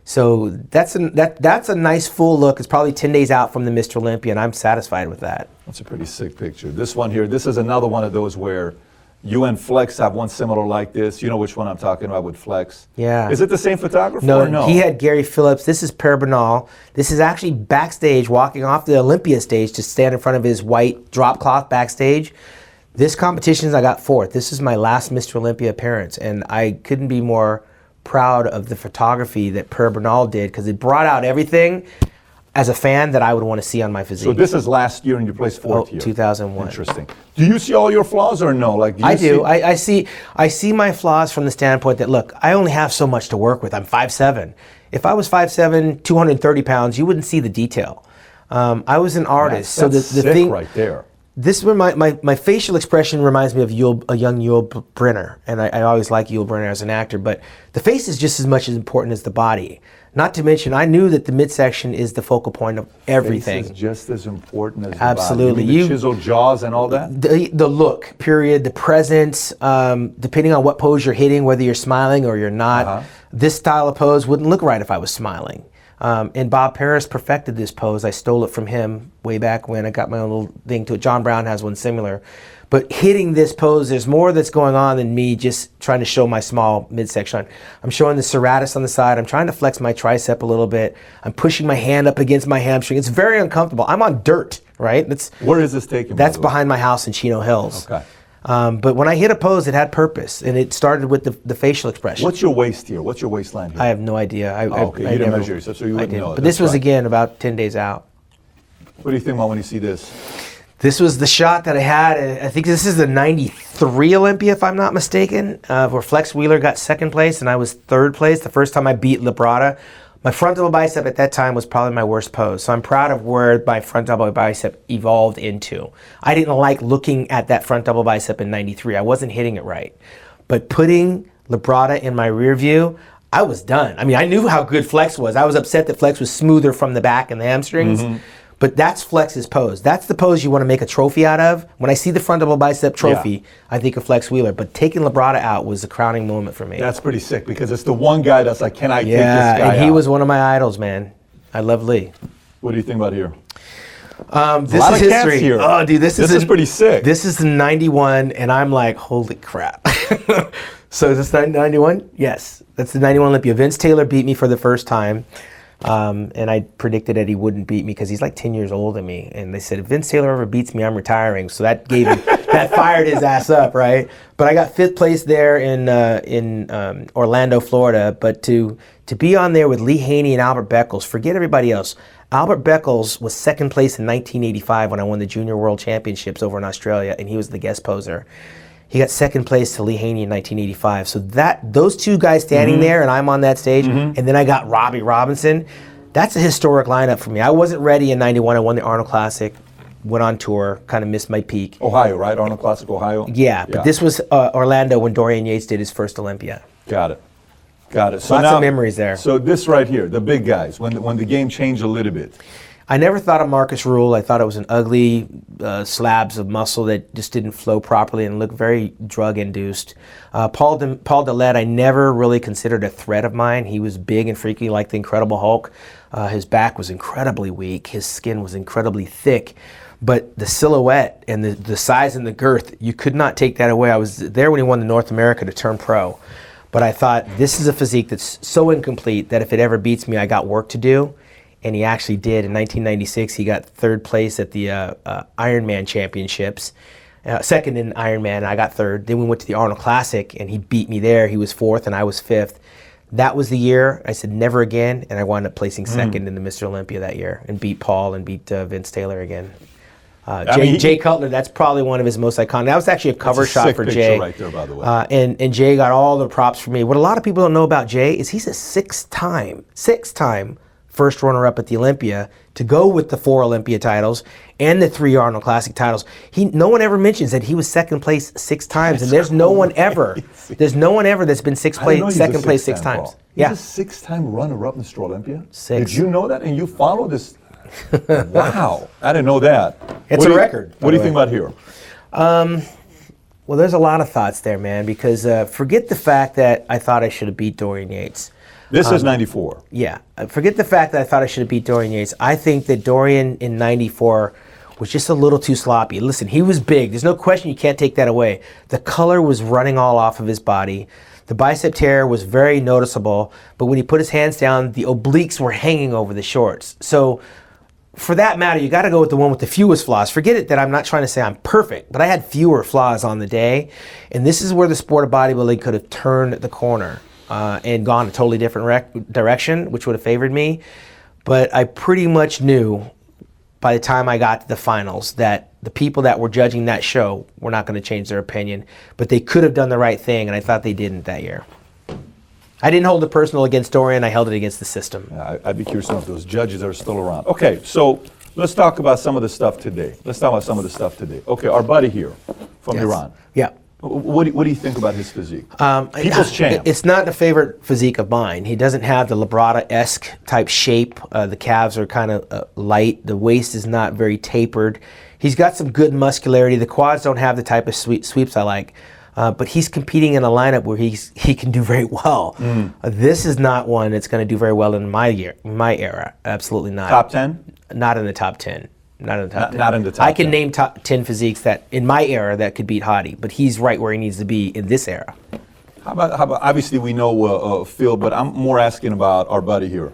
So that's a, that that's a nice full look. It's probably 10 days out from the Mr. Olympia, and I'm satisfied with that. That's a pretty sick picture. This one here, this is another one of those where you and Flex have one similar like this. You know which one I'm talking about with Flex? Yeah. Is it the same photographer? No, or no? he had Gary Phillips. This is Per Bernal. This is actually backstage, walking off the Olympia stage to stand in front of his white drop cloth backstage. This competition, I got fourth. This is my last Mr. Olympia appearance, and I couldn't be more proud of the photography that Per Bernal did because it brought out everything as a fan that I would want to see on my physique. So this is last year and you placed fourth Oh, here. 2001. Interesting. Do you see all your flaws or no? Like you I do. see- I, I see. I see my flaws from the standpoint that look, I only have so much to work with. I'm 5'7". If I was 5'7", 230 pounds, you wouldn't see the detail. Um, I was an artist, so the, That's the thing right there. This remi- my, my facial expression reminds me of Yul, a young Yul Brynner, and I, I always like Yul Brynner as an actor. But the face is just as much as important as the body. Not to mention, I knew that the midsection is the focal point of everything. Face is just as important as the Absolutely. Body. You the chiseled jaws and all that. the, the look, period, the presence, um, depending on what pose you're hitting, whether you're smiling or you're not. Uh-huh. This style of pose wouldn't look right if I was smiling. Um, and Bob Paris perfected this pose. I stole it from him way back when I got my own little thing to it. John Brown has one similar. But hitting this pose, there's more that's going on than me just trying to show my small midsection. I'm showing the serratus on the side. I'm trying to flex my tricep a little bit. I'm pushing my hand up against my hamstring. It's very uncomfortable. I'm on dirt, right? That's Where is this taken? by that's behind my house in Chino Hills. Okay. Um, but when I hit a pose, it had purpose, and it started with the, the facial expression. What's your waist here? What's your waistline here? I have no idea. I, I, Oh, okay. I You didn't never- measure yourself, so you wouldn't know. But this was right. again about ten days out. what do you think about when you see this? This was the shot that I had. I think this is the '93 Olympia, if I'm not mistaken, uh, where Flex Wheeler got second place and I was third place. The first time I beat Labrada. My front double bicep at that time was probably my worst pose. So I'm proud of where my front double bicep evolved into. I didn't like looking at that front double bicep in '93. I wasn't hitting it right. But putting Labrada in my rear view, I was done. I mean, I knew how good Flex was. I was upset that Flex was smoother from the back and the hamstrings. Mm-hmm. But that's Flex's pose. That's the pose you want to make a trophy out of. When I see the front double bicep trophy, Yeah. I think of Flex Wheeler. But taking Labrada out was the crowning moment for me. That's pretty sick because it's the one guy that's like, can I take this yeah, guy and he out? was one of my idols, man. I love Lee. What do you think about here? Um, this is history. here. Oh, dude, this, This is is pretty sick. This is the '91, and I'm like, holy crap. *laughs* so is this '91? Yes, that's the '91 Olympia. Vince Taylor beat me for the first time, um, and I predicted that he wouldn't beat me because he's like 10 years older than me. And they said if Vince Taylor ever beats me, I'm retiring. So that gave him, *laughs* that fired his ass up, right? But I got fifth place there in uh, in um, Orlando, Florida. But to to be on there with Lee Haney and Albert Beckles, forget everybody else. Albert Beckles was second place in 1985 when I won the Junior World Championships over in Australia, and he was the guest poser. He got second place to Lee Haney in 1985. So that those two guys standing there, and I'm on that stage, and then I got Robbie Robinson. That's a historic lineup for me. I wasn't ready in '91. I won the Arnold Classic, went on tour, kind of missed my peak. Ohio, right? Arnold Classic, Ohio? Yeah, but this was uh, Orlando when Dorian Yates did his first Olympia. Got it. Got it. So Lots of now, memories there. So this right here, the big guys, when the, when the game changed a little bit. I never thought of Markus Ruhl. I thought it was an ugly uh, slabs of muscle that just didn't flow properly and looked very drug induced. Uh, Paul De- Paul I never really considered a threat of mine. He was big and freaky like the Incredible Hulk. Uh, his back was incredibly weak. His skin was incredibly thick. But the silhouette and the, the size and the girth, you could not take that away. I was there when he won the North America to turn pro. But I thought this is a physique that's so incomplete that if it ever beats me, I got work to do and he actually did. In 1996, he got third place at the uh, uh, Ironman Championships. Uh, second in Ironman, I got third. Then we went to the Arnold Classic, and he beat me there. He was fourth, and I was fifth. That was the year I said never again, and I wound up placing Hmm. second in the Mr. Olympia that year, and beat Paul and beat uh, Vince Taylor again. Uh, Jay, mean, Jay Cutler, that's probably one of his most iconic. That was actually a cover a shot for Jay. right there, by the way. Uh, and and Jay got all the props for me. What a lot of people don't know about Jay is he's a six-time, six-time first runner-up at the Olympia to go with the four Olympia titles and the three Arnold Classic titles. He no one ever mentions that he was second place six times, and there's no one ever, *laughs* there's no one ever that's been six place, second place six six-time, times. Yeah, He's a six-time runner-up in Mr. Olympia. Six. Did you know that? And you follow this? *laughs* wow, I didn't know that. It's What a you- record, What do you think about here? Well, there's a lot of thoughts there, man. Because uh, forget the fact that I thought I should have beat Dorian Yates. This Um, is '94. Yeah, uh, forget the fact that I thought I should have beat Dorian Yates. I think that Dorian in '94 was just a little too sloppy. Listen, he was big. There's no question you can't take that away. The color was running all off of his body. The bicep tear was very noticeable, but when he put his hands down, the obliques were hanging over the shorts. So, for that matter, you got to go with the one with the fewest flaws. Forget it that I'm not trying to say I'm perfect, but I had fewer flaws on the day. And this is where the sport of bodybuilding could have turned the corner uh, and gone a totally different rec- direction, which would have favored me. But I pretty much knew by the time I got to the finals that the people that were judging that show were not going to change their opinion, but they could have done the right thing, and I thought they didn't that year. I didn't hold it personal against Dorian, I held it against the system. I, I'd be curious to know if those judges are still around. Okay, so let's talk about some of the stuff today. Let's talk about some of the stuff today. Okay, our buddy here from Yes. Iran. Yeah. Wh- What do, what do you think about his physique? Um, People's champ. It's not a favorite physique of mine. He doesn't have the Labrada-esque type shape. Uh, the calves are kind of uh, light. The waist is not very tapered. He's got some good muscularity. The quads don't have the type of sweep, sweeps I like. Uh, but he's competing in a lineup where he's he can do very well. Mm. Uh, this is not one that's going to do very well in my year, my era. Absolutely not. Top 10? Not in the top ten. Not in the top Not- 10. not in the top I can 10. name top ten physiques that in my era that could beat Hadi, but he's right where he needs to be in this era. How about, how about obviously we know uh, uh, Phil, but I'm more asking about our buddy here.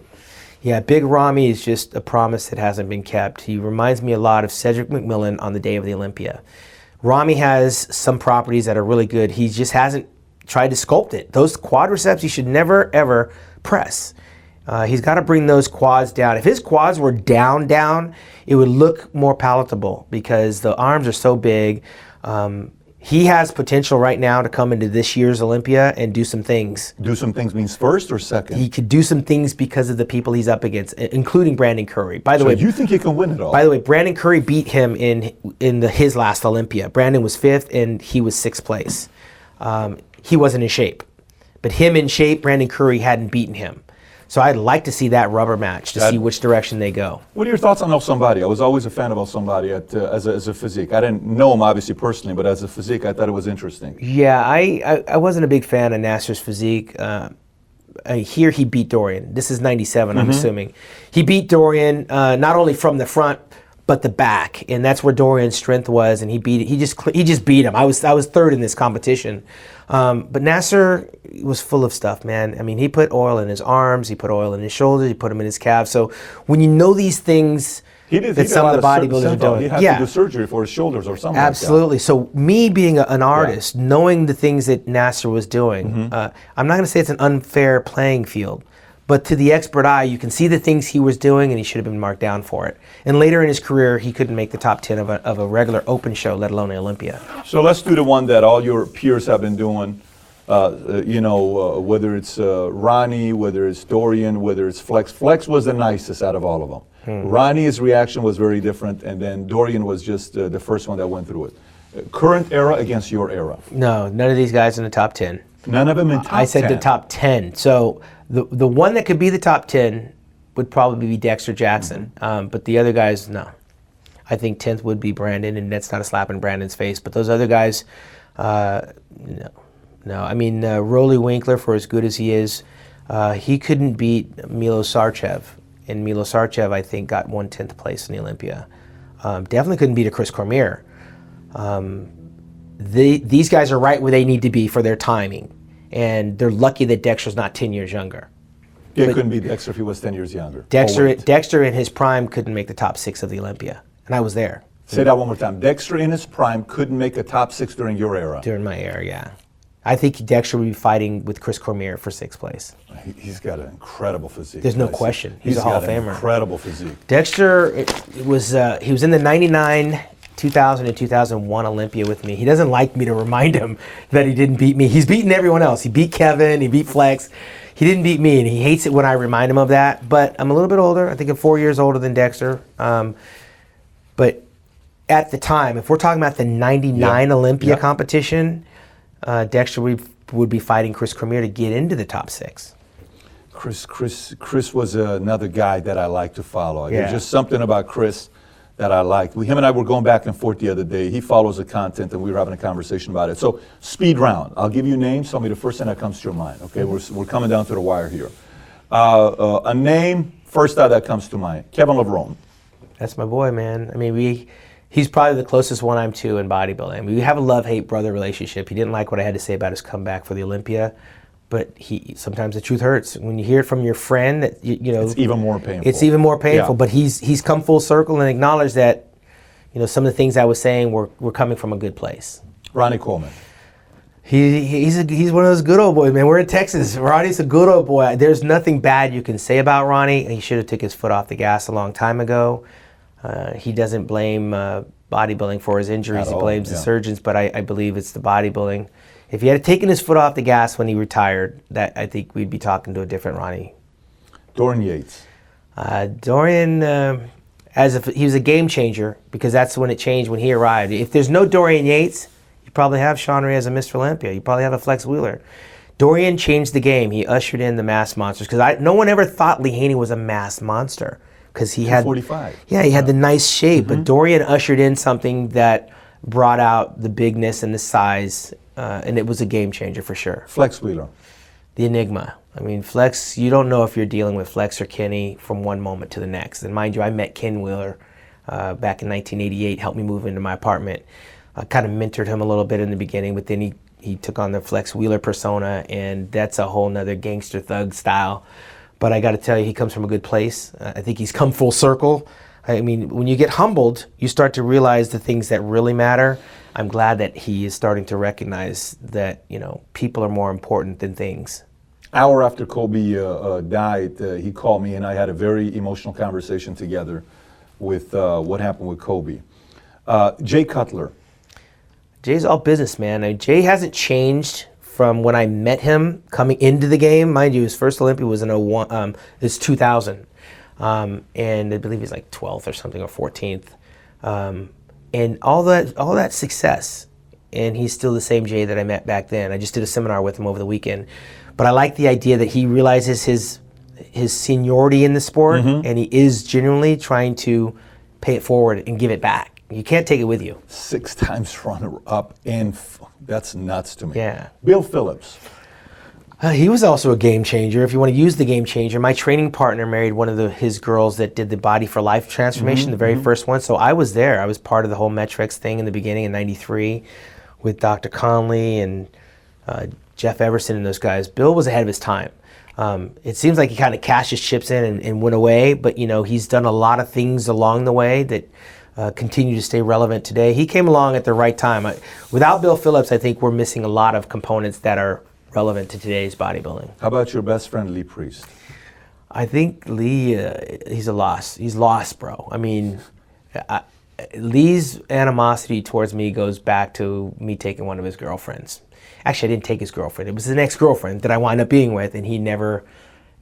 Yeah, Big Rami is just a promise that hasn't been kept. He reminds me a lot of Cedric McMillan on the day of the Olympia. Rami has some properties that are really good. He just hasn't tried to sculpt it. Those quadriceps, he should never ever press. Uh, he's got to bring those quads down. If his quads were down, down, it would look more palatable because the arms are so big. Um, he has potential right now to come into this year's Olympia and do some things Do some things means first or second? he could do some things because of the people he's up against, including Brandon Curry. By the so way, you think he can win it all? by the way, Brandon Curry beat him in in the, his last Olympia. Brandon was fifth and he was sixth place. Um, he wasn't in shape, but him in shape, Brandon Curry hadn't beaten him. So I'd like to see that rubber match to see which direction they go. What are your thoughts on El Sonbaty? I was always a fan of El Sonbaty at, uh, as, a, as a physique. I didn't know him obviously personally, but as a physique, I thought it was interesting. Yeah, I, I, I wasn't a big fan of Nasser's physique. Uh, uh, here he beat Dorian. This is 97, I'm assuming. He beat Dorian uh, not only from the front, but the back, and that's where Dorian's strength was. And he beat he just he just beat him. I was I was third in this competition, um, but Nasser was full of stuff, man. I mean, he put oil in his arms, he put oil in his shoulders, he put them in his calves. So when you know these things He did, he that did some of the bodybuilders are doing, He had yeah, to do surgery for his shoulders or something. like. Absolutely. So me being a, an artist, knowing the things that Nasser was doing, Mm-hmm. uh, I'm not going to say it's an unfair playing field, but to the expert eye, you can see the things he was doing, and he should have been marked down for it. And later in his career, he couldn't make the top ten of a, of a regular open show, let alone an Olympia. So let's do the one that all your peers have been doing. Uh, uh, you know, uh, whether it's uh, Ronnie, whether it's Dorian, whether it's Flex. Flex was the nicest out of all of them. Hmm. Ronnie's reaction was very different, and then Dorian was just uh, the first one that went through it. Current era against your era. No, none of these guys in the top ten. None of them in top I said 10. the top ten. So the the one that could be the top ten would probably be Dexter Jackson, Mm-hmm. um, but the other guys, no. I think tenth would be Brandon, and that's not a slap in Brandon's face. But those other guys, uh, no, no. I mean, uh, Roelly Winklaar, for as good as he is, uh, he couldn't beat Milo Sarcev, and Milo Sarcev, I think, got one tenth place in the Olympia. Um, definitely couldn't beat a Chris Cormier the, these guys are right where they need to be for their timing. And they're lucky that Dexter's not 10 years younger. Yeah, couldn't be Dexter if he was 10 years younger. Dexter, Oh. Dexter in his prime couldn't make the top six of the Olympia. And I was there Say that one more time. Dexter in his prime couldn't make a top six during your era. during my era, yeah. I think Dexter would be fighting with Chris Cormier for sixth place. He- He's got an incredible physique. There's no question. He's a Hall got of an Famer. Incredible physique. Dexter it, it was uh, he was in the 99 2000 and 2001 Olympia with me. He doesn't like me to remind him that he didn't beat me. He's beaten everyone else. He beat Kevin, he beat Flex. He didn't beat me and he hates it when I remind him of that, but I'm a little bit older. I think I'm 4 years older than Dexter. Um, but at the time, if we're talking about the 99 Yeah. Olympia Yeah. competition, uh, Dexter would, would be fighting Chris Cormier to get into the top 6. Chris, Chris, Chris was another guy that I like to follow. Yeah. There's just something about Chris that I liked. We, him and I were going back and forth the other day. He follows the content, and we were having a conversation about it. So, speed round. I'll give you names. Tell me the first thing that comes to your mind. Okay, we're, we're coming down to the wire here. Uh, uh, a name, first thought that comes to mind. Kevin Levrone. That's my boy, man. I mean, we he's probably the closest one I'm to in bodybuilding. I mean, we have a love-hate brother relationship. He didn't like what I had to say about his comeback for the Olympia, but he sometimes the truth hurts when you hear it from your friend. That you, you know, It's even more painful. It's even more painful. Yeah. But he's he's come full circle and acknowledged that, you know, some of the things I was saying were were coming from a good place. Ronnie Coleman. He, he's a, he's one of those good old boys, man. We're in Texas. Ronnie's a good old boy. There's nothing bad you can say about Ronnie. He should have took his foot off the gas a long time ago. Uh, he doesn't blame uh, bodybuilding for his injuries. At he all, blames yeah. the surgeons, but I, I believe it's the bodybuilding. If he had taken his foot off the gas when he retired, that I think we'd be talking to a different Ronnie. Dorian Yates. Uh, Dorian, uh, as if he was a game changer because that's when it changed when he arrived. If there's no Dorian Yates, you probably have Shawn Ray as a Mr. Olympia. You probably have a Flex Wheeler. Dorian changed the game. He ushered in the mass monsters because no one ever thought Lee Haney was a mass monster because he had 45. Yeah, he had the nice shape, but Dorian ushered in something that brought out the bigness and the size, uh, and it was a game changer for sure Flex Wheeler. the enigma. I mean, Flex, you don't know if you're dealing with Flex or Kenny from one moment to the next. And mind you, I met Ken Wheeler uh, back in 1988, helped me move into my apartment. I kind of mentored him a little bit in the beginning, but then he, he took on the Flex Wheeler persona, and that's a whole nother gangster thug style. But I got to tell you, he comes from a good place. Uh, I think he's come full circle. I mean, when you get humbled, you start to realize the things that really matter. I'm glad that he is starting to recognize that, you know, people are more important than things. hour after Kobe uh, uh, died, uh, he called me and I had a very emotional conversation together with uh, what happened with Kobe. Uh, Jay Cutler, Jay's all business, man. I, Jay hasn't changed from when I met him coming into the game. Mind you, his first Olympia was in 01, um, it's 2000. Um, and I believe he's like 12th or something or 14th. Um, and all that, all that success, and he's still the same Jay that I met back then. I just did a seminar with him over the weekend. But I like the idea that he realizes his his seniority in the sport, and he is genuinely trying to pay it forward and give it back. You can't take it with you. Six *laughs* times runner up and F- that's nuts to me. Yeah. Bill Phillips. Uh, he was also a game changer. If you want to use the game changer, my training partner married one of the, his girls that did the Body for Life transformation, the very first one. So I was there. I was part of the whole Met-Rx thing in the beginning in '93 with Dr. Connelly and uh, Jeff Everson and those guys. Bill was ahead of his time. Um, it seems like he kind of cashed his chips in and, and went away, but you know he's done a lot of things along the way that uh, continue to stay relevant today. He came along at the right time. I, without Bill Phillips, I think we're missing a lot of components that are relevant to today's bodybuilding. How about your best friend Lee Priest? I think Lee, uh, he's a loss. He's lost, bro. I mean, I, Lee's animosity towards me goes back to me taking one of his girlfriends. Actually, I didn't take his girlfriend. It was his ex girlfriend that I wound up being with, and he never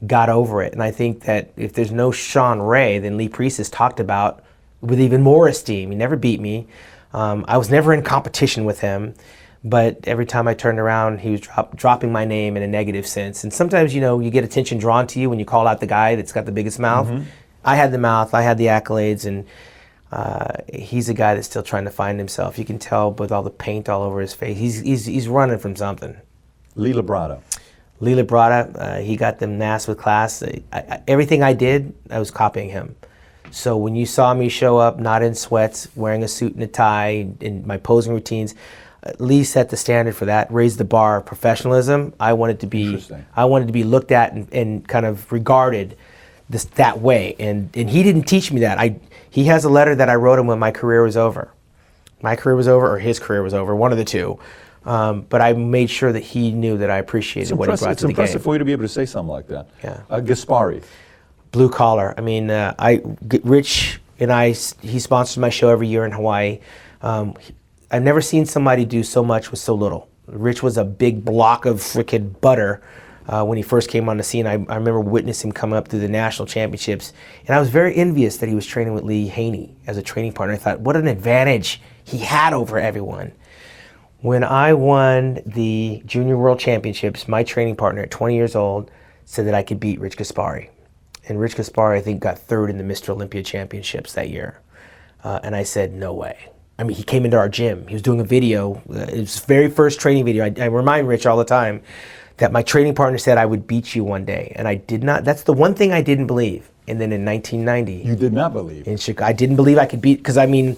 got over it. And I think that if there's no Shawn Ray, then Lee Priest is talked about with even more esteem. He never beat me. Um, I was never in competition with him, but every time I turned around, he was drop, dropping my name in a negative sense. And sometimes, you know, you get attention drawn to you when you call out the guy that's got the biggest mouth. I had the mouth, I had the accolades, and uh, he's a guy that's still trying to find himself. You can tell with all the paint all over his face. He's, he's, he's running from something. Lee Labrada. Lee Labrada, uh, he got them NAS with class. I, I, everything I did, I was copying him. So when you saw me show up, not in sweats, wearing a suit and a tie, in my posing routines, Lee set the standard for that, raised the bar of professionalism. I wanted to be, I wanted to be looked at and, and kind of regarded this that way. And and he didn't teach me that. I he has a letter that I wrote him when my career was over. My career was over, or his career was over, one of the two. Um, but I made sure that he knew that I appreciated what he brought to the game. It's impressive for you to be able to say something like that. Yeah. Uh, Gaspari. blue collar. I mean, uh, I Rich and I he sponsors my show every year in Hawaii. Um, I've never seen somebody do so much with so little. Rich was a big block of freaking butter uh, when he first came on the scene. I, I remember witnessing him come up through the national championships, and I was very envious that he was training with Lee Haney as a training partner. I thought, what an advantage he had over everyone. When I won the Junior World Championships, my training partner at 20 years old said that I could beat Rich Gaspari. And Rich Gaspari, I think, got third in the Mr. Olympia Championships that year. Uh, and I said, no way. I mean, he came into our gym. He was doing a video, uh, his very first training video. I, I remind Rich all the time that my training partner said I would beat you one day. And I did not. That's the one thing I didn't believe. And then in 1990, You did not believe. in Chicago. I didn't believe I could beat because I mean,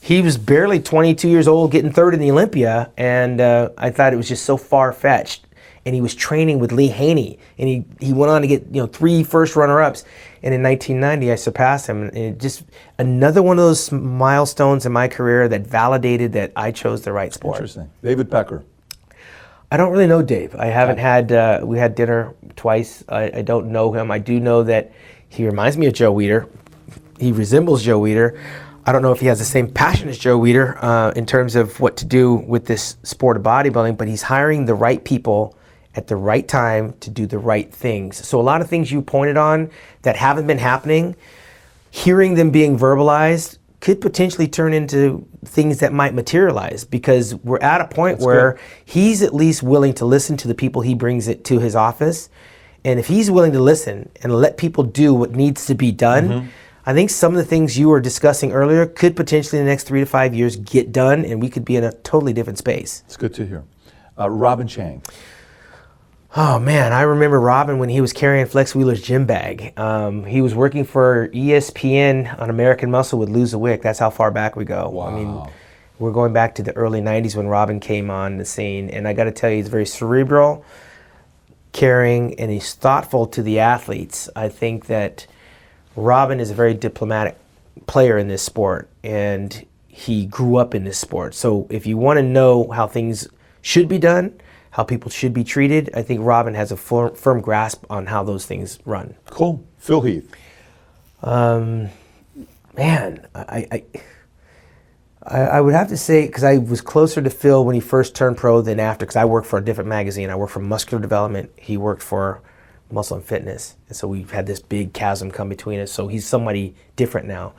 he was barely 22 years old, getting third in the Olympia, and uh, I thought it was just so far fetched. And he was training with Lee Haney, and he he went on to get you know three first runner ups. And in 1990, I surpassed him, and it just another one of those milestones in my career that validated that I chose the right sport. Interesting. David Pecker. I don't really know Dave. I haven't had. Uh, we had dinner twice. I, I don't know him. I do know that he reminds me of Joe Weider. He resembles Joe Weider. I don't know if he has the same passion as Joe Weider uh, in terms of what to do with this sport of bodybuilding, but he's hiring the right people at the right time to do the right things. So a lot of things you pointed on that haven't been happening, hearing them being verbalized could potentially turn into things that might materialize because we're at a point where good. he's at least willing to listen to the people he brings it to his office. And if he's willing to listen and let people do what needs to be done, I think some of the things you were discussing earlier could potentially in the next three to five years get done and we could be in a totally different space. It's good to hear. Uh, Robin Chong. Oh man, I remember Robin when he was carrying Flex Wheeler's gym bag. Um, he was working for ESPN on American Muscle with Lou Wick. That's how far back we go. I mean, we're going back to the early '90s when Robin came on the scene, and I got to tell you, he's very cerebral, caring, and he's thoughtful to the athletes. I think that Robin is a very diplomatic player in this sport, and he grew up in this sport. So if you want to know how things should be done, how people should be treated, I think Robin has a firm, firm grasp on how those things run. Cool. Phil Heath. Um, Man, I, I, I, would have to say because I was closer to Phil when he first turned pro than after. Because I worked for a different magazine. I worked for Muscular Development. He worked for Muscle and Fitness, and so we've had this big chasm come between us. So he's somebody different now.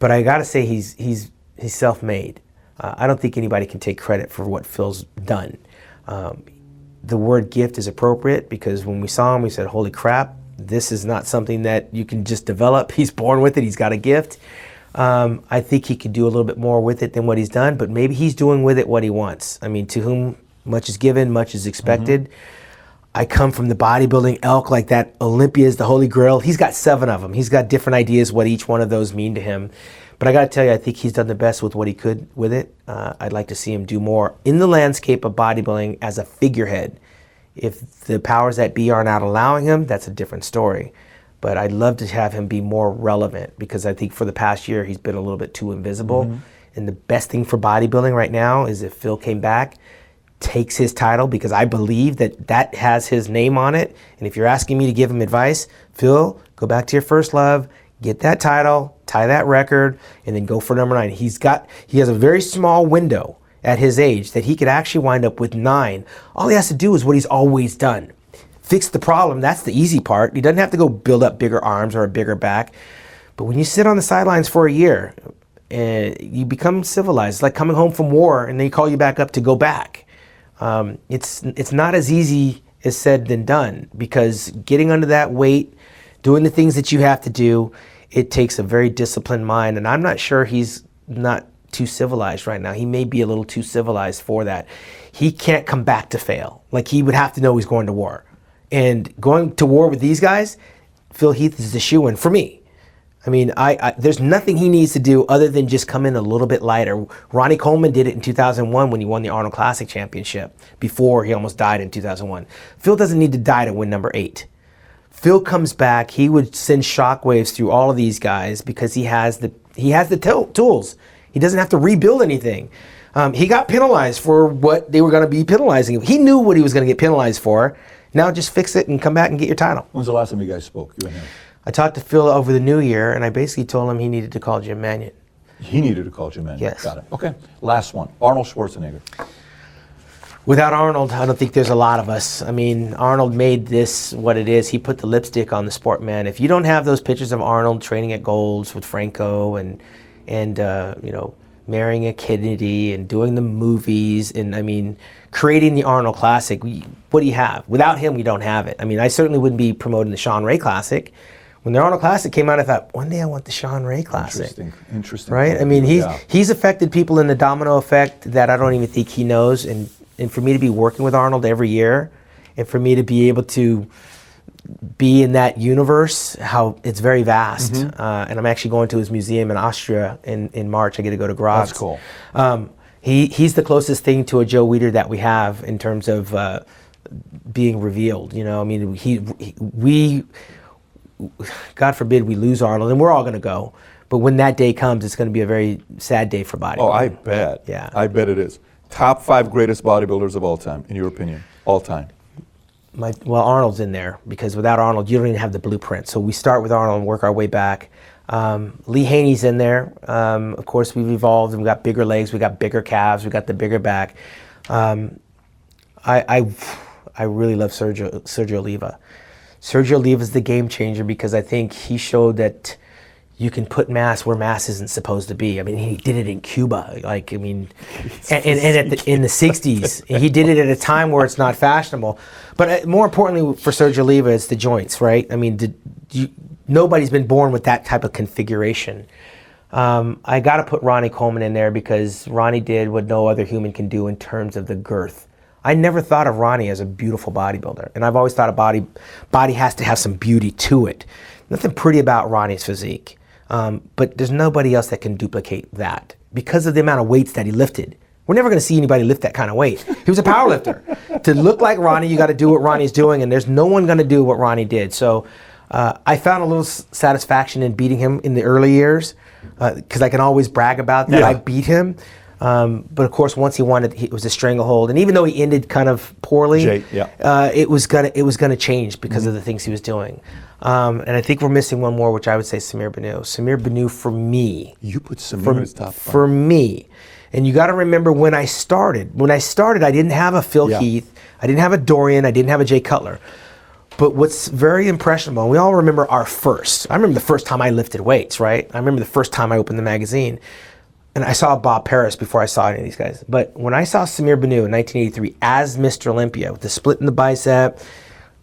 But I got to say he's he's he's self-made. Uh, I don't think anybody can take credit for what Phil's done. Um, the word gift is appropriate because when we saw him, we said, "Holy crap, This is not something that you can just develop. *laughs* He's born with it. He's got a gift. Um, I think he could do a little bit more with it than what he's done, but maybe he's doing with it what he wants. I mean, to whom much is given, much is expected. Mm-hmm. I come from the bodybuilding elk like that. Olympia is the holy grail. He's got seven of them. He's got different ideas what each one of those mean to him. But I got to tell you, I think he's done the best with what he could with it. Uh, I'd like to see him do more in the landscape of bodybuilding as a figurehead. If the powers that be are not allowing him, that's a different story but I'd love to have him be more relevant because I think for the past year he's been a little bit too invisible. Mm-hmm. And the best thing for bodybuilding right now is if Phil came back, takes his title because I believe that that has his name on it. And if you're asking me to give him advice, Phil, go back to your first love, get that title, tie that record, and then go for number nine. He's got he has a very small window at his age that he could actually wind up with nine. All he has to do is what he's always done fix the problem. That's the easy part. He doesn't have to go build up bigger arms or a bigger back. But when you sit on the sidelines for a year, uh, you become civilized. It's like coming home from war and they call you back up to go back. Um, it's it's not as easy as said than done because getting under that weight, doing the things that you have to do, it takes a very disciplined mind. And I'm not sure he's not too civilized right now. He may be a little too civilized for that. He can't come back to fail. Like he would have to know he's going to war. And going to war with these guys, Phil Heath is the shoe in for me. I mean, I, I, there's nothing he needs to do other than just come in a little bit lighter. Ronnie Coleman did it in 2001 when he won the Arnold Classic Championship before he almost died in 2001. Phil doesn't need to die to win number eight. Phil comes back, he would send shockwaves through all of these guys because he has the he has the t- tools. He doesn't have to rebuild anything. Um, he got penalized for what they were going to be penalizing him. He knew what he was going to get penalized for. Now just fix it and come back and get your title. When's the last time you guys spoke? You and him? I talked to Phil over the new year, and I basically told him he needed to call Jim Manion. He needed to call Jim Manion. Yes. Got it. Okay. Last one. Arnold Schwarzenegger. Without Arnold, I don't think there's a lot of us. I mean, Arnold made this what it is. He put the lipstick on the sport man. If you don't have those pictures of Arnold training at Gold's with Franco and and uh, you know marrying a Kennedy and doing the movies and I mean creating the Arnold Classic. We, what do you have? Without him, we don't have it. I mean, I certainly wouldn't be promoting the Shawn Ray Classic. When the Arnold Classic came out, I thought one day I want the Shawn Ray Classic. Interesting, interesting. Right? I mean, he's yeah. he's affected people in the domino effect that I don't even think he knows. And and for me to be working with Arnold every year, and for me to be able to be in that universe, how it's very vast. Mm-hmm. Uh, and I'm actually going to his museum in Austria in, in March. I get to go to Graz. That's cool. Um, he, he's the closest thing to a Joe Weider that we have in terms of uh, being revealed. You know, I mean, he, he, we, God forbid we lose Arnold, and we're all going to go. But when that day comes, it's going to be a very sad day for bodybuilding. Oh, I bet. Yeah. I bet it is. Top five greatest bodybuilders of all time, in your opinion, all time. My, well, Arnold's in there because without Arnold, you don't even have the blueprint. So we start with Arnold and work our way back. Um, Lee Haney's in there. Um, of course, we've evolved and we got bigger legs, we got bigger calves, we got the bigger back. Um, I, I, I, really love Sergio, Sergio Oliva. Sergio Oliva is the game changer because I think he showed that you can put mass where mass isn't supposed to be. I mean, he did it in Cuba, like I mean, *laughs* and, and, and the, in the '60s, he did it at a time where it's not fashionable. But uh, more importantly, for Sergio Oliva, it's the joints, right? I mean, did you, nobody's been born with that type of configuration. Um, I got to put Ronnie Coleman in there because Ronnie did what no other human can do in terms of the girth. I never thought of Ronnie as a beautiful bodybuilder, and I've always thought a body body has to have some beauty to it. Nothing pretty about Ronnie's physique, um, but there's nobody else that can duplicate that because of the amount of weights that he lifted. We're never going to see anybody lift that kind of weight. He was a power lifter. *laughs* to look like Ronnie, you got to do what Ronnie's doing, and there's no one going to do what Ronnie did. So uh, I found a little satisfaction in beating him in the early years because uh, I can always brag about that. Yeah. I beat him. Um, but of course, once he wanted, it, it was a stranglehold, and even though he ended kind of poorly, Jay, yeah. uh, it was gonna it was gonna change because mm-hmm. of the things he was doing. Um, and I think we're missing one more, which I would say Samir Bannout. Samir Bannout for me. You put Samir for, as top five. For me, and you got to remember when I started. When I started, I didn't have a Phil yeah. Heath, I didn't have a Dorian, I didn't have a Jay Cutler. But what's very impressionable, we all remember our first. I remember the first time I lifted weights, right? I remember the first time I opened the magazine. And I saw Bob Paris before I saw any of these guys. But when I saw Samir Bannout in 1983 as Mr. Olympia with the split in the bicep,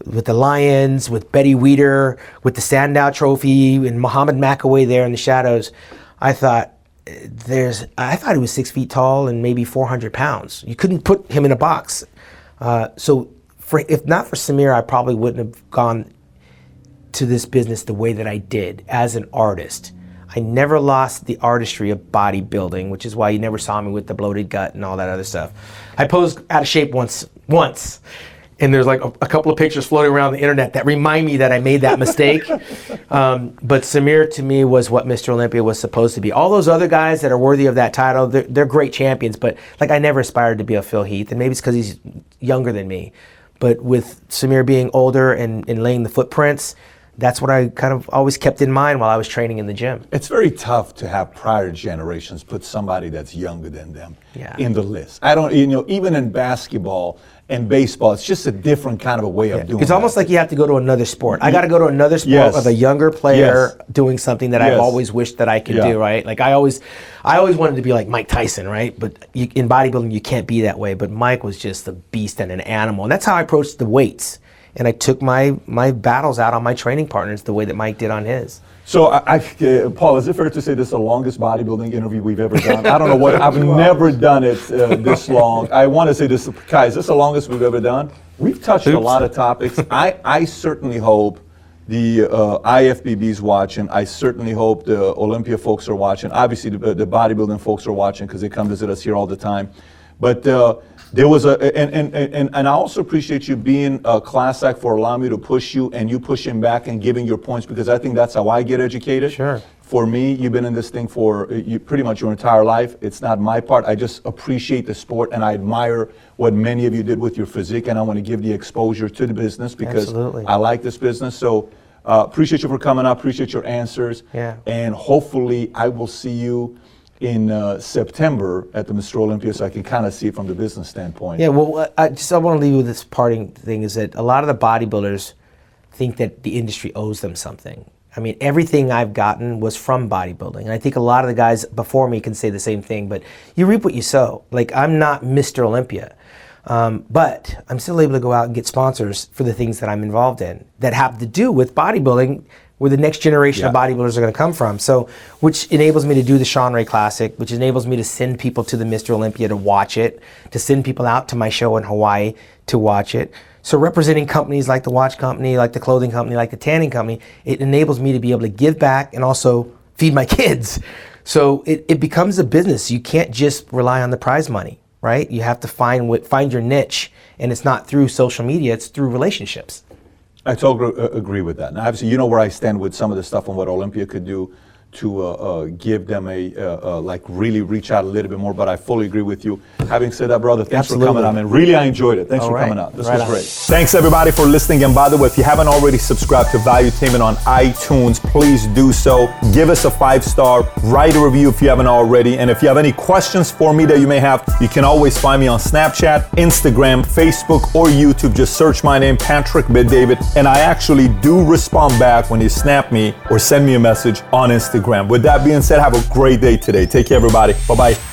with the Lions, with Betty Weider, with the Sandow Trophy, and Muhammad Makkawy there in the shadows. I thought, there's. I thought he was six feet tall and maybe 400 pounds. You couldn't put him in a box. Uh, so, for, if not for Samir, I probably wouldn't have gone to this business the way that I did as an artist. I never lost the artistry of bodybuilding, which is why you never saw me with the bloated gut and all that other stuff. I posed out of shape once, once, and there's like a, a couple of pictures floating around the internet that remind me that I made that mistake. *laughs* um, but Samir to me was what Mr. Olympia was supposed to be. All those other guys that are worthy of that title, they're, they're great champions, but like I never aspired to be a Phil Heath, and maybe it's because he's younger than me. But with Samir being older and, and laying the footprints, that's what I kind of always kept in mind while I was training in the gym. It's very tough to have prior generations put somebody that's younger than them Yeah. in the list. I don't, you know, even in basketball and baseball, it's just a different kind of a way of doing it. It's almost that. like you have to go to another sport. I got to go to another sport Yes. of a younger player Yes. doing something that I've always wished that I could Yeah. do. Right? Like I always, I always wanted to be like Mike Tyson. Right? But you, in bodybuilding, you can't be that way. But Mike was just a beast and an animal, and that's how I approached the weights. And I took my my battles out on my training partners the way that Mike did on his. So, I, I, uh, Paul, is it fair to say this is the longest bodybuilding interview we've ever done? I don't know what, I've *laughs* never done it uh, this long. I want to say this, Kai, is this the longest we've ever done? We've touched a lot of topics. I, I certainly hope the uh, IFBB's watching. I certainly hope the Olympia folks are watching. Obviously, the, the bodybuilding folks are watching because they come visit us here all the time. But uh, there was a, and, and, and, and I also appreciate you being a class act for allowing me to push you and you pushing back and giving your points because I think that's how I get educated. Sure. For me, you've been in this thing for uh, you, pretty much your entire life. It's not my part. I just appreciate the sport and I admire what many of you did with your physique, and I want to give the exposure to the business because Absolutely. I like this business. So uh, appreciate you for coming up. Appreciate your answers. Yeah. And hopefully, I will see you in uh, September at the Mr. Olympia, so I can kind of see it from the business standpoint. Yeah, well, I just I want to leave you with this parting thing is that a lot of the bodybuilders think that the industry owes them something. I mean, everything I've gotten was from bodybuilding. And I think a lot of the guys before me can say the same thing, but you reap what you sow. Like, I'm not Mr. Olympia, um, but I'm still able to go out and get sponsors for the things that I'm involved in that have to do with bodybuilding, where the next generation of bodybuilders are going to come from. So, which enables me to do the Shawn Ray Classic, which enables me to send people to the Mr. Olympia to watch it, to send people out to my show in Hawaii to watch it. So, representing companies like the watch company, like the clothing company, like the tanning company, it enables me to be able to give back and also feed my *laughs* kids. So, it, it becomes a business. You can't just rely on the prize money, right? You have to find what, find your niche, and it's not through social media; it's through relationships. I totally agree with that. Now, obviously, you know where I stand with some of the stuff on what Olympia could do to uh, uh, give them a, uh, uh, like, really reach out a little bit more, but I fully agree with you. Having said that, brother, thanks for coming on, man. Really, I enjoyed it. Thanks All for right. coming out. This Right was on. great. Thanks, everybody, for listening. And by the way, if you haven't already subscribed to Valuetainment on iTunes, please do so. Give us a five star, write a review if you haven't already. And if you have any questions for me that you may have, you can always find me on Snapchat, Instagram, Facebook, or YouTube. Just search my name, Patrick Bet David, and I actually do respond back when you snap me or send me a message on Instagram. With that being said, have a great day today. Take care, everybody. Bye bye.